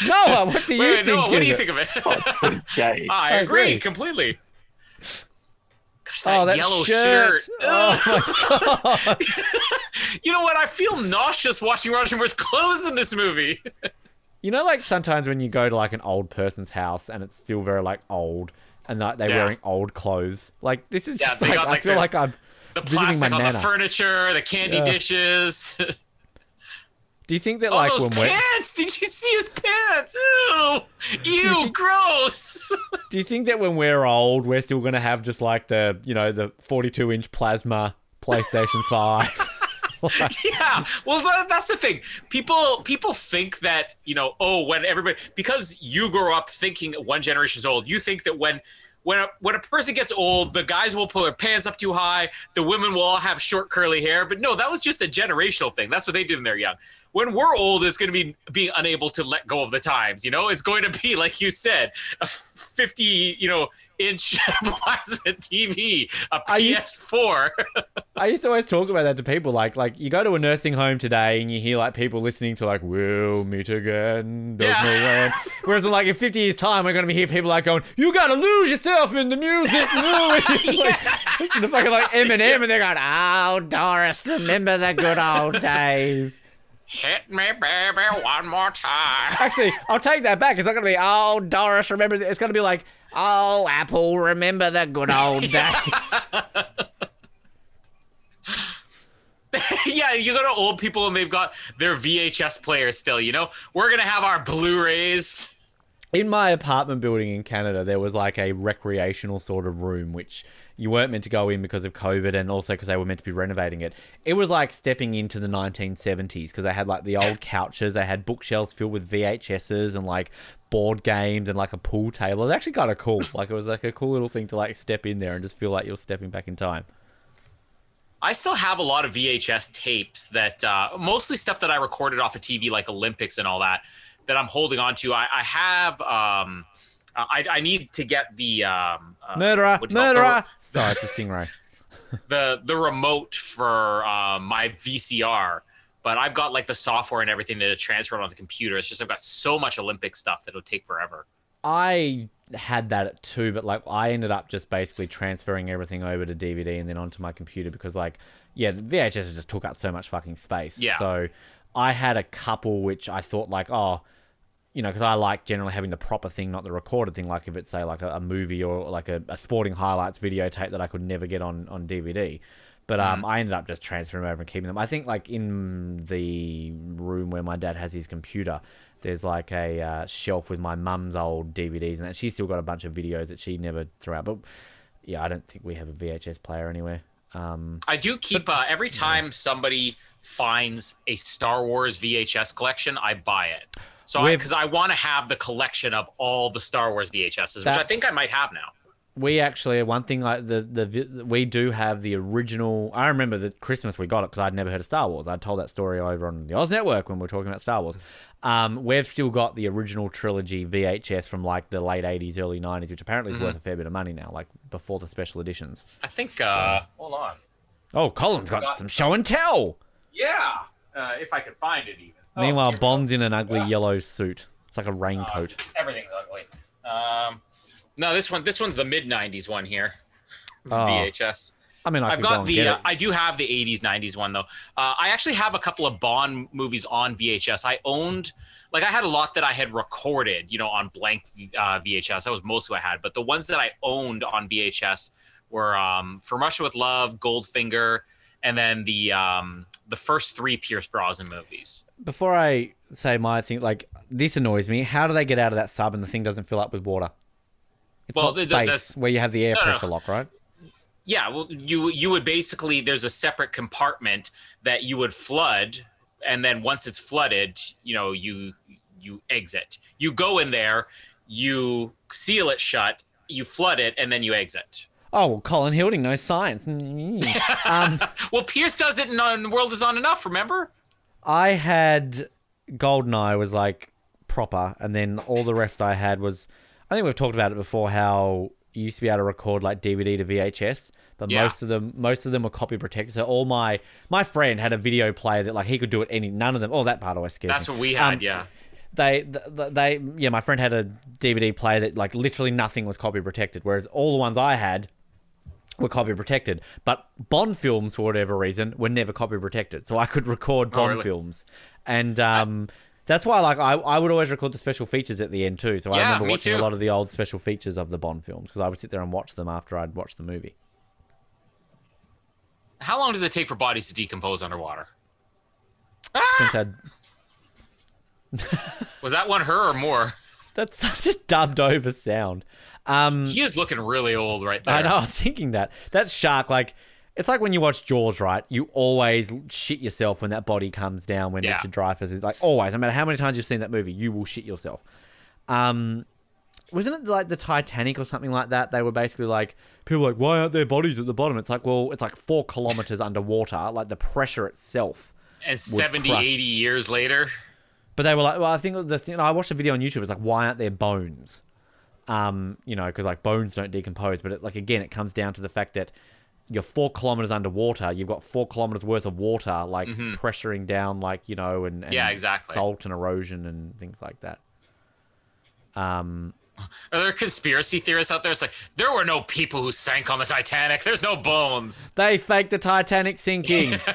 C: Noah, uh, what do you
B: Wait, wait,
C: think?
B: no, what do you think of it?
D: Oh, pretty <laughs> gay.
B: I,
C: I
B: agree,
C: agree.
B: completely. Gosh, that,
C: Oh, that
B: yellow
C: shirt.
B: shirt.
C: Oh my god.
B: You know what? I feel nauseous watching Roger Moore's clothes in this movie.
C: You know, like sometimes when you go to like an old person's house and it's still very like old, and like they're
B: Yeah.
C: wearing old clothes. Like this is
B: Yeah,
C: just like,
B: got,
C: I feel
B: the-
C: like I'm.
B: The plastic
C: my
B: on the furniture, the candy
C: Yeah.
B: dishes. <laughs>
C: Do you think that
B: Oh,
C: like
B: those
C: when we're?
B: pants! Did you see his pants? Ew! Ew! Gross! <laughs>
C: Do you think that when we're old, we're still gonna have just like the you know the 42 inch plasma PlayStation <laughs> 5? <laughs>
B: yeah. Well, that, that's the thing. People people think that you know. Oh, when everybody because you grow up thinking one generation's old, you think that when. When a, when a person gets old, the guys will pull their pants up too high. The women will all have short curly hair. But no, that was just a generational thing. That's what they did when they're young. When we're old, it's going to be being unable to let go of the times. You know, it's going to be like you said, a fifty, you know, inch <laughs> plasma TV, a PS4. <laughs>
C: I used to always talk about that to people. Like, like you go to a nursing home today and you hear like people listening to like "We'll meet again." Don't
B: Yeah. <laughs>
C: Whereas in like in 50 years' time, we're gonna be hear people like going, "You gotta lose yourself in the music." like, listen to fucking like Eminem, and they're going, "Oh, Doris, remember the good old days."
B: Hit me, baby, one more time.
C: Actually, I'll take that back. It's not gonna be, "Oh, Doris, remember." It's gonna be like, "Oh, Apple, remember the good old <laughs> days." <laughs>
B: yeah, you go to old people and they've got their VHS players still, you know? We're going to have our Blu-rays.
C: In my apartment building in Canada, there was like a recreational sort of room which you weren't meant to go in because of COVID and also because they were meant to be renovating it. It was like stepping into the 1970s because they had like the old couches, they had bookshelves filled with VHSs and like board games and like a pool table. It was actually kind of cool. Like it was like a cool little thing to like step in there and just feel like you're stepping back in time.
B: I still have a lot of VHS tapes that uh, mostly stuff that I recorded off of TV, like Olympics and all that, that I'm holding on to. I, I have. Um, I, I need to get the um, uh,
C: Murderer,
B: what do you call it?
C: murderer. Sorry, it's a stingray. <laughs>
B: the the remote for um, my VCR, but I've got like the software and everything to transfer it on the computer. It's just I've got so much Olympic stuff that it'll take forever.
C: I had that too, but like I ended up just basically transferring everything over to DVD and then onto my computer because like yeah, the VHS just took up so much fucking space.
B: Yeah.
C: So I had a couple which I thought like, oh, you know, because I like generally having the proper thing, not the recorded thing. Like if it's say like a, a movie or like a, a sporting highlights videotape that I could never get on on DVD. But um, I ended up just transferring them over and keeping them. I think like in the room where my dad has his computer, there's like a uh, shelf with my mum's old DVDs and that. She's still got a bunch of videos that she never threw out. But yeah, I don't think we have a VHS player anywhere. Um,
B: I do keep uh, every time somebody finds a Star Wars VHS collection, I buy it. So because I, want to have the collection of all the Star Wars VHSs, which I think I might have now.
C: we actually one thing like the the we do have the original. I remember the Christmas we got it because I'd never heard of Star Wars. I told that story over on the Oz Network when we were talking about Star Wars. Um, we've still got the original trilogy VHS from like the late '80s, early '90s, which apparently is worth a fair bit of money now, like before the special editions.
B: I think. Uh, hold on.
C: Oh, Colin's got
B: Got
C: some
B: some.
C: show and tell.
B: Yeah, uh, if I could find it even. Oh,
C: Meanwhile,
B: go.
C: Bond's in an ugly yellow suit. It's like a raincoat.
B: everything's ugly. Um, no, this one. This one's the mid '90s one here.
C: Oh.
B: VHS.
C: I mean, I go
B: got
C: and
B: the. Uh. I do have the '80s, '90s one though. Uh, I actually have a couple of Bond movies on VHS. I owned, like, I had a lot that I had recorded, you know, on blank uh, VHS. That was most who I had. But the ones that I owned on VHS were um, From Russia with Love, Goldfinger, and then the um, the first three Pierce Brosnan movies.
C: Before I say my thing, like this annoys me. How do they get out of that sub and the thing doesn't fill up with water? It's
B: Well,
C: not
B: th-
C: space
B: that's-
C: where you have the air
B: No, no, no.
C: pressure lock, right?
B: Yeah, well, you you would basically there's a separate compartment that you would flood, and then once it's flooded, you know you you exit. You go in there, you seal it shut, you flood it, and then you exit.
C: Oh, well, Colin Hilding knows science. Mm. <laughs> um,
B: Well, Pierce does it in, in the World Is Not Enough. Remember?
C: I had Goldeneye was like proper, and then all the rest I had was. I think we've talked about it before. How you used to be able to record like DVD to VHS, but
B: Yeah.
C: most of them most of them were copy protected. So all my my friend had a video player that like he could do it any. None of them. Oh, that part always scared
B: That's
C: me.
B: what we had.
C: Um,
B: yeah.
C: they th- they yeah my friend had a dvd player that like literally nothing was copy protected whereas all the ones i had were copy protected but bond films for whatever reason were never copy protected so i could record bond
B: really?
C: films and um that's why like I, I would always record the special features at the end too so i remember
B: me
C: watching a lot of the old special features of the bond films because i would sit there and watch them after i'd watched the movie
B: How long does it take for bodies to decompose underwater?
C: since I'd, <laughs>
B: Was that one her or more?
C: that's such a dubbed over sound um
B: He is looking really old right there.
C: I know. I was thinking that that shark, like, it's like when you watch Jaws, right? You always shit yourself when that body comes down. When
B: Yeah.
C: Richard Dreyfuss is like, always, no matter how many times you've seen that movie, you will shit yourself. Um, wasn't it like the Titanic or something like that? They were basically like, people were like, why aren't there bodies at the bottom? It's like, well, it's like four kilometers underwater. Like the pressure itself
B: And 70,
C: crush.
B: 80 years later.
C: But they were like, well, I think the thing I watched a video on YouTube. It's like, why aren't there bones? Um, you know, because like bones don't decompose. But it, like again, it comes down to the fact that you're four kilometers underwater. You've got four kilometers worth of water, like pressuring down, like you know, and, and
B: Mm-hmm. Yeah, exactly.
C: salt and erosion and things like that. Um,
B: Are there conspiracy theorists out there? It's like there were no people who sank on the Titanic. There's no bones.
C: they faked the Titanic sinking. <laughs>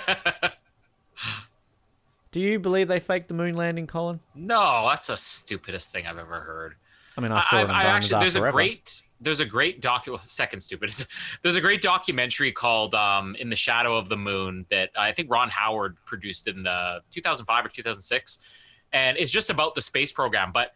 C: Do you believe they faked the moon landing, Colin?
B: No, that's the stupidest thing I've ever heard.
C: I mean, I saw
B: I, actually there's a great there's a great docu <laughs> second stupid. <laughs> There's a great documentary called um, in the shadow of the moon that I think Ron Howard produced in the 2005 or 2006 and it's just about the space program but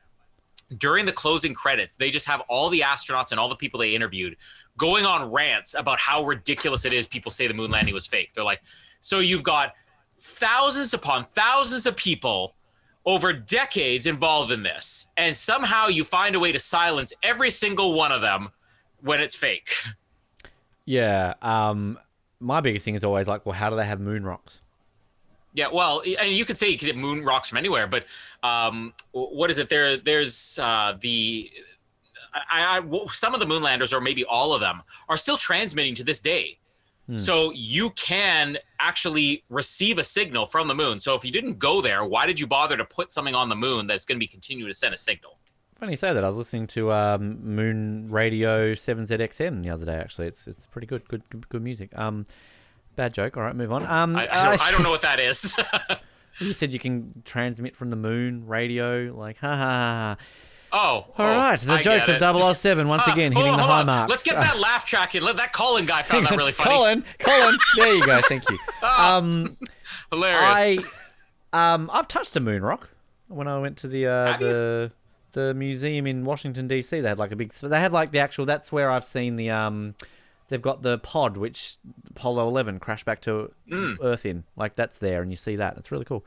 B: during the closing credits they just have all the astronauts and all the people they interviewed going on rants about how ridiculous it is people say the moon landing was fake. They're like so you've got thousands upon thousands of people over decades involved in this and somehow you find a way to silence every single one of them when it's fake <laughs>
C: Yeah. Um, my biggest thing is always like, well, how do they have moon rocks?
B: yeah well and you could say you could get moon rocks from anywhere but um what is it there there's uh the I, I some of the moonlanders or maybe all of them are still transmitting to this day so you can actually receive a signal from the moon so if you didn't go there why did you bother to put something on the moon that's going to be continuing to send a signal
C: Funny you say that. I was listening to um, Moon Radio 7ZXM the other day. Actually, it's it's pretty good, good, good, good music. Um, bad joke. All right, move on. Um,
B: I, I, don't, I don't know what that is <laughs>
C: You said you can transmit from the moon, radio, like ha ha ha.
B: Oh,
C: All right, the
B: I
C: jokes of
B: it.
C: 007 once
B: Ah,
C: again hitting
B: on,
C: the high
B: on.
C: marks.
B: Let's get that laugh track in. Let that Colin guy found that really <laughs> funny.
C: Colin, Colin, there you go. <laughs> Thank you. Um,
B: Hilarious.
C: I, um, I've touched a moon rock when I went to the uh,
B: Have you?
C: the the museum in Washington D.C. They had like a big. They had like the actual. That's where I've seen the um. They've got the pod which Apollo 11 crashed back to
B: Mm.
C: Earth in. Like that's there, and you see that. It's really cool.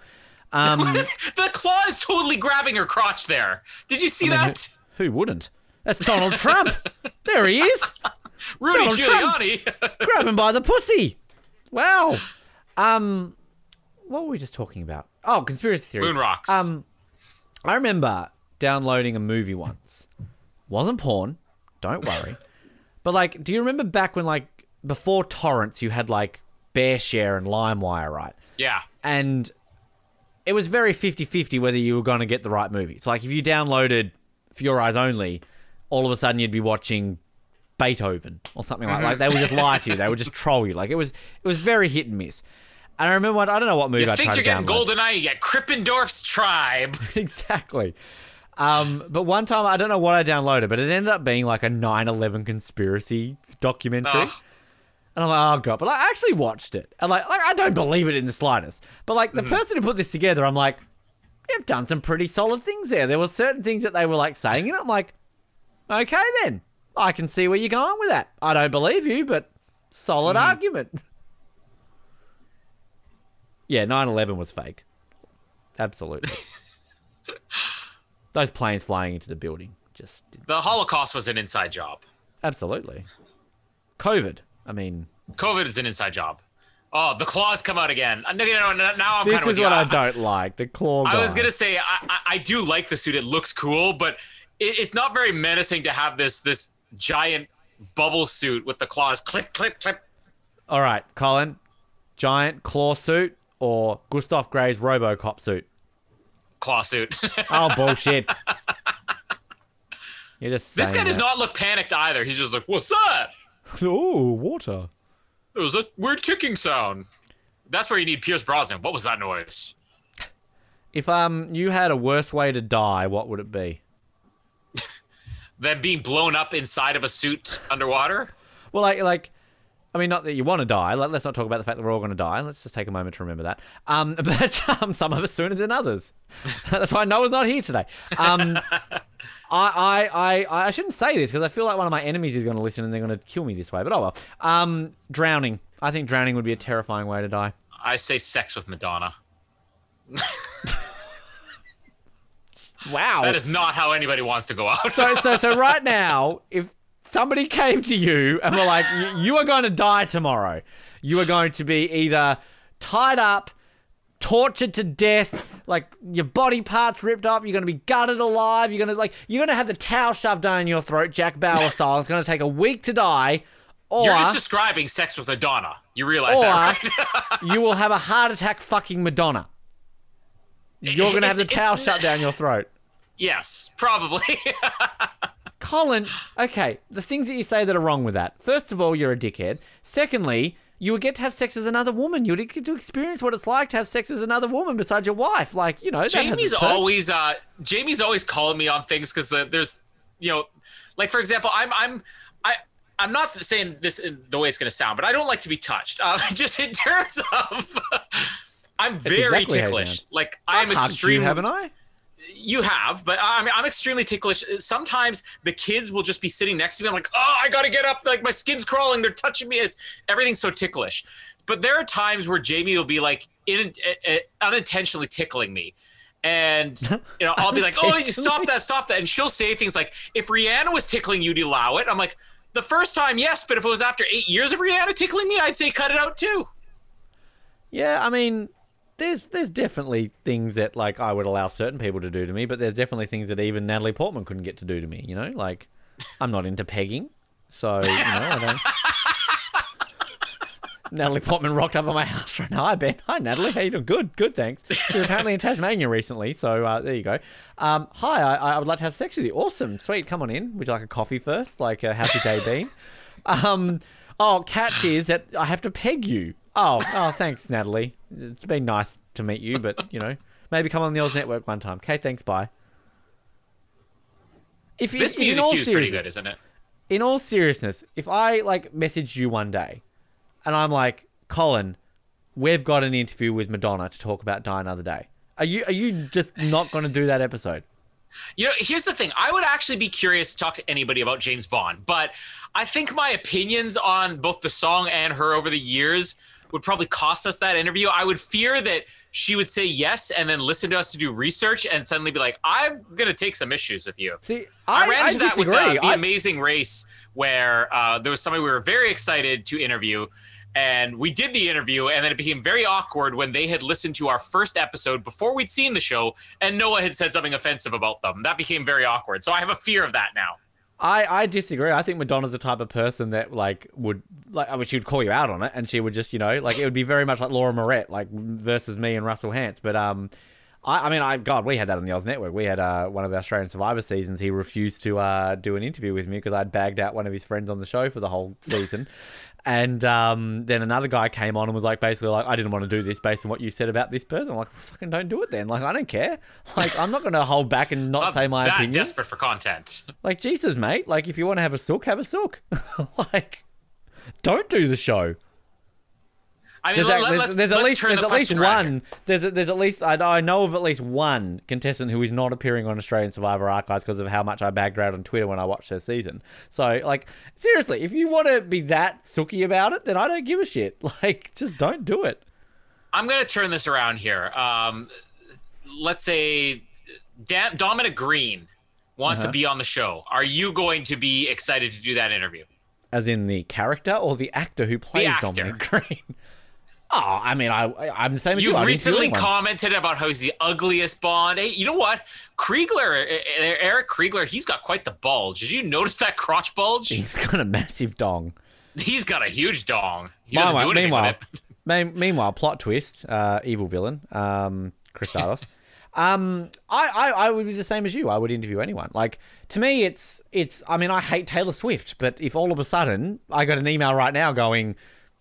C: Um, <laughs>
B: the claw is totally grabbing her crotch there. Did you see that?
C: who wouldn't? That's Donald Trump. there he is.
B: Rudy
C: Donald
B: Giuliani. <laughs>
C: Grab him by the pussy. Wow. Um, what were we just talking about? Oh, conspiracy theories.
B: Moon rocks.
C: Um, I remember downloading a movie once. Wasn't porn. Don't worry. <laughs> but like, do you remember back when like before torrents, you had like BearShare and LimeWire, right?
B: yeah.
C: and it was very 50-50 whether you were going to get the right movie. It's like if you downloaded For Your Eyes Only, all of a sudden you'd be watching Beethoven or something like like they would just lie to you. They would just troll you. Like it was it was very hit and miss. And I remember what I don't know what movie
B: You
C: I
B: think you're getting golden eye, you get Krippendorf's tribe. <laughs>
C: exactly. Um, but one time I don't know what I downloaded, but it ended up being like a 9/11 conspiracy documentary.
B: Ugh.
C: And I'm like, oh god! But I actually watched it, and like, like I don't believe it in the slightest. But like the mm-hmm. person who put this together, I'm like, you've done some pretty solid things there. There were certain things that they were like saying, and I'm like, okay then, I can see where you're going with that. I don't believe you, but solid mm-hmm. argument. <laughs> yeah, 9/11 was fake. Absolutely. <laughs> Those planes flying into the building, just
B: The Holocaust was an inside job.
C: absolutely. COVID. I mean,
B: COVID is an inside job. Oh, the claws come out again. Uh, No, no, no, now I'm
C: this
B: kind of This
C: is what I don't like. The claw.
B: I was gonna say I, I, I do like the suit. It looks cool, but it, it's not very menacing to have this this giant bubble suit with the claws clip clip clip.
C: All right, Colin, giant claw suit or Gustav Graves' RoboCop suit?
B: Claw suit. <laughs>
C: Oh bullshit! You're just
B: this guy
C: saying
B: does not look panicked either. He's just like, "What's that?" <laughs>
C: Oh, water.
B: It was a weird ticking sound. That's where you need Pierce Brosnan. What was that noise?
C: If um you had a worse way to die, what would it be? <laughs>
B: than being blown up inside of a suit underwater.
C: Well, like like. I mean, not that you want to die. Let, let's not talk about the fact that we're all going to die. Let's just take a moment to remember that. Um, <laughs> but um, some of us sooner than others. That's why Noah's not here today. Um, I, I, I, I shouldn't say this because I feel like one of my enemies is going to listen and they're going to kill me this way. But oh well. Um, drowning. I think drowning would be a terrifying way to die.
B: I say sex with Madonna.
C: Wow.
B: That is not how anybody wants to go out.
C: so, so, so <laughs> right now, if somebody came to you and were like, "You- "You are going to die tomorrow," you are going to be either tied up, tortured to death, like your body parts ripped off. You're to be gutted alive. You're to like, you're to have the towel shoved down your throat, Jack Bauer style. It's to take a week to die, or
B: You're just describing sex with Madonna. You realize
C: or
B: that, right? <laughs>
C: you will have a heart attack, fucking Madonna. You're going to have the towel shoved down your throat.
B: yes, probably. <laughs>
C: Colin, okay, the things that you say that are wrong with that. First of all, you're a dickhead. Secondly, you would get to have sex with another woman. You would get to experience what it's like to have sex with another woman besides your wife. Like, you know,
B: Jamie's always uh Jamie's always calling me on things because the, there's you know like for example I'm I'm I I'm not saying this in the way it's going to sound, but I don't like to be touched. Uh, <laughs> just in terms of, <laughs> I'm very
C: exactly
B: ticklish. Like I'm
C: I've hugged you,
B: extremely.
C: haven't I?
B: You have, but I mean, I'm extremely ticklish. Sometimes the kids will just be sitting next to me. I'm like, oh, I gotta get up. Like my skin's crawling. They're touching me. It's everything's so ticklish. But there are times where Jamie will be like in, uh, unintentionally tickling me. And <laughs> you know, I'll be like, "Oh, you stop that, stop that!" And she'll say things like, "If Rihanna was tickling you, do you allow it?" I'm like, "The first time, yes, but if it was after eight years of Rihanna tickling me, I'd say cut it out too."
C: Yeah, I mean, there's there's definitely things that like I would allow certain people to do to me, but there's definitely things that even Natalie Portman couldn't get to do to me. You know, like I'm not into pegging, so you know I don't. <laughs> Natalie Portman rocked up at my house right now. Hi Ben. Hi Natalie. How you doing? Good. Good. Thanks. She apparently in Tasmania recently, so uh, there you go. Um, hi. I, I would like to have sex with you. Awesome. Sweet. Come on in. Would you like a coffee first? Like a happy day bean? <laughs> Um, oh, catch is that I have to peg you. Oh, oh, thanks, Natalie. It's been nice to meet you, but you know, maybe come on the Oz Network one time. Okay, thanks. Bye. If you,
B: This
C: in
B: music
C: all
B: is pretty good, isn't it?
C: in all seriousness, if I like messaged you one day and I'm like, Colin, we've got an interview with Madonna to talk about Die Another Day. Are you are you just not going to do that episode?
B: You know, here's the thing. I would actually be curious to talk to anybody about James Bond, but I think my opinions on both the song and her over the years would probably cost us that interview. I would fear that she would say yes and then listen to us to do research and suddenly be like, I'm going to take some issues with you.
C: See,
B: I,
C: I,
B: ran
C: I
B: into that with uh, the
C: I-
B: Amazing Race, where uh, there was somebody we were very excited to interview, and we did the interview, and then it became very awkward when they had listened to our first episode before we'd seen the show, and Noah had said something offensive about them. That became very awkward. So I have a fear of that now.
C: I, I disagree. I think Madonna's the type of person that like would like I mean she would call you out on it and she would just you know like it would be very much like Laura Morett like versus me and Russell Hantz. But um, I, I mean I God we had that on the Oz Network. We had uh one of the Australian Survivor seasons. He refused to uh do an interview with me because I'd bagged out one of his friends on the show for the whole season. And um, then another guy came on and was like, basically, like, I didn't want to do this based on what you said about this person. I'm like, fucking don't do it then. Like, I don't care. Like, I'm not going to hold back and not
B: I'm
C: say my
B: that
C: opinion.
B: desperate for content.
C: Like Jesus, mate. Like if you want to have a sook, have a sook. <laughs> like, don't do the show.
B: I mean,
C: There's,
B: let,
C: a- there's, there's at least there's
B: the
C: at least
B: question around here.
C: one. There's a, there's at least I, I know of at least one contestant who is not appearing on Australian Survivor Archives because of how much I bagged her out on Twitter when I watched her season. So like seriously, if you want to be that sooky about it, then I don't give a shit. <laughs> Like just don't do it.
B: I'm going to turn this around here. Um, let's say Dan- Dominic Green wants
C: Uh-huh.
B: to be on the show. Are you going to be excited to do that interview?
C: As in the character or the actor who plays
B: actor.
C: Dominic <laughs> Green. Oh, I mean, I I'm the same as you.
B: You've
C: I'd
B: recently commented about how he's the ugliest Bond. Hey, you know what? Kriegler, Eric Kriegler, he's got quite the bulge. Did you notice that crotch bulge?
C: He's got a massive dong.
B: He's got a huge dong. He
C: Meanwhile,
B: do
C: meanwhile,
B: it. <laughs>
C: meanwhile, plot twist, uh, evil villain, um, Kristatos. <laughs> um, I, I, I would be the same as you. I would interview anyone. Like to me, it's, it's. I mean, I hate Taylor Swift, but if all of a sudden I got an email right now going,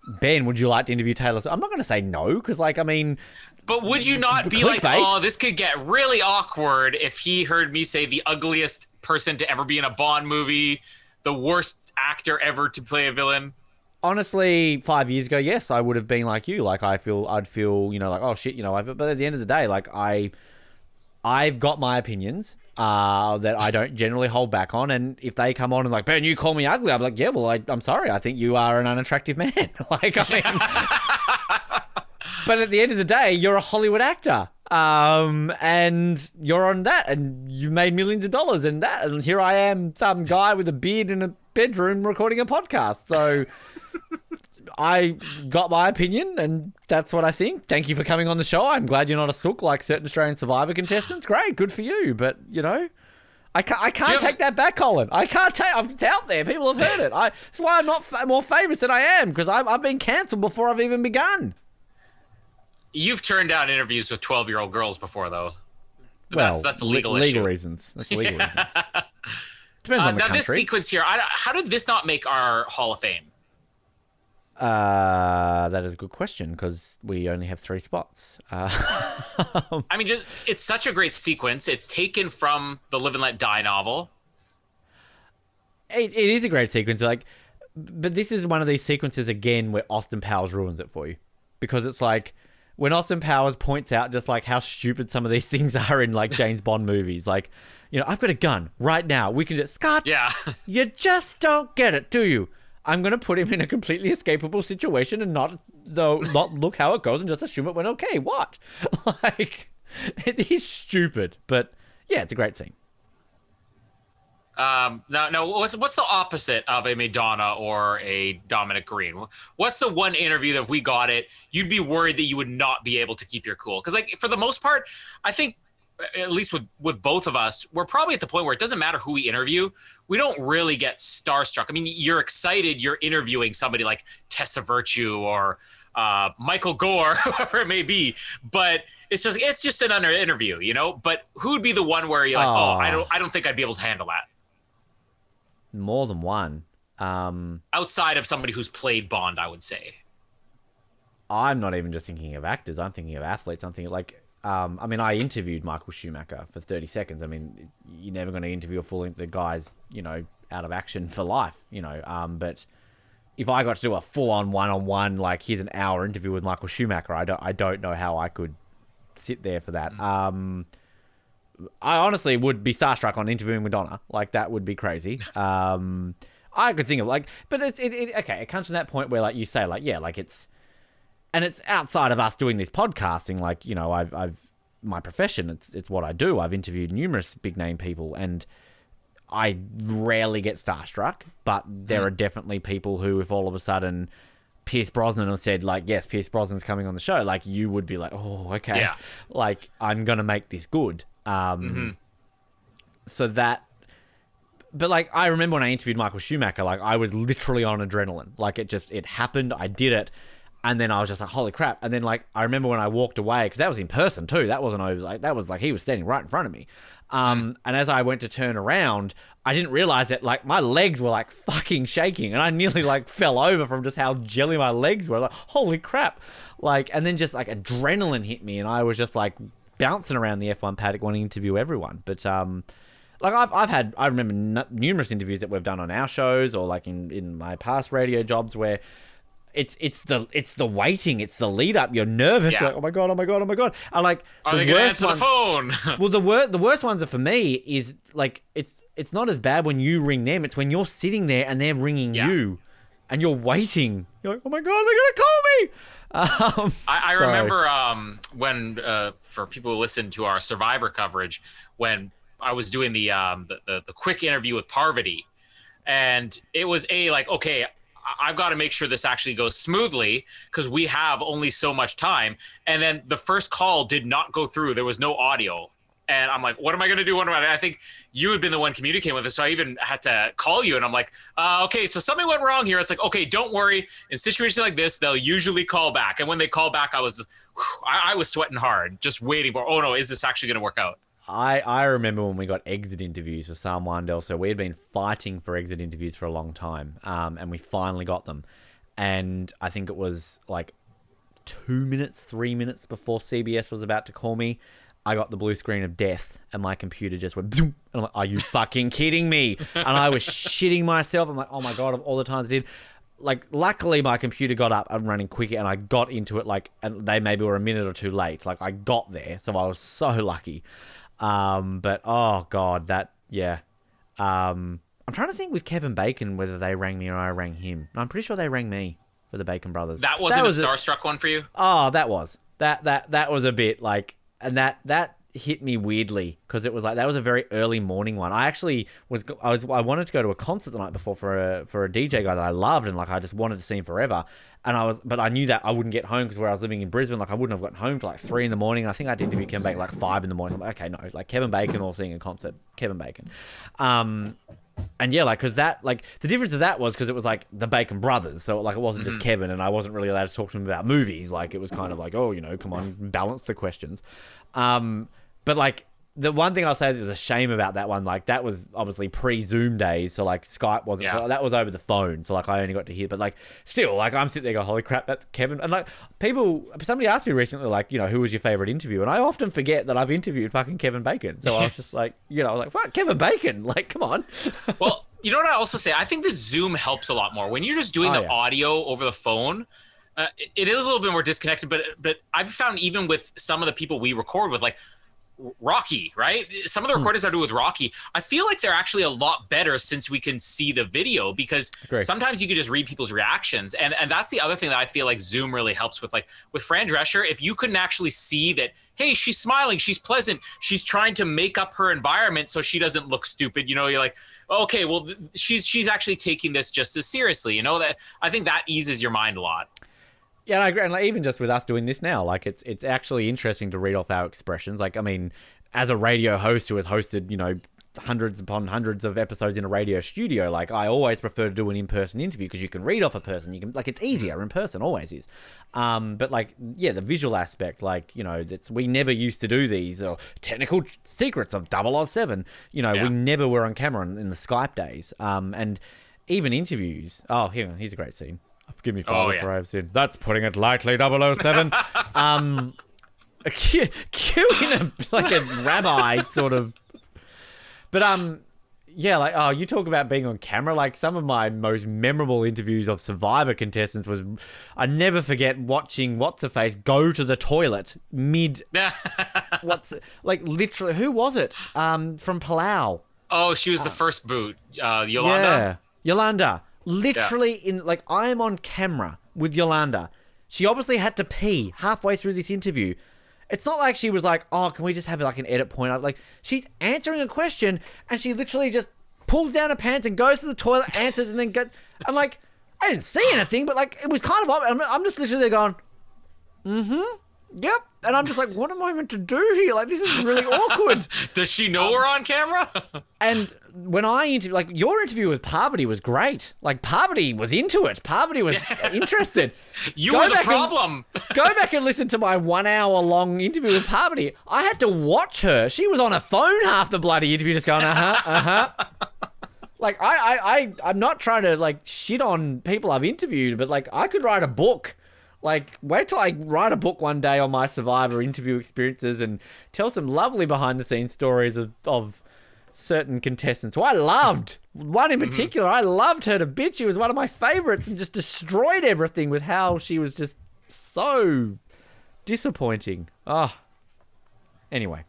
C: Ben, would you like to interview Taylor? Swift? I'm not going to say no because, like, I mean,
B: But would you not be like, oh, this could get really awkward if he heard me say the ugliest person to ever be in a Bond movie, the worst actor ever to play a villain?
C: honestly, five years ago, yes, I would have been like you. Like, I feel, I'd feel, you know, like, oh shit, you know. But at the end of the day, like, I, I've got my opinions uh, that I don't generally hold back on, and if they come on and like, Ben, you call me ugly, I'm like, yeah, well, I, I'm sorry, I think you are an unattractive man. <laughs> like, I mean, <laughs> but at the end of the day, you're a Hollywood actor. Um, and you're on that, and you've made millions of dollars in that, and here I am, some guy with a beard in a bedroom recording a podcast. So <laughs> I got my opinion, and that's what I think. Thank you for coming on the show. I'm glad you're not a sook like certain Australian Survivor contestants. Great, good for you. But you know, I can't, I can't take that back, Colin. I can't take. It's out there. People have heard it. I, that's why I'm not fa- more famous than I am because I've, I've been cancelled before I've even begun.
B: You've turned down interviews with 12 year old girls before, though. But
C: Well,
B: that's, that's a
C: le-
B: legal
C: legal
B: issue.
C: reasons. That's legal <laughs> reasons. Depends
B: Uh,
C: on the
B: now, this sequence here, I, how did this not make our Hall of Fame?
C: Uh, that is a good question because we only have three spots. Uh, <laughs>
B: I mean, just it's such a great sequence. It's taken from the Live and Let Die novel.
C: it, it is a great sequence. Like, but this is one of these sequences again where Austin Powers ruins it for you because it's like when Austin Powers points out just like how stupid some of these <laughs> things are in like James Bond movies. Like, you know, I've got a gun right now. We can just Scott.
B: Yeah.
C: You just don't get it, do you? I'm gonna put him in a completely escapable situation and not though not look how it goes and just assume it went okay. What? <laughs> like, <laughs> he's stupid, but yeah, it's a great scene.
B: Um, no, no. what's what's the opposite of a Madonna or a Dominic Green? What's the one interview that if we got it, you'd be worried that you would not be able to keep your cool? Because, like, for the most part, I think, at least with with both of us, we're probably at the point where it doesn't matter who we interview. We don't really get starstruck. I mean, you're excited. You're interviewing somebody like Tessa Virtue or uh, Michael Gore, <laughs> whoever it may be, but it's just it's just another interview, you know. But who would be the one where you're like, oh, I don't I don't think I'd be able to handle that.
C: More than one. Um,
B: outside of somebody who's played Bond, I would say.
C: I'm not even just thinking of actors. I'm thinking of athletes. I'm thinking like, um, I mean, I interviewed Michael Schumacher for 30 seconds. I mean, you're never going to interview a full the guys, you know, out of action for life, you know. Um, but if I got to do a full on one on one, like here's an hour interview with Michael Schumacher, I don't, I don't know how I could sit there for that. Um, I honestly would be starstruck on interviewing Madonna. Like that would be crazy. <laughs> Um, I could think of like, but it's it, it okay. It comes from that point where like you say like yeah, like it's, and it's outside of us doing this podcasting. Like you know, I've I've my profession. It's it's what I do. I've interviewed numerous big name people, and I rarely get starstruck. But there
B: Hmm.
C: are definitely people who, if all of a sudden. Pierce Brosnan said like yes Pierce Brosnan's coming on the show like you would be like oh okay
B: Yeah.
C: like I'm gonna make this good um
B: Mm-hmm.
C: so that but like I remember when I interviewed Michael Schumacher, like I was literally on adrenaline. Like it just it happened, I did it, and then I was just like, holy crap! And then like I remember when I walked away because that was in person too. That wasn't over like that was like he was standing right in front of me. Um, and as I went to turn around, I didn't realize that like my legs were like fucking shaking, and I nearly like <laughs> fell over from just how jelly my legs were. Like holy crap! Like and then just like adrenaline hit me, and I was just like bouncing around the F1 paddock wanting to interview everyone. But um, like I've, I've had I remember n- numerous interviews that we've done on our shows or like in, in my past radio jobs where it's it's the it's the waiting it's the lead up you're nervous
B: Yeah.
C: you're like oh my god oh my god oh my god I like
B: Are
C: the worst
B: answer
C: one-
B: the phone? <laughs>
C: well the wor- the worst ones are for me is like it's it's not as bad when you ring them it's when you're sitting there and they're ringing
B: Yeah.
C: you and you're waiting you're like oh my god they're gonna call me <laughs> um,
B: I, I remember um, when uh, for people who listen to our Survivor coverage when I was doing the um, the, the the quick interview with Parvati, and it was a like okay. I've got to make sure this actually goes smoothly because we have only so much time. And then the first call did not go through. There was no audio. And I'm like, what am I going to do? What am I? I think you had been the one communicating with us. So I even had to call you. And I'm like, uh, okay, so something went wrong here. It's like, okay, don't worry. In situations like this, they'll usually call back. And when they call back, I was just, whew, I, I was sweating hard, just waiting for, oh no, is this actually going to work out?
C: I, I remember when we got exit interviews for Sam Wandel. So we had been fighting for exit interviews for a long time, um, and we finally got them. And I think it was like two minutes, three minutes before CBS was about to call me. I got the blue screen of death, and my computer just went. Zoom, and I'm like, "Are you <laughs> fucking kidding me?" And I was <laughs> shitting myself. I'm like, "Oh my god!" Of all the times I did, like, luckily my computer got up and running quicker, and I got into it like, and they maybe were a minute or two late. Like, I got there, so I was so lucky. Um, but oh god, that yeah. Um, I'm trying to think with Kevin Bacon whether they rang me or I rang him. I'm pretty sure they rang me for the Bacon Brothers.
B: That wasn't
C: was
B: a starstruck one for you?
C: Oh, that was that that that was a bit like, and that that hit me weirdly because it was like that was a very early morning one. I actually was I was I wanted to go to a concert the night before for a for a DJ guy that I loved and like I just wanted to see him forever. And I was, but I knew that I wouldn't get home because where I was living in Brisbane, like I wouldn't have gotten home till like three in the morning. I think I did interview Kevin Bacon like five in the morning. I'm like, okay, no, like Kevin Bacon or seeing a concert, Kevin Bacon. Um, and yeah, like, cause that, like, the difference of that was because it was like the Bacon brothers, so like it wasn't just Kevin, and I wasn't really allowed to talk to him about movies. Like, it was kind of like, oh, you know, come on, balance the questions. Um, but like the one thing I'll say is a shame about that one. Like that was obviously pre Zoom days, so like Skype wasn't.
B: Yeah.
C: So that was over the phone, so like I only got to hear. But like still, like I'm sitting there going, "Holy crap, that's Kevin!" And like people, somebody asked me recently, like you know, who was your favorite interview? And I often forget that I've interviewed fucking Kevin Bacon. So I was just like, you know, I was like fuck Kevin Bacon. Like, come on. <laughs>
B: well, you know what I also say? I think that Zoom helps a lot more when you're just doing
C: Oh,
B: the
C: yeah.
B: audio over the phone. Uh, it- it is a little bit more disconnected, but but I've found even with some of the people we record with, like Rocky, right? Some of
C: Hmm.
B: the recordings I do with Rocky, I feel like they're actually a lot better since we can see the video because
C: Agree.
B: sometimes you can just read people's reactions, and and that's the other thing that I feel like Zoom really helps with. Like with Fran Drescher, if you couldn't actually see that, hey, she's smiling, she's pleasant, she's trying to make up her environment so she doesn't look stupid. You know, you're like, okay, well, th- she's she's actually taking this just as seriously. You know that I think that eases your mind a lot.
C: Yeah, and I agree. And like, even just with us doing this now, like it's it's actually interesting to read off our expressions. Like, I mean, as a radio host who has hosted, you know, hundreds upon hundreds of episodes in a radio studio, like I always prefer to do an in-person interview because you can read off a person. You can like it's easier in person, always is. Um, but like yeah, the visual aspect, like you know, that's we never used to do these or technical secrets of 007. You know,
B: Yeah.
C: we never were on camera in, in the Skype days. Um, and even interviews. Oh, here, here's a great scene. Forgive me, Father,
B: Oh, yeah.
C: for I have sinned. That's putting it lightly, 007. <laughs> um, <laughs> cue, cueing a, like a rabbi sort of. But um, yeah, like oh, you talk about being on camera. Like some of my most memorable interviews of Survivor contestants was, I never forget watching what's her face go to the toilet mid. <laughs> what's like literally? Who was it? Um, from Palau.
B: oh, she was the first boot. Uh, Yolanda.
C: Yeah. Yolanda. Literally in like I am on camera with Yolanda. She obviously had to pee halfway through this interview. It's not like she was like, "Oh, can we just have like an edit point?" Like she's answering a question and she literally just pulls down her pants and goes to the toilet, <laughs> answers, and then goes. I'm like, I didn't see anything, but like it was kind of. I'm, I'm just literally going, "Mm-hmm, yep," and I'm just like, "What am I meant to do here? Like this is really awkward." <laughs>
B: Does she know we're on camera? <laughs>
C: And when I interview, like your interview with Parvati was great. Like Parvati was into it. Parvati was <laughs> interested.
B: you
C: Go
B: were the
C: back and-
B: problem.
C: Go back and listen to my one hour long interview with Parvati. I had to watch her. She was on a phone half the bloody interview, just going, uh huh, uh huh. Like I, I, I, I'm not trying to like shit on people I've interviewed, but like I could write a book. Like, wait till I write a book one day on my Survivor interview experiences and tell some lovely behind the scenes stories of, of certain contestants who I loved. One in particular, I loved her to bits. She was one of my favorites and just destroyed everything with how she was just so disappointing. Ah. Anyway,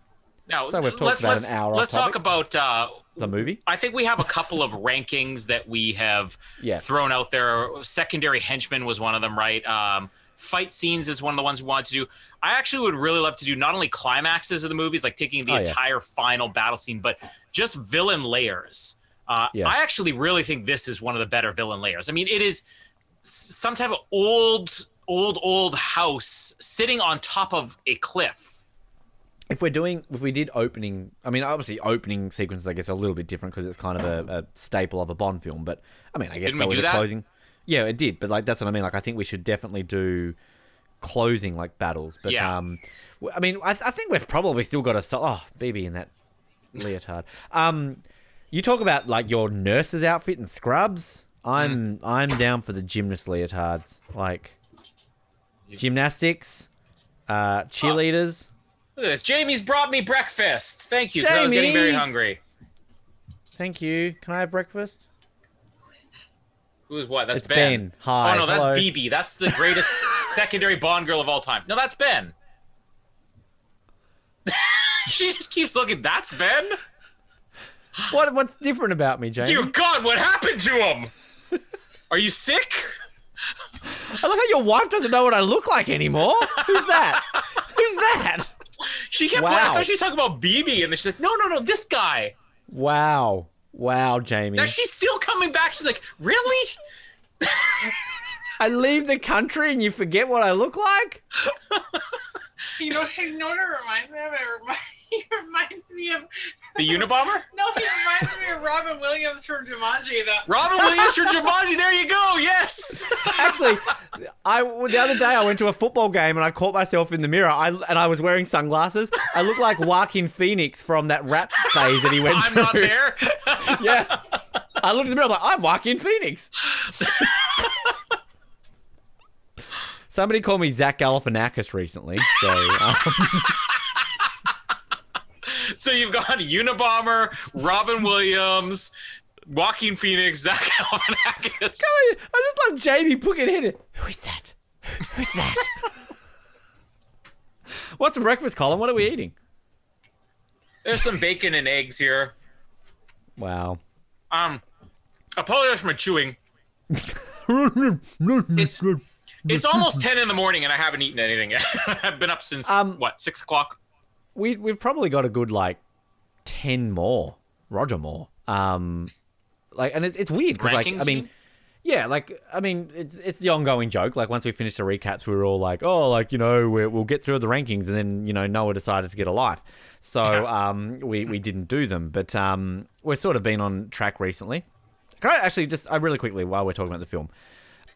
B: Now,
C: So we've talked
B: let's,
C: about an hour
B: Let's talk about. Uh,
C: the movie.
B: I think we have a couple of <laughs> rankings that we have
C: Yes.
B: thrown out there. Secondary henchman was one of them, right? Um, fight scenes is one of the ones we wanted to do. I actually would really love to do not only climaxes of the movies, like taking the
C: Oh, yeah.
B: entire final battle scene, but just villain layers. Uh,
C: Yeah.
B: I actually really think this is one of the better villain layers. I mean, it is some type of old, old, old house sitting on top of a cliff.
C: if we're doing if we did opening i mean obviously opening sequences i guess are a little bit different because it's kind of a, a staple of a bond film but i mean i guess
B: Didn't
C: so
B: we do that?
C: closing yeah it did but like that's what i mean like i think we should definitely do closing like battles but
B: Yeah.
C: um I mean I, I think we've probably still got a so- oh Bibi in that leotard um you talk about like your nurse's outfit and scrubs i'm
B: Mm-hmm.
C: i'm down for the gymnast leotards like gymnastics uh cheerleaders
B: Look at this. Jamie's brought me breakfast. Thank you, because I was getting very hungry.
C: Thank you. Can I have breakfast?
B: Who's what? That's
C: It's
B: Ben.
C: Ben. Hi,
B: Oh no, that's
C: hello.
B: Bibi. That's the greatest <laughs> secondary Bond girl of all time. No, that's Ben. <laughs> she just keeps looking. That's Ben.
C: What what's different about me, Jamie?
B: Dear God, what happened to him? Are you sick?
C: I love how your wife doesn't know what I look like anymore. Who's that? Who's that?
B: She kept.
C: Wow.
B: I thought she was talking about Bibi, and then she's like, "No, no, no, this guy."
C: Wow. Wow, Jamie.
B: Now she's still coming back. She's like, "Really?"
C: I leave the country and you forget what I look like? <laughs>
F: You know, you know what it reminds me of? It reminds, he reminds me of
B: The Unabomber. <laughs>
F: no, he reminds me of Robin Williams from Jumanji. That
B: Robin Williams from Jumanji. There you go. Yes. <laughs>
C: Actually, I the other day I went to a football game and I caught myself in the mirror. I and I was wearing sunglasses. I look like Joaquin Phoenix from that rap phase that he went through.
B: I'm not there. <laughs>
C: Yeah. I looked in the mirror, I'm like, I'm Joaquin Phoenix. Somebody called me Zach Galifianakis recently, so um,
B: So you've got Unabomber, Robin Williams, Joaquin Phoenix, Zach <laughs> Galifianakis.
C: I just love Jamie putting it in. Who is that? Who's that? <laughs> What's for breakfast, Colin? What are we eating?
B: There's some bacon and eggs here.
C: Wow.
B: Um, apologize for my chewing. <laughs> It's it's almost ten in the morning and I haven't eaten anything yet. I've been up since
C: Um,
B: what six o'clock.
C: We we've probably got a good like ten more. Roger Moore. Um, like, and it's it's weird because like I mean, yeah, like I mean, it's it's the ongoing joke. Like once we finished the recaps, we were all like, oh, like you know, we're, we'll get through the rankings, and then you know, Noah decided to get a life, so um, we we didn't do them. But um, we're sort of been on track recently. Can I actually just I really quickly while we're talking about the film,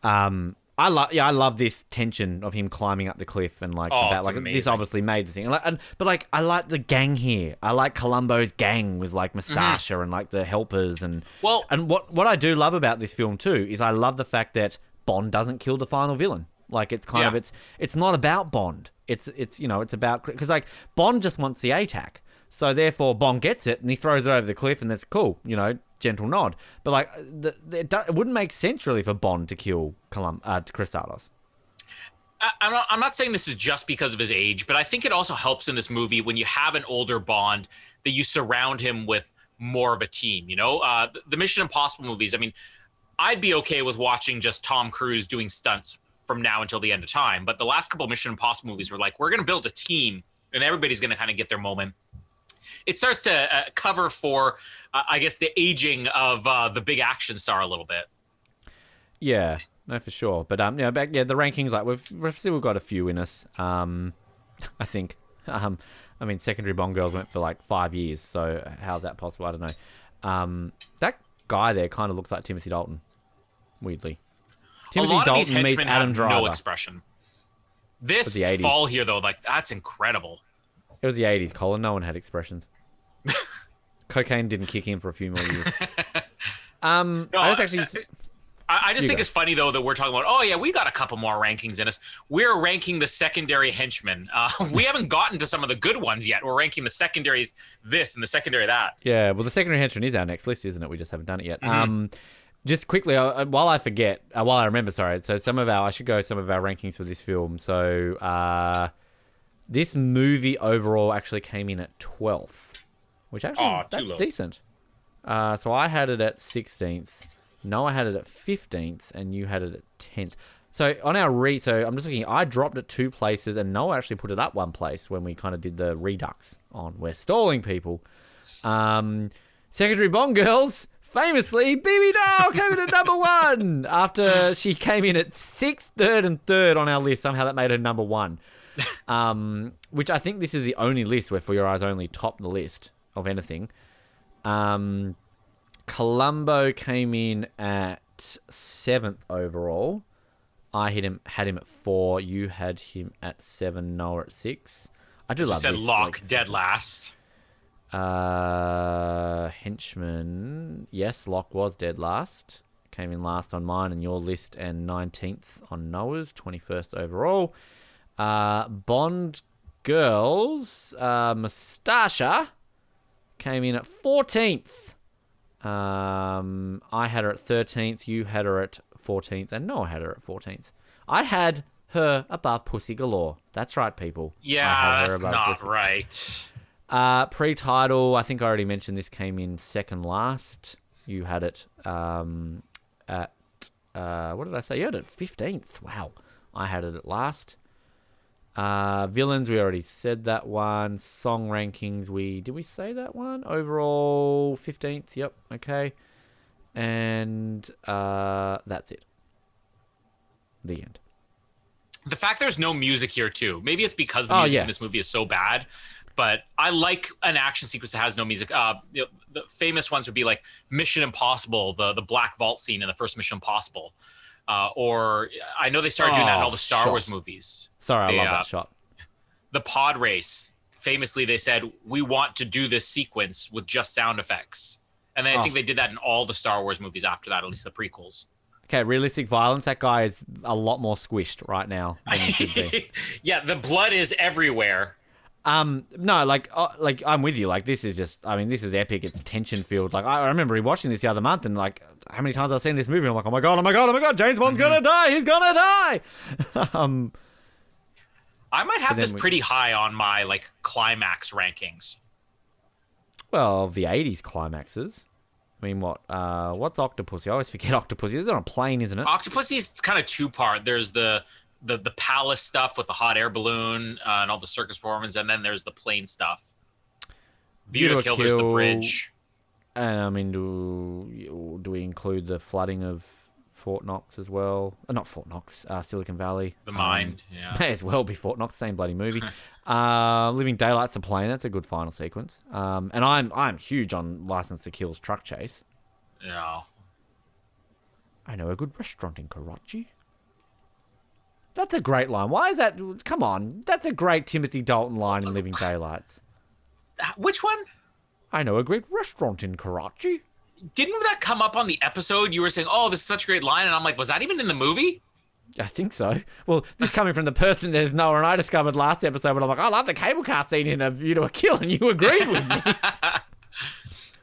C: um. I love, yeah, I love this tension of him climbing up the cliff and like,
B: Oh, it's
C: like this obviously made the thing. And, like, and but like, I like the gang here. I like Columbo's gang with like mm-hmm. Mustasha and like the helpers and
B: Well-
C: and what what I do love about this film too is I love the fact that Bond doesn't kill the final villain. Like it's kind of it's it's not about Bond. It's it's you know it's about because like Bond just wants the ATAC, so therefore Bond gets it and he throws it over the cliff and that's cool. You know, gentle nod. But like the, the, it, do, it wouldn't make sense really for Bond to kill Colum uh, Kristatos.
B: I, I'm not, I'm not saying this is just because of his age, but I think it also helps in this movie when you have an older Bond that you surround him with more of a team. You know, uh, the- the Mission Impossible movies. I mean, I'd be okay with watching just Tom Cruise doing stunts from now until the end of time. But the last couple of Mission Impossible movies were like, we're going to build a team, and everybody's going to kind of get their moment. It starts to uh, cover for, uh, I guess, the aging of uh, the big action star a little bit.
C: Yeah, no, for sure. But um, yeah, back yeah, the rankings like we've we've still got a few in us. Um, <laughs> I think. Um, I mean, secondary Bond girls went for like five years, so how's that possible? I don't know. Um, that guy there kind of looks like Timothy Dalton, weirdly. Timothy
B: a lot
C: Dalton
B: of these
C: meets Adam
B: have
C: Driver.
B: no expression. This fall here, though, like that's incredible.
C: It was the '80s, Colin. No one had expressions. <laughs> Cocaine didn't kick in for a few more years. <laughs> Um,
B: No,
C: I just actually.
B: I, I just think
C: go.
B: it's funny though that we're talking about. Oh yeah, we got a couple more rankings in us. We're ranking the secondary henchmen. Uh, <laughs> we haven't gotten to some of the good ones yet. We're ranking the secondaries this and the secondary that.
C: Yeah, well, the secondary henchman is our next list, isn't it? We just haven't done it yet.
B: Mm-hmm.
C: Um, just quickly, uh, while I forget, uh, while I remember, sorry. So some of our, I should go some of our rankings for this film. So uh, this movie overall actually came in at twelfth, which actually
B: Aw,
C: is, that's decent. Uh, so I had it at sixteenth. Noah had it at fifteenth, and you had it at tenth. So on our re, so I'm just looking. I dropped it two places, and Noah actually put it up one place when we kind of did the redux on. We're stalling people. Um, Secretary Bond girls, famously, Bibi Dahl came in at number one after she came in at sixth, third, and third on our list. Somehow that made her number one. <laughs> Um, which I think this is the only list where For Your Eyes Only topped the list of anything. Um, Columbo came in at seventh overall. I hit him, had him at four. You had him at seven. Noah at six. I do
B: You
C: love
B: said
C: this,
B: Locque
C: like,
B: dead last.
C: uh, henchman. Yes, Locque was dead last. Came in last on mine and your list, and nineteenth on Noah's, twenty-first overall. Uh, Bond girls. Uh, Mustasha came in at fourteenth. Um, I had her at thirteenth. You had her at fourteenth, and Noah had her at fourteenth. I had her above Pussy Galore. That's right, people.
B: Yeah, that's not
C: Pussy.
B: right.
C: Uh, pre-title, I think I already mentioned this came in second last. You had it um, at uh, what did I say? You had it fifteenth. Wow, I had it at last. Uh, villains, we already said that one. Song rankings, we did we say that one? Overall, fifteenth. Yep. Okay, and uh, that's it. The end.
B: The fact there's no music here too. Maybe it's because the
C: Oh,
B: music
C: yeah.
B: in this movie is so bad. But I like an action sequence that has no music. Uh, know, the famous ones would be like Mission Impossible, the the Black Vault scene in the first Mission Impossible, uh, or I know they started doing that in all
C: Oh,
B: the Star
C: shot.
B: Wars movies.
C: Sorry, I love
B: uh,
C: that shot.
B: the pod race famously they said we want to do this sequence with just sound effects and then i
C: Oh.
B: think they did that in all the star wars movies after that at least the prequels
C: Okay, realistic violence. That guy is a lot more squished right now than he should be. <laughs>
B: yeah the blood is everywhere
C: Um, no, like, uh, like I'm with you. Like, this is just, I mean, this is epic. It's tension filled. Like, I I remember rewatching this the other month, and like, how many times I've seen this movie? I'm like, oh my god, oh my god, oh my god, James Bond's gonna die. He's gonna die. <laughs> um,
B: i might have this
C: we-
B: pretty high on my like climax rankings
C: well, the '80s climaxes. I mean, what? Uh, what's Octopussy? I always forget <laughs> Octopussy. It's on a plane, isn't it?
B: octopussy's kind of two part there's the the the palace stuff with the hot air balloon uh, and all the circus performance and then there's the plane stuff view to kill there's the bridge
C: And I mean, do do we include the flooding of Fort Knox as well? Uh, not Fort Knox, uh, Silicon Valley.
B: the
C: Um,
B: mind yeah <laughs>
C: May as well be Fort Knox, same bloody movie. <laughs> uh, Living Daylight's the plane. That's a good final sequence. Um, and I'm I'm huge on License to Kill's truck chase.
B: yeah
C: I know a good restaurant in Karachi. That's a great line. Why is that? Come on, that's a great Timothy Dalton line in Living Daylights.
B: Uh, which one
C: I know a great restaurant in Karachi.
B: didn't that come up on the episode? You were saying, "Oh, this is such a great line," and I'm like, "Was that even in the movie?"
C: I think so. Well, this coming from the person there's Noah and I discovered last episode when I'm like, I love the cable car scene in A View to a Kill, and you agreed with me. <laughs>
B: I,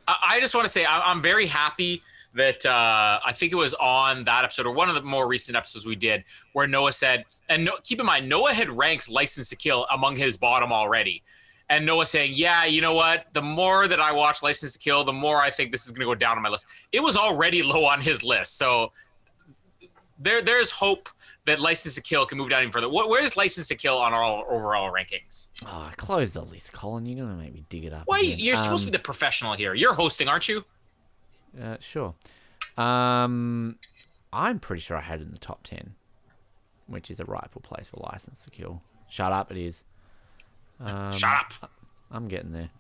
B: I just want to say I'm very happy that uh, I think it was on that episode or one of the more recent episodes we did where Noah said, and no, keep in mind, Noah had ranked License to Kill among his bottom already. And Noah saying, Yeah, you know what? The more that I watch License to Kill, the more I think this is going to go down on my list. It was already <laughs> low on his list. So there, there's hope that License to Kill can move down even further. What, where's License to Kill on our overall rankings?
C: oh, close the list, Colin. You're going to make me dig it up.
B: Why?
C: again.
B: You're supposed to
C: Um,
B: be the professional here. You're hosting, aren't you?
C: Uh, sure. Um, I'm pretty sure I had it in the top 10, which is a rightful place for License to Kill. Shut up, it is. Um,
B: Shut up.
C: I'm getting there.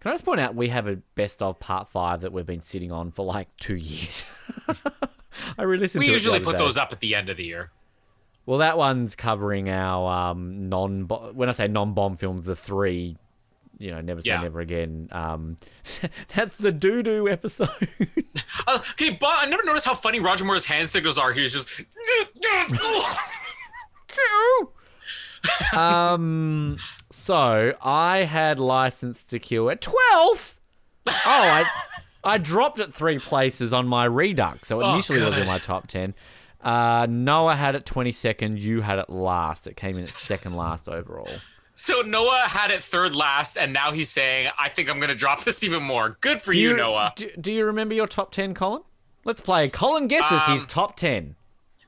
C: Can I just point out we have a best of part five that we've been sitting on for like two years. <laughs> I re-listened
B: We
C: to it the
B: usually put
C: day.
B: those up at the end of the year.
C: Well, that one's covering our um, non. When I say non-bomb films, the three, you know, never say
B: Yeah.
C: never again. Um, <laughs> that's the doo doo episode. <laughs>
B: Uh, okay, but I never noticed how funny Roger Moore's hand signals are. He's just.
C: um, so I had License to Kill at twelfth. Oh, I I dropped it three places on my redux, so it
B: Oh,
C: initially was in my top ten. Uh, Noah had it twenty second. You had it last. It came in at second last overall.
B: So Noah had it third last, and now he's saying, "I think I'm going to drop this even more." Good for
C: Do
B: you, Noah.
C: Do, do you remember your top ten, Colin? Let's play. Colin guesses his
B: Um,
C: top ten.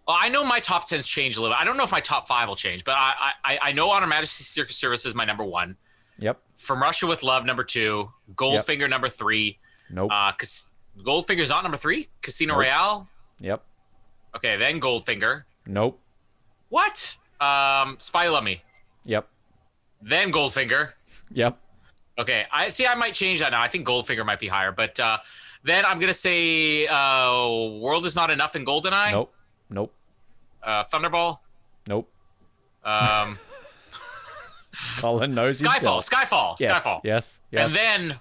B: Well, I know my top tens change a little. bit. I don't know if my top five will change, but I I, I know On Her Majesty's Secret Service is my number one.
C: Yep.
B: From Russia with Love, number two. Goldfinger, number three.
C: Nope.
B: Uh, Cas- Goldfinger's not number three. Casino
C: Nope.
B: Royale.
C: yep.
B: Okay, then Goldfinger.
C: Nope.
B: What? Um, Spy Love Me.
C: Yep.
B: Then Goldfinger.
C: Yep.
B: Okay, I see. I might change that now. I think Goldfinger might be higher, but uh, then I'm gonna say uh, World is not enough in Goldeneye.
C: Nope. Nope.
B: Uh, Thunderball.
C: Nope.
B: Um, <laughs>
C: Colin knows
B: Skyfall. Skyfall.
C: Yes.
B: Skyfall.
C: Yes. Yes.
B: And then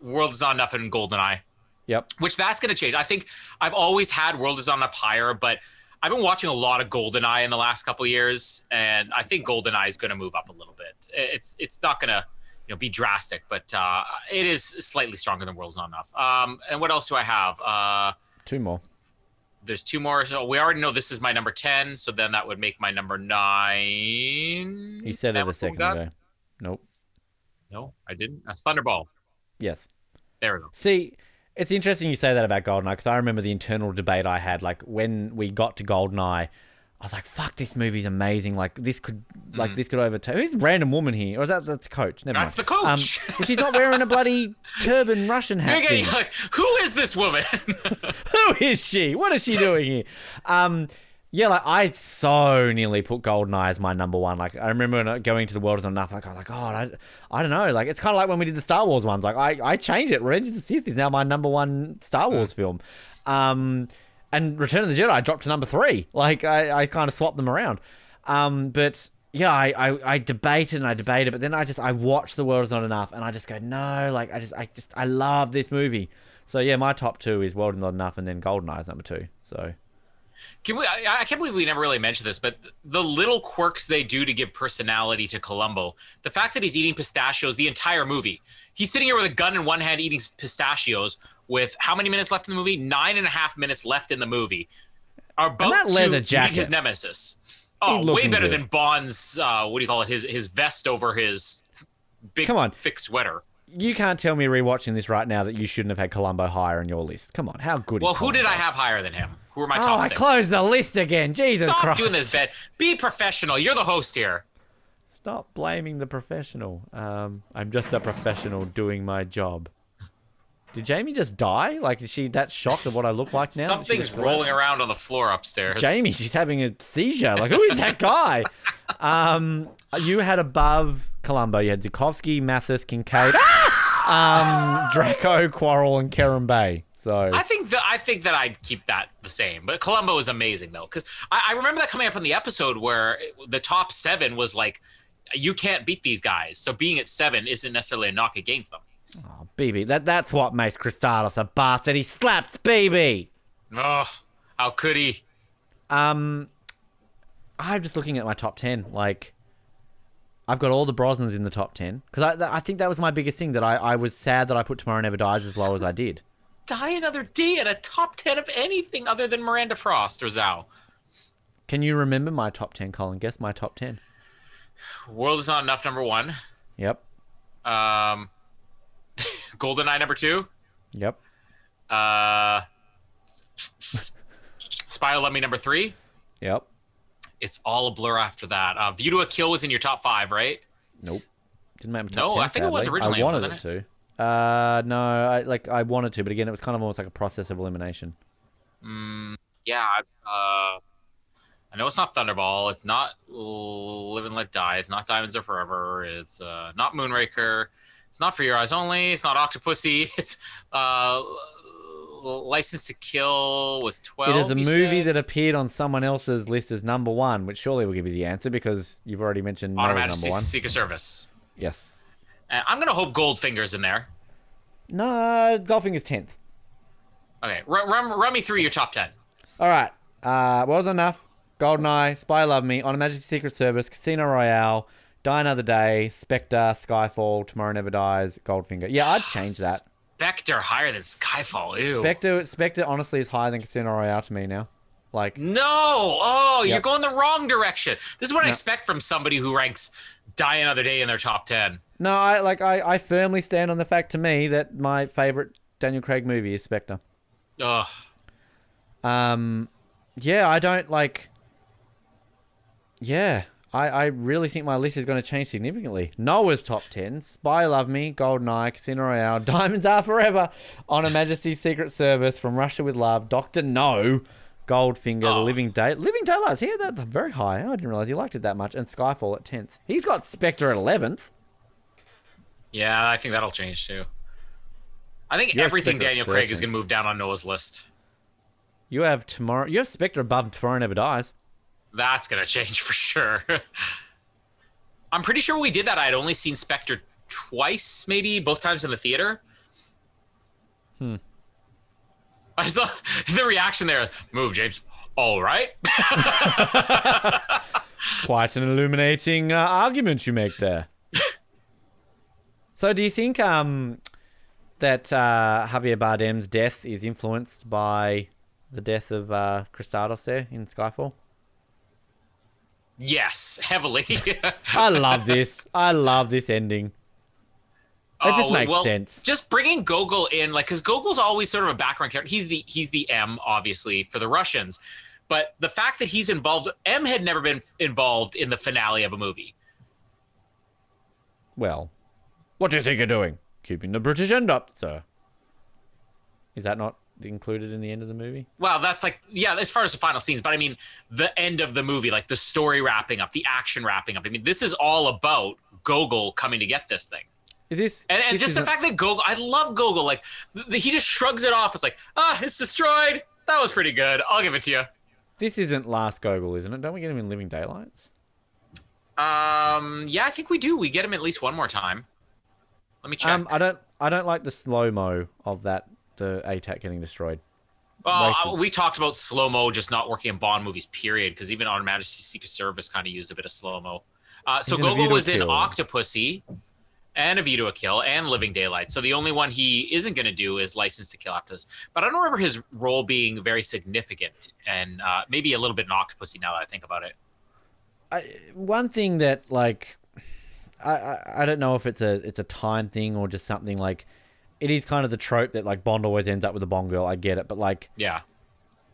B: World is not enough in Goldeneye,
C: yep.
B: which that's gonna change. I think I've always had World is not enough higher, but I've been watching a lot of Goldeneye in the last couple of years, and I think Goldeneye is gonna move up a little bit. It's it's not gonna you know be drastic, but uh, it is slightly stronger than World's not enough. Um, and what else do I have? Uh,
C: Two more.
B: there's two more. So we already know this is my number 10. So then that would make my number nine.
C: He said
B: That
C: it a second ago. Nope.
B: No, I didn't. That's Thunderball.
C: Yes.
B: There we go.
C: See, it's interesting you say that about Goldeneye because I remember the internal debate I had. Like when we got to Goldeneye, I was like, "Fuck, this movie's amazing! Like this could, like this could overtake." Who's random woman here? Or is that that's coach? Never
B: Mm. That's
C: mind.
B: the coach.
C: Um, she's not wearing a bloody <laughs> turban Russian
B: You're
C: hat.
B: getting
C: thing.
B: like, who is this woman? <laughs> <laughs>
C: Who is she? What is she doing here? Um, yeah, like I so nearly put Goldeneye as my number one. Like I remember going to the world is not enough. Like I'm like, oh, I, I don't know. Like it's kind of like when we did the Star Wars ones. Like I, I changed it. Revenge of the Sith is now my number one Star Wars film. Um, and Return of the Jedi dropped to number three. <laughs> Like I, I kind of swapped them around. Um, but yeah, I, I, I debated and I debated, but then I just I watched The World Is Not Enough, and I just go no, like I just I just I love this movie. So yeah, my top two is World Is Not Enough, and then Goldeneye is number two. So
B: Can we? I, I can't believe we never really mentioned this, but the little quirks they do to give personality to Columbo. The fact that he's eating pistachios the entire movie. He's sitting here with a gun in one hand eating pistachios. With how many minutes left in the movie? Nine and a half minutes left in the movie. Are
C: that leather
B: to
C: jacket.
B: meet his nemesis. Oh, way better
C: good.
B: than Bond's. Uh, what do you call it? His his vest over his big
C: Come on.
B: thick sweater.
C: you can't tell me rewatching this right now that you shouldn't have had Columbo higher on your list. Come on, how good? Is Well,
B: who did I have higher than him? Who were my
C: Oh,
B: top
C: I closed the list again. Jesus
B: Stop
C: Christ!
B: doing this, Ben. Be professional. You're the host here.
C: Stop blaming the professional. Um, I'm just a professional doing my job. Did Jamie just die? Like, is she that shocked at what I look like now?
B: Something's rolling around on the floor upstairs.
C: Jamie, she's having a seizure. Like, who is that guy? um, you had above Columbo. You had Zukovsky, Mathis, Kincade, <laughs> um, Draco, Quarrel, and Kerim Bey. So
B: I think that I think that I'd keep that the same. But Columbo is amazing though, because I, I remember that coming up in the episode where the top seven was like, you can't beat these guys. So being at seven isn't necessarily a knock against them.
C: Oh, Bibi. That that's what makes Kristatos a bastard. He slaps Bibi.
B: Oh, how could he?
C: Um, I'm just looking at my top ten. Like, I've got all the Brosnans in the top ten because I I think that was my biggest thing that I I was sad that I put Tomorrow Never Dies as low as I <laughs> did.
B: Die another day in a top ten of anything other than Miranda Frost or Zao.
C: Can you remember my top ten, Colin? Guess my top ten.
B: World is not enough. Number one.
C: Yep.
B: Um, <laughs> Goldeneye number two.
C: Yep.
B: Uh, Spy Who Loved Me number three.
C: Yep.
B: It's all a blur after that. Uh, View to a Kill was in your top five, right?
C: Nope. Didn't make my top
B: No,
C: 10,
B: I think it was originally,
C: I wanted
B: wasn't
C: it to. Uh, no, I like I wanted to, but again, it was kind of almost like a process of elimination.
B: Mm, Yeah. Uh, I know it's not Thunderball. It's not Live and Let Die. It's not Diamonds Are Forever. It's uh, not Moonraker. It's not For Your Eyes Only. It's not Octopussy. <laughs> It's uh, License to Kill was twelve.
C: it is a movie
B: said?
C: that appeared on someone else's list as number one, which surely will give you the answer because you've already mentioned
B: Automatic
C: number one.
B: Secret Service.
C: Yes.
B: And I'm gonna hope Goldfinger's in there.
C: No, Golfing is tenth.
B: Okay, run, run, run me through your top ten.
C: All right. Uh, was enough. Goldeneye, Spy Love Me, On a Majesty Secret Service, Casino Royale, Die Another Day, Spectre, Skyfall, Tomorrow Never Dies, Goldfinger. Yeah, I'd change that.
B: Spectre higher than Skyfall. Ew.
C: Spectre, Spectre, honestly, is higher than Casino Royale to me now. Like,
B: no. Oh, you're going the wrong direction. This is what I expect from somebody who ranks Die Another Day in their top ten.
C: No, I like, I, I firmly stand on the fact to me that my favorite Daniel Craig movie is Spectre.
B: Ugh.
C: Um, yeah, I don't like. Yeah, I, I really think my list is going to change significantly. Noah's top 10, Spy Love Me, Goldeneye, Casino Royale, <laughs> Diamonds Are Forever, On a Majesty's Secret Service, From Russia with Love, Doctor No, Goldfinger, The
B: Oh.
C: Living Day, Living Daylights here, that's very high. I didn't realize he liked it that much, and Skyfall at 10th. He's got Spectre at 11th.
B: Yeah, I think that'll change too. I think
C: You're
B: everything Daniel Craig is gonna move down on Noah's list.
C: You have tomorrow. You have Spectre above Tomorrow Never Dies.
B: That's gonna change for sure. <laughs> I'm pretty sure when we did that. I'd only seen Spectre twice, maybe both times in the theater. Hmm. <laughs> I saw the reaction there. Move, James. All right. <laughs>
C: Quite an illuminating uh, argument you make there. So, do you think um, that uh, Javier Bardem's death is influenced by the death of uh, Kristatos there in Skyfall?
B: yes, heavily. <laughs>
C: I love this. I love this ending. It just
B: Oh,
C: makes
B: well,
C: sense.
B: Just bringing Gogol in, like, because Gogol's always sort of a background character. He's the he's the M, obviously, for the Russians. But the fact that he's involved, M had never been involved in the finale of a movie.
C: Well, what do you think you're doing? Keeping the British end up, sir. Is that not included in the end of the movie?
B: Well, that's like yeah, as far as the final scenes, but I mean the end of the movie, like the story wrapping up, the action wrapping up. I mean, this is all about Gogol coming to get this thing.
C: Is this
B: And, and
C: this
B: just the fact that Gogol, I love Gogol. Like he just shrugs it off. It's like, ah, it's destroyed. That was pretty good. I'll give it to you.
C: this isn't Last Gogol, isn't it? Don't we get him in Living Daylights?
B: Um, yeah, I think we do. We get him at least one more time. Let me check.
C: Um, I don't, I don't like the slow mo of that the ATAC getting destroyed.
B: well, uh, we talked about slow mo just not working in Bond movies. Period. Because even on Majesty's Secret Service kind of used a bit of slow mo. Uh, so
C: He's in A View
B: Gogol
C: to a
B: was in. Octopussy and A View to a Kill and Living Daylight. So the only one he isn't going to do is License to Kill after this. But I don't remember his role being very significant, and uh, maybe a little bit in Octopussy now that I think about it.
C: I, One thing that like, I, I, I don't know if it's a, it's a time thing or just something like, it is kind of the trope that like Bond always ends up with a Bond girl. I get it, but like,
B: Yeah.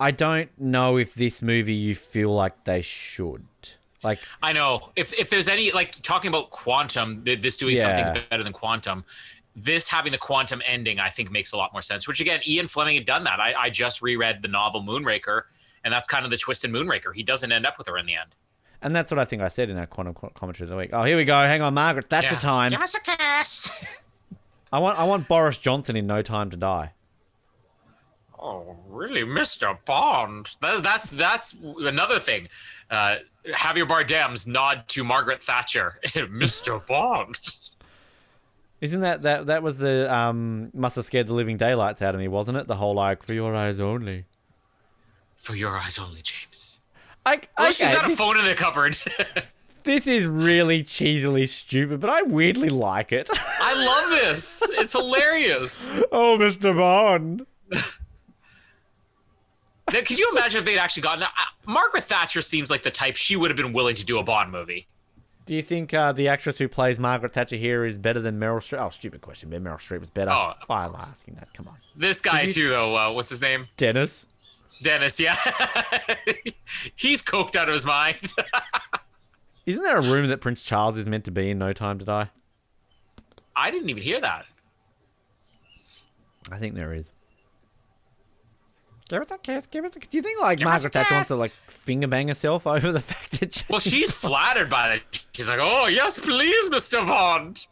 C: I don't know if this movie you feel like they should. Like,
B: I know. If if there's any like talking about quantum, this doing
C: Yeah.
B: something better than quantum, this having the quantum ending, I think makes a lot more sense. Which again, Ian Fleming had done that. I, I just reread the novel Moonraker, and that's kind of the twist in Moonraker. He doesn't end up with her in the end.
C: And that's what I think I said in our quantum commentary of the week. Oh, here we go. Hang on, Margaret. That's
B: Yeah.
C: a time.
B: Give us a kiss.
C: I want, I want Boris Johnson in No Time to Die.
B: oh, really, Mr. Bond? That's that's that's another thing. Uh, Javier Bardem's nod to Margaret Thatcher, <laughs> Mr. Bond.
C: Isn't that that that was the um must have scared the living daylights out of me, wasn't it? The whole like for your eyes only.
B: For your eyes only, James.
C: I, okay,
B: she's got a
C: this,
B: phone in the cupboard. <laughs>
C: this is really cheesily stupid, but I weirdly like it.
B: I love this. It's hilarious. <laughs>
C: oh, Mr. Bond.
B: Now, could you imagine if they'd actually gotten? Uh, Margaret Thatcher seems like the type she would have been willing to do a Bond movie.
C: Do you think uh, the actress who plays Margaret Thatcher here is better than Meryl Streep? Oh, stupid question. But Meryl Streep was better.
B: Oh,
C: Why am I asking that? Come on,
B: This guy
C: you-
B: too, though. Uh, what's his name?
C: Dennis.
B: Dennis. Yeah, <laughs> he's coked out of his mind. <laughs>
C: Isn't there a room that Prince Charles is meant to be in No Time to Die?
B: I didn't even hear that.
C: I think there is. Give us a kiss. Give us a kiss. Do you think like
B: Give us a
C: Margaret Thatcher wants to
B: kiss.
C: like finger bang herself <laughs> over the fact that?
B: Well, she's flattered by that. She's like, "Oh yes, please, Mister Bond."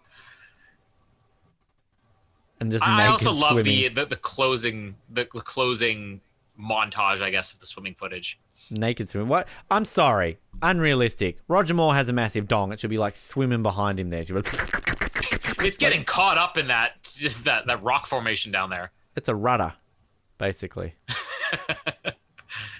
C: and just
B: I I
C: naked
B: also love
C: swimming.
B: the, the the closing the, the closing montage, I guess, of the swimming footage.
C: naked swimming. What? I'm sorry. Unrealistic. Roger Moore has a massive dong. It should be like swimming behind him there. It
B: It's getting caught up in that just that that rock formation down there.
C: it's a rudder, basically. <laughs>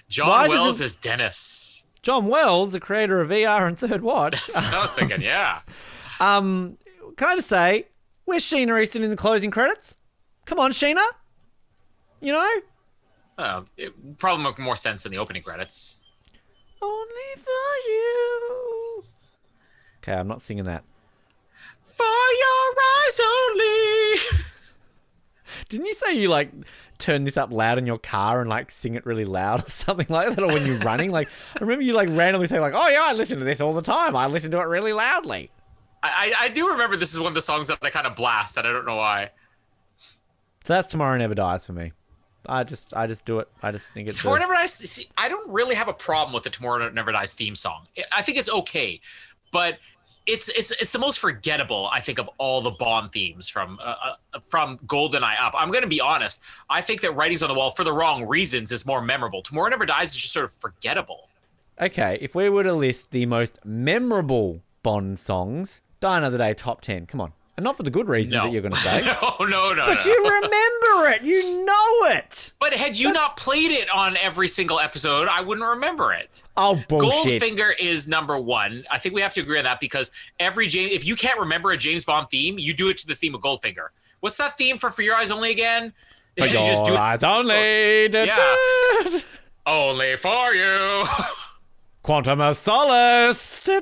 B: John
C: Why
B: Wells
C: it-
B: is Dennis.
C: John Wells, the creator of VR and Third Watch.
B: That's what I was thinking. Yeah. <laughs>
C: um, can I just say, where's Sheena Easton in the closing credits? Come on, Sheena. You know,
B: Uh, it probably make more sense in the opening credits.
C: only for you. Okay, I'm not singing that.
B: For your eyes only.
C: Didn't you say you like turn this up loud in your car and like sing it really loud or something like that, or when you're running? Like, I remember you like randomly say like, "Oh yeah, I listen to this all the time. I listen to it really loudly."
B: I, I I do remember this is one of the songs that I kind of blast, and I don't know why.
C: So that's Tomorrow Never Dies for me. I just, I just do it. I just think it's.
B: Tomorrow Never Dies. See, I don't really have a problem with the Tomorrow Never Dies theme song. I think it's okay, but it's it's it's the most forgettable I think of all the Bond themes from uh, uh, from Goldeneye up. I'm going to be honest. I think that Writings on the Wall for the wrong reasons is more memorable. Tomorrow Never Dies is just sort of forgettable.
C: Okay, if we were to list the most memorable Bond songs, Die Another Day top ten. Come on, and not for the good reasons
B: No.
C: that you're going to say, <laughs>
B: no, no, no.
C: but
B: no.
C: you remember it. You know it.
B: But had you not played it on every single episode, I wouldn't remember it.
C: Oh bullshit.
B: Goldfinger is number one. I think we have to agree on that because every James, if you can't remember a James Bond theme, you do it to the theme of Goldfinger. What's that theme for For Your Eyes Only again?
C: For <laughs>
B: You
C: your
B: just do it-
C: eyes only. <laughs>
B: Yeah. Only for you.
C: Quantum of Solace.
B: Or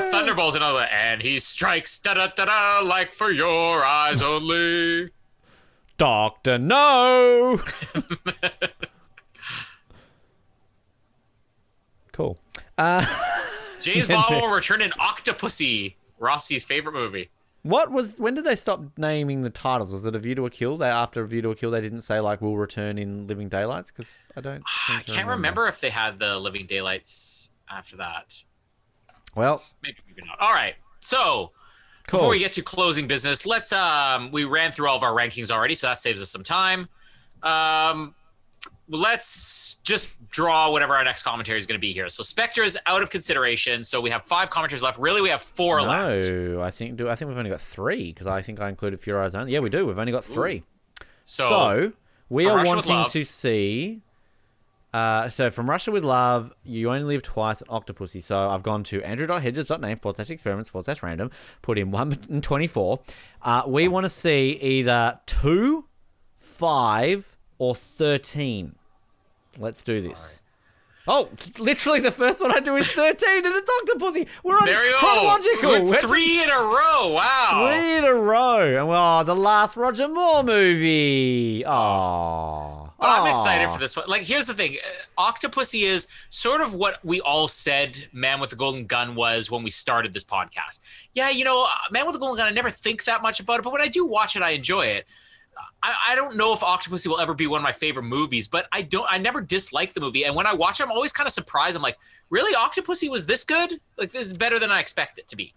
B: Thunderball's another one. And he strikes da da da da like for your eyes only. <laughs>
C: Doctor No. <laughs> cool.
B: James uh, <laughs> Bond will return in Octopussy, Rossi's favorite movie.
C: What was? When did they stop naming the titles? Was it A View to a Kill? They after A View to a Kill, they didn't say like we'll return in Living Daylights because I don't.
B: I can't remember if they had the Living Daylights after that.
C: Well,
B: Maybe, maybe not. All right. So
C: cool.
B: before we get to closing business, let's um we ran through all of our rankings already, so that saves us some time. Um let's just draw whatever our next commentary is going to be here. So Spectre is out of consideration, so we have five commentaries left. Really, we have four left.
C: no, I think do I think we've only got three because I think I included Only. Yeah, we do. We've only got three.
B: So,
C: So, we are
B: Russia
C: wanting to see. Uh, so from Russia with Love, you only live twice at Octopussy. So I've gone to andrew.hedges.name forward slash experiments forward slash random, put in 1 and 24. Uh, we want to see either 2, 5, or 13. Let's do this. Oh, literally the first one I do is 13 and it's Octopussy. We're on
B: you
C: chronological. We're
B: Three in a row. Wow.
C: Three in a row. And well, the last Roger Moore movie. Oh.
B: But I'm excited for this one. Like, here's the thing: uh, Octopussy is sort of what we all said Man with the Golden Gun was when we started this podcast. Yeah, you know, uh, Man with the Golden Gun. I never think that much about it, but when I do watch it, I enjoy it. I, I don't know if Octopussy will ever be one of my favorite movies, but I don't. I never dislike the movie, and when I watch it, I'm always kind of surprised. I'm like, really, Octopussy was this good? Like, this is better than I expect it to be.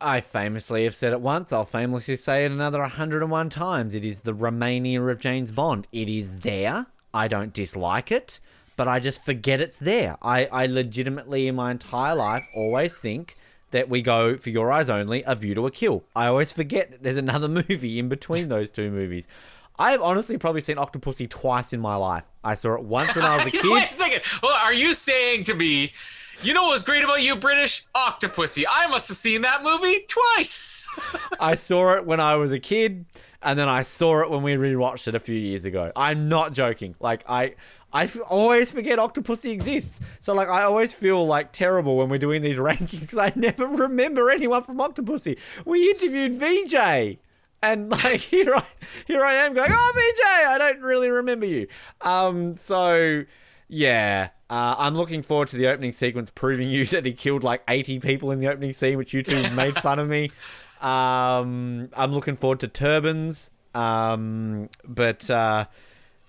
C: I famously have said it once. I'll famously say it another 101 times. It is the Romania of James Bond. It is there. I don't dislike it, but I just forget it's there. I, I legitimately, in my entire life, always think that we go for Your Eyes Only, A View to a Kill. I always forget that there's another <laughs> movie in between those two movies. I have honestly probably seen Octopussy twice in my life. I saw it once when I was a <laughs> kid.
B: Wait a second. Well, are you saying to me, you know what was great about you, British? Octopussy. I must have seen that movie twice. <laughs>
C: I saw it when I was a kid, and then I saw it when we rewatched it a few years ago. I'm not joking. Like I, I f- always forget Octopussy exists. So like I always feel like terrible when we're doing these <laughs> rankings because I never remember anyone from Octopussy. We interviewed Vijay. And <laughs> like here I here I am going, oh Vijay, I don't really remember you. Um, so yeah, uh, I'm looking forward to the opening sequence proving you <laughs> that he killed like 80 people in the opening scene, which you two made fun of me. Um, I'm looking forward to turbans. Um, but uh,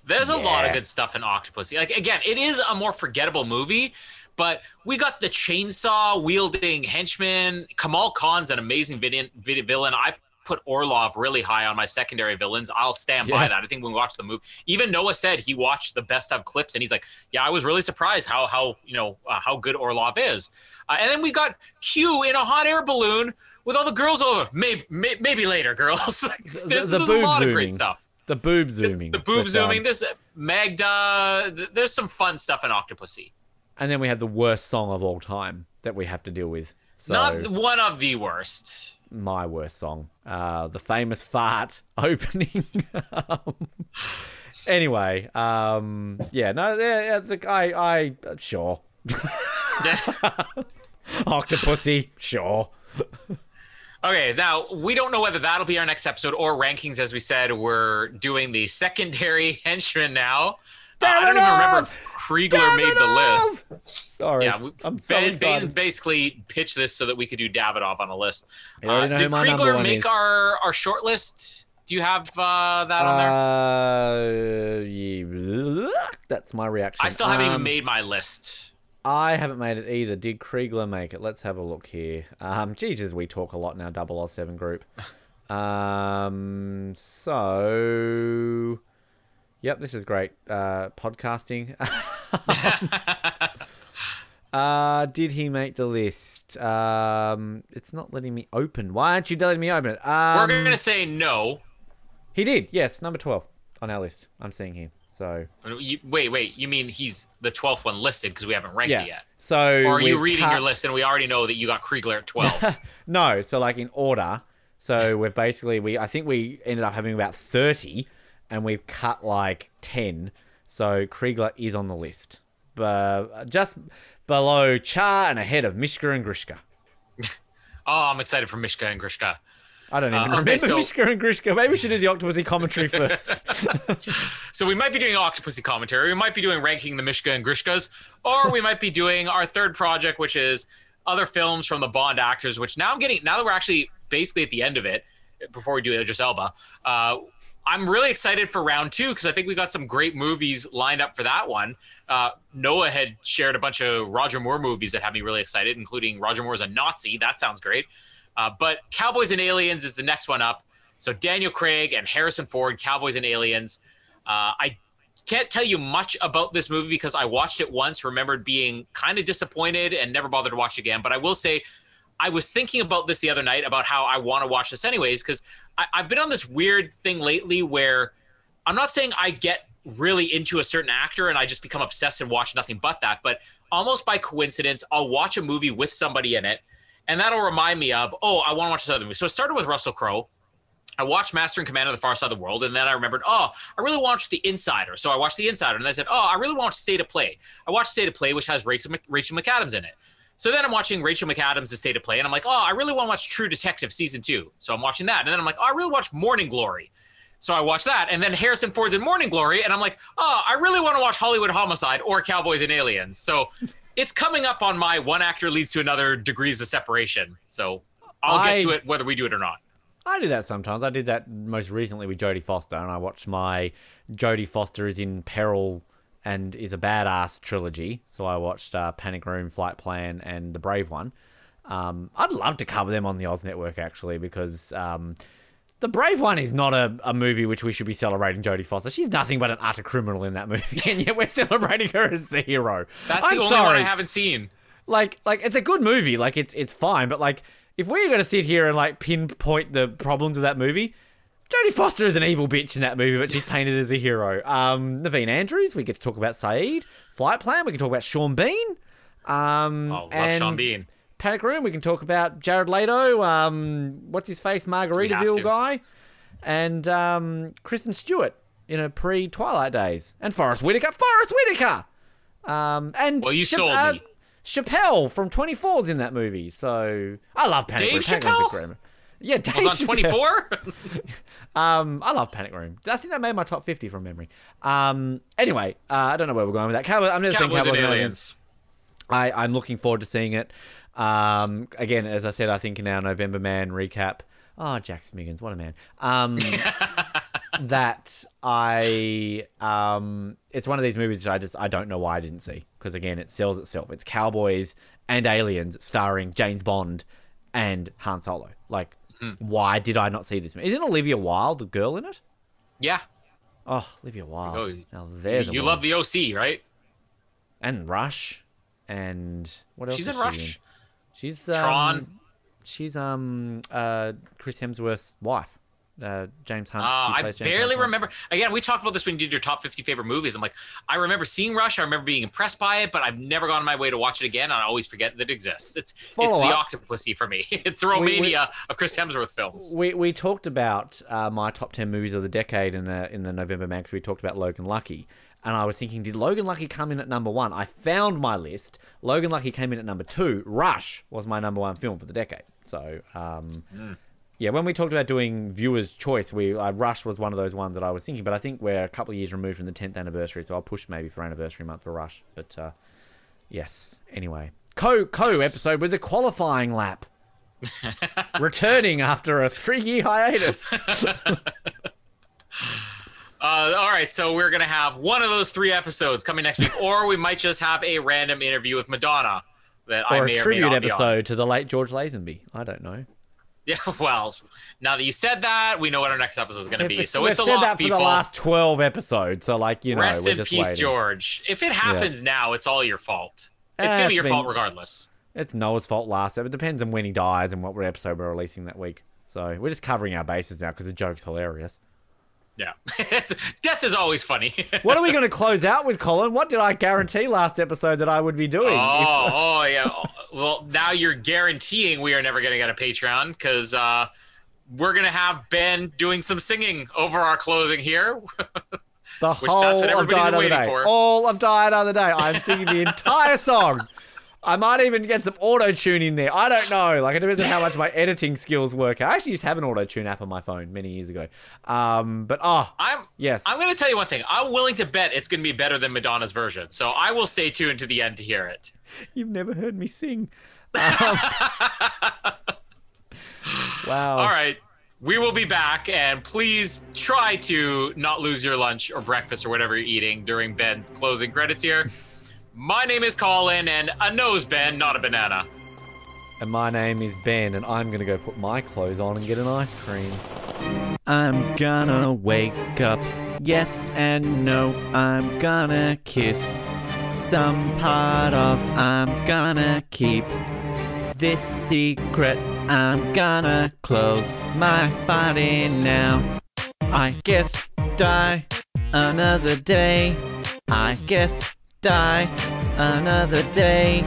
B: There's a lot of good stuff in Octopussy. Like again, it is a more forgettable movie, but we got the chainsaw wielding henchman. Kamal Khan's an amazing villain. vid- villain. I put Orlov really high on my secondary villains. I'll stand by
C: Yeah.
B: that. I think when we watched the movie, even Noah said he watched the best of clips, and he's like, "Yeah, I was really surprised how how you know uh, how good Orlov is." Uh, and then we got Q in a hot air balloon with all the girls over. Maybe maybe, maybe later, girls. <laughs> Like, there's
C: the
B: there's a lot of great stuff
C: the boob zooming.
B: the boob
C: But,
B: zooming.
C: um,
B: There's Magda. There's some fun stuff in Octopussy.
C: and then we have the worst song of all time that we have to deal with. So
B: Not one of the worst.
C: my worst song, uh, the famous fart <laughs> opening. <laughs> Anyway, um, yeah, no, yeah, yeah, the, I, I, sure, <laughs> Octopussy, sure.
B: Okay, now we don't know whether that'll be our next episode or rankings. As we said, we're doing the secondary <laughs> henchman now. Uh, I don't even remember if Kriegler made the list.
C: Sorry,
B: Yeah, we,
C: I'm so
B: Van
C: excited.
B: basically pitched this so that we could do Davidoff on a list.
C: Know
B: did Kriegler make
C: is.
B: our our short list? Do you have uh, that on there?
C: Uh, yeah, that's my reaction.
B: I still haven't even
C: Um,
B: made my list.
C: I haven't made it either. Did Kriegler make it? Let's have a look here. Um, Jesus, we talk a lot now. Double 07 group. <laughs> Um, so, yep, this is great. Uh, podcasting. <laughs> <laughs> uh, did he make the list? Um, it's not letting me open. Why aren't you letting me open it? Um,
B: We're gonna say no.
C: he did. Yes, number 12 on our list. I'm seeing here. So,
B: You, wait, wait. You mean he's the twelfth one listed because we haven't ranked
C: yeah.
B: it yet?
C: So,
B: Or are you reading your list and we already know that you got Kriegler at twelve? <laughs>
C: No, so like in order. So we've basically we I think we ended up having about thirty, and we've cut like ten. So Kriegler is on the list, but just below Char and ahead of Mishka and Grishka. <laughs>
B: oh, I'm excited for Mishka and Grishka.
C: I don't even
B: Uh, okay,
C: remember
B: so-
C: Mishka and Grishka. Maybe we should do the Octopussy commentary <laughs> first.
B: So we might be doing Octopussy commentary. We might be doing ranking the Mishka and Grishkas, or we might be doing our third project, which is other films from the Bond actors. Which now I'm getting now that we're actually basically at the end of it. Before we do Idris Elba, uh, I'm really excited for round two because I think we got some great movies lined up for that one. Uh, Noah had shared a bunch of Roger Moore movies that had me really excited, including Roger Moore's a Nazi. That sounds great. Uh, but Cowboys and Aliens is the next one up. So Daniel Craig and Harrison Ford, Cowboys and Aliens. Uh, I can't tell you much about this movie because I watched it once, remembered being kind of disappointed, and never bothered to watch again. But I will say, I was thinking about this the other night about how I want to watch this anyways because I've been on this weird thing lately where I'm not saying I get really into a certain actor and I just become obsessed and watch nothing but that, but almost by coincidence, I'll watch a movie with somebody in it, and that'll remind me of, oh, I want to watch this other movie. So it started with Russell Crowe. I watched Master and Commander the Far Side of the World, and then I remembered, oh, I really watched The Insider. So I watched The Insider, and I said, oh, I really want State of Play. I watched State of Play, which has Rachel, Mc- Rachel McAdams in it. So then I'm watching Rachel McAdams' State of Play, and I'm like, oh, I really want to watch True Detective season two. So I'm watching that, and then I'm like, oh, I really watched Morning Glory. So I watched that, and then Harrison Ford's in Morning Glory, and I'm like, oh, I really want to watch Hollywood Homicide or Cowboys and Aliens. So it's coming up on my one actor leads to another degrees of separation. So I'll
C: I-
B: get to it whether we do it or not.
C: I do that sometimes. I did that most recently with Jodie Foster, and I watched my Jodie Foster is in peril and is a badass trilogy. So I watched uh, Panic Room, Flight Plan, and The Brave One. Um, I'd love to cover them on the Oz Network actually, because um, The Brave One is not a, a movie which we should be celebrating Jodie Foster. She's nothing but an utter criminal in that movie, <laughs> and yet we're celebrating her as the hero.
B: That's
C: I'm
B: the only
C: sorry.
B: one I haven't seen.
C: like like it's a good movie. Like it's it's fine, but like if we're gonna sit here and like pinpoint the problems of that movie, Jodie Foster is an evil bitch in that movie, but she's painted as a hero. Um, Naveen Andrews, we get to talk about Sayid. Flight Plan, we can talk about Sean Bean. Um,
B: Oh, love
C: and
B: Sean Bean.
C: Panic Room, we can talk about Jared Leto. Um, what's his face, Margaritaville guy, and um, Kristen Stewart in a pre Twilight days, and Forest Whitaker. Forest Whitaker. Um, and
B: Well, you sold
C: uh,
B: me.
C: Chappelle from 24's in that movie, so I love Panic
B: Dave
C: Room. Panic Room's
B: Chappelle?
C: great movie. Yeah, Dave
B: was on 24. <laughs>
C: Um, I love Panic Room. I think that made my top 50 from memory. Um, anyway, uh, I don't know where we're going with that. Cowboy, I'm never seeing
B: Cowboys
C: Cowboys
B: and
C: Aliens.
B: aliens.
C: I, I'm looking forward to seeing it. Um, again, as I said, I think in our November Man recap. Oh, Jack Smiggins, what a man. Um, <laughs> that I um, it's one of these movies that I just I don't know why I didn't see because again, it sells itself. It's cowboys and aliens starring James Bond and Han Solo. Like,
B: Hmm.
C: why did I not see this? Movie? Isn't Olivia Wilde the girl in it?
B: Yeah.
C: Oh, Olivia Wilde.
B: Oh,
C: now there's
B: You
C: woman.
B: love the OC, right?
C: and Rush and what else?
B: She's in
C: she
B: Rush.
C: She's um,
B: Tron.
C: She's um uh Chris Hemsworth's wife, uh James Hunt.
B: Uh, I
C: James
B: barely remember. Again, we talked about this when you did your top 50 favorite movies. I'm like, I remember seeing Rush. I remember being impressed by it, but I've never gone my way to watch it again. And I always forget that it exists. It's it's
C: Follow
B: the
C: up.
B: Octopussy for me. <laughs> It's the
C: we-
B: Romania of Chris Hemsworth films.
C: We, we talked about uh, my top ten movies of the decade in the in the November mag. We talked about Logan Lucky, and I was thinking, did Logan Lucky come in at number one? I found my list. Logan Lucky came in at number two. Rush was my number one film for the decade. So um, yeah, when we talked about doing viewers' choice, we uh, Rush was one of those ones that I was thinking. But I think we're a couple of years removed from the tenth anniversary, so I'll push maybe for anniversary month for Rush. But uh, yes, anyway, co co episode with the qualifying lap. <laughs> Returning after a three year hiatus. <laughs>
B: Uh, all right, so we're gonna have one of those three episodes coming next week, or we might just have a random interview with Madonna that I
C: or
B: may
C: a
B: or may
C: tribute
B: be on.
C: episode to the late George Lazenby. I don't know. <laughs>
B: Yeah, well, now that you said that, we know what our next episode is gonna be.
C: We've-
B: So
C: we've
B: it's a
C: said
B: lock,
C: that for
B: people.
C: the last twelve episodes. So like you know,
B: Rest in peace,
C: waiting.
B: George. If it happens now, it's all your fault. It's
C: Eh,
B: gonna be your
C: it's
B: fault regardless.
C: It's Noah's fault last episode. It depends on when he dies and what episode we're releasing that week. So we're just covering our bases now because the joke's hilarious.
B: Yeah, <laughs> death is always funny. <laughs>
C: What are we going to close out with, Colin? What did I guarantee last episode that I would be doing?
B: oh, oh <laughs> yeah. Well, now you're guaranteeing we are never gonna get a Patreon because uh, we're gonna have Ben doing some singing over our closing here.
C: the
B: which
C: whole of
B: everybody's
C: Die Another Day.
B: for.
C: All of Die Another Day. I'm singing the entire song. I might even get some auto tune in there. I don't know. Like it depends on how much my editing skills work. I actually used to have an auto tune app on my phone many years ago. Um, but oh,
B: I'm
C: yes.
B: I'm gonna tell you one thing. I'm willing to bet it's gonna be better than Madonna's version. So I will stay tuned to the end to hear it.
C: You've never heard me sing. Um, <laughs> wow.
B: All right. We will be back, and please try to not lose your lunch or breakfast or whatever you're eating during Ben's closing credits here. <laughs> My name is Colin, and a nose Ben, not a banana.
C: And my name is Ben, and I'm gonna go put my clothes on and get an ice cream. I'm gonna wake up, yes and no. I'm gonna kiss some part of. I'm gonna keep this secret. I'm gonna close my body now. I guess die another day. I guess die another day.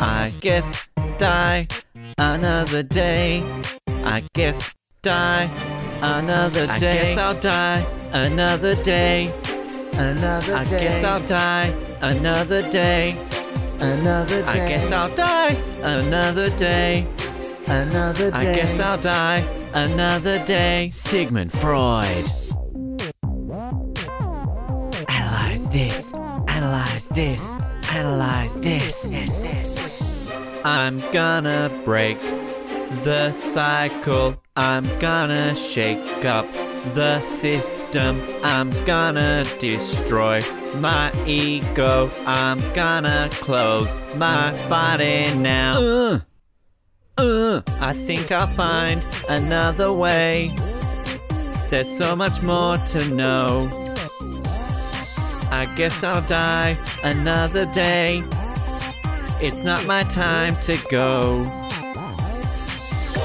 C: I guess die another day. I guess die another day. I guess I'll die another day. Another day. I guess I'll die another day. Another day. I guess I'll die another day. Another day. I guess I'll die another day. Sigmund Freud. Analyze this. Analyze this. Analyze this. This. This. I'm gonna break the cycle. I'm gonna shake up the system. I'm gonna destroy my ego. I'm gonna close my body now. Uh, uh, I think I'll find another way. There's so much more to know. I guess I'll die another day. It's not my time to go.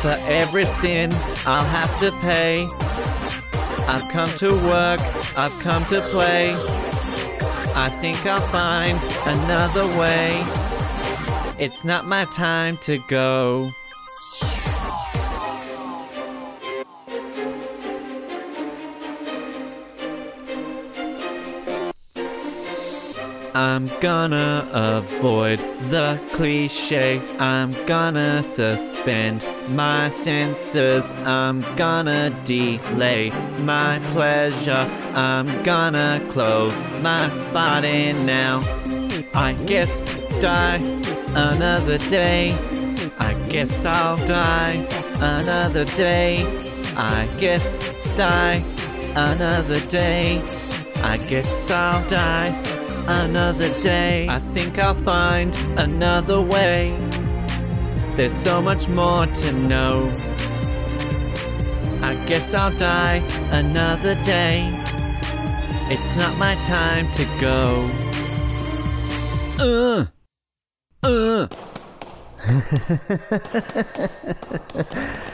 C: For every sin, I'll have to pay. I've come to work, I've come to play. I think I'll find another way. It's not my time to go. I'm gonna avoid the cliche. I'm gonna suspend my senses. I'm gonna delay my pleasure. I'm gonna close my body now. I guess die another day. I guess I'll die another day. I guess die another day. I guess I'll die another day. I think I'll find another way. There's so much more to know. I guess I'll die another day. It's not my time to go. Uh. Uh. <laughs>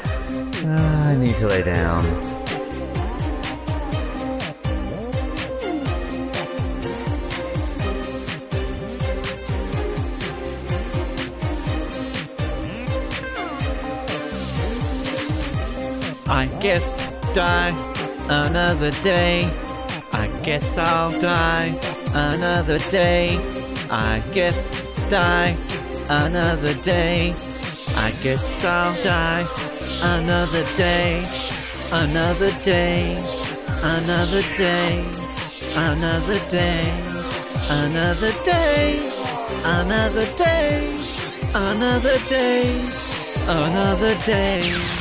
C: I need to lay down. I guess die another day. I guess I'll die another day. I guess die another day. I guess I'll die another day. Another day. Another day. Another day. Another day. Another day. Another day. Another day.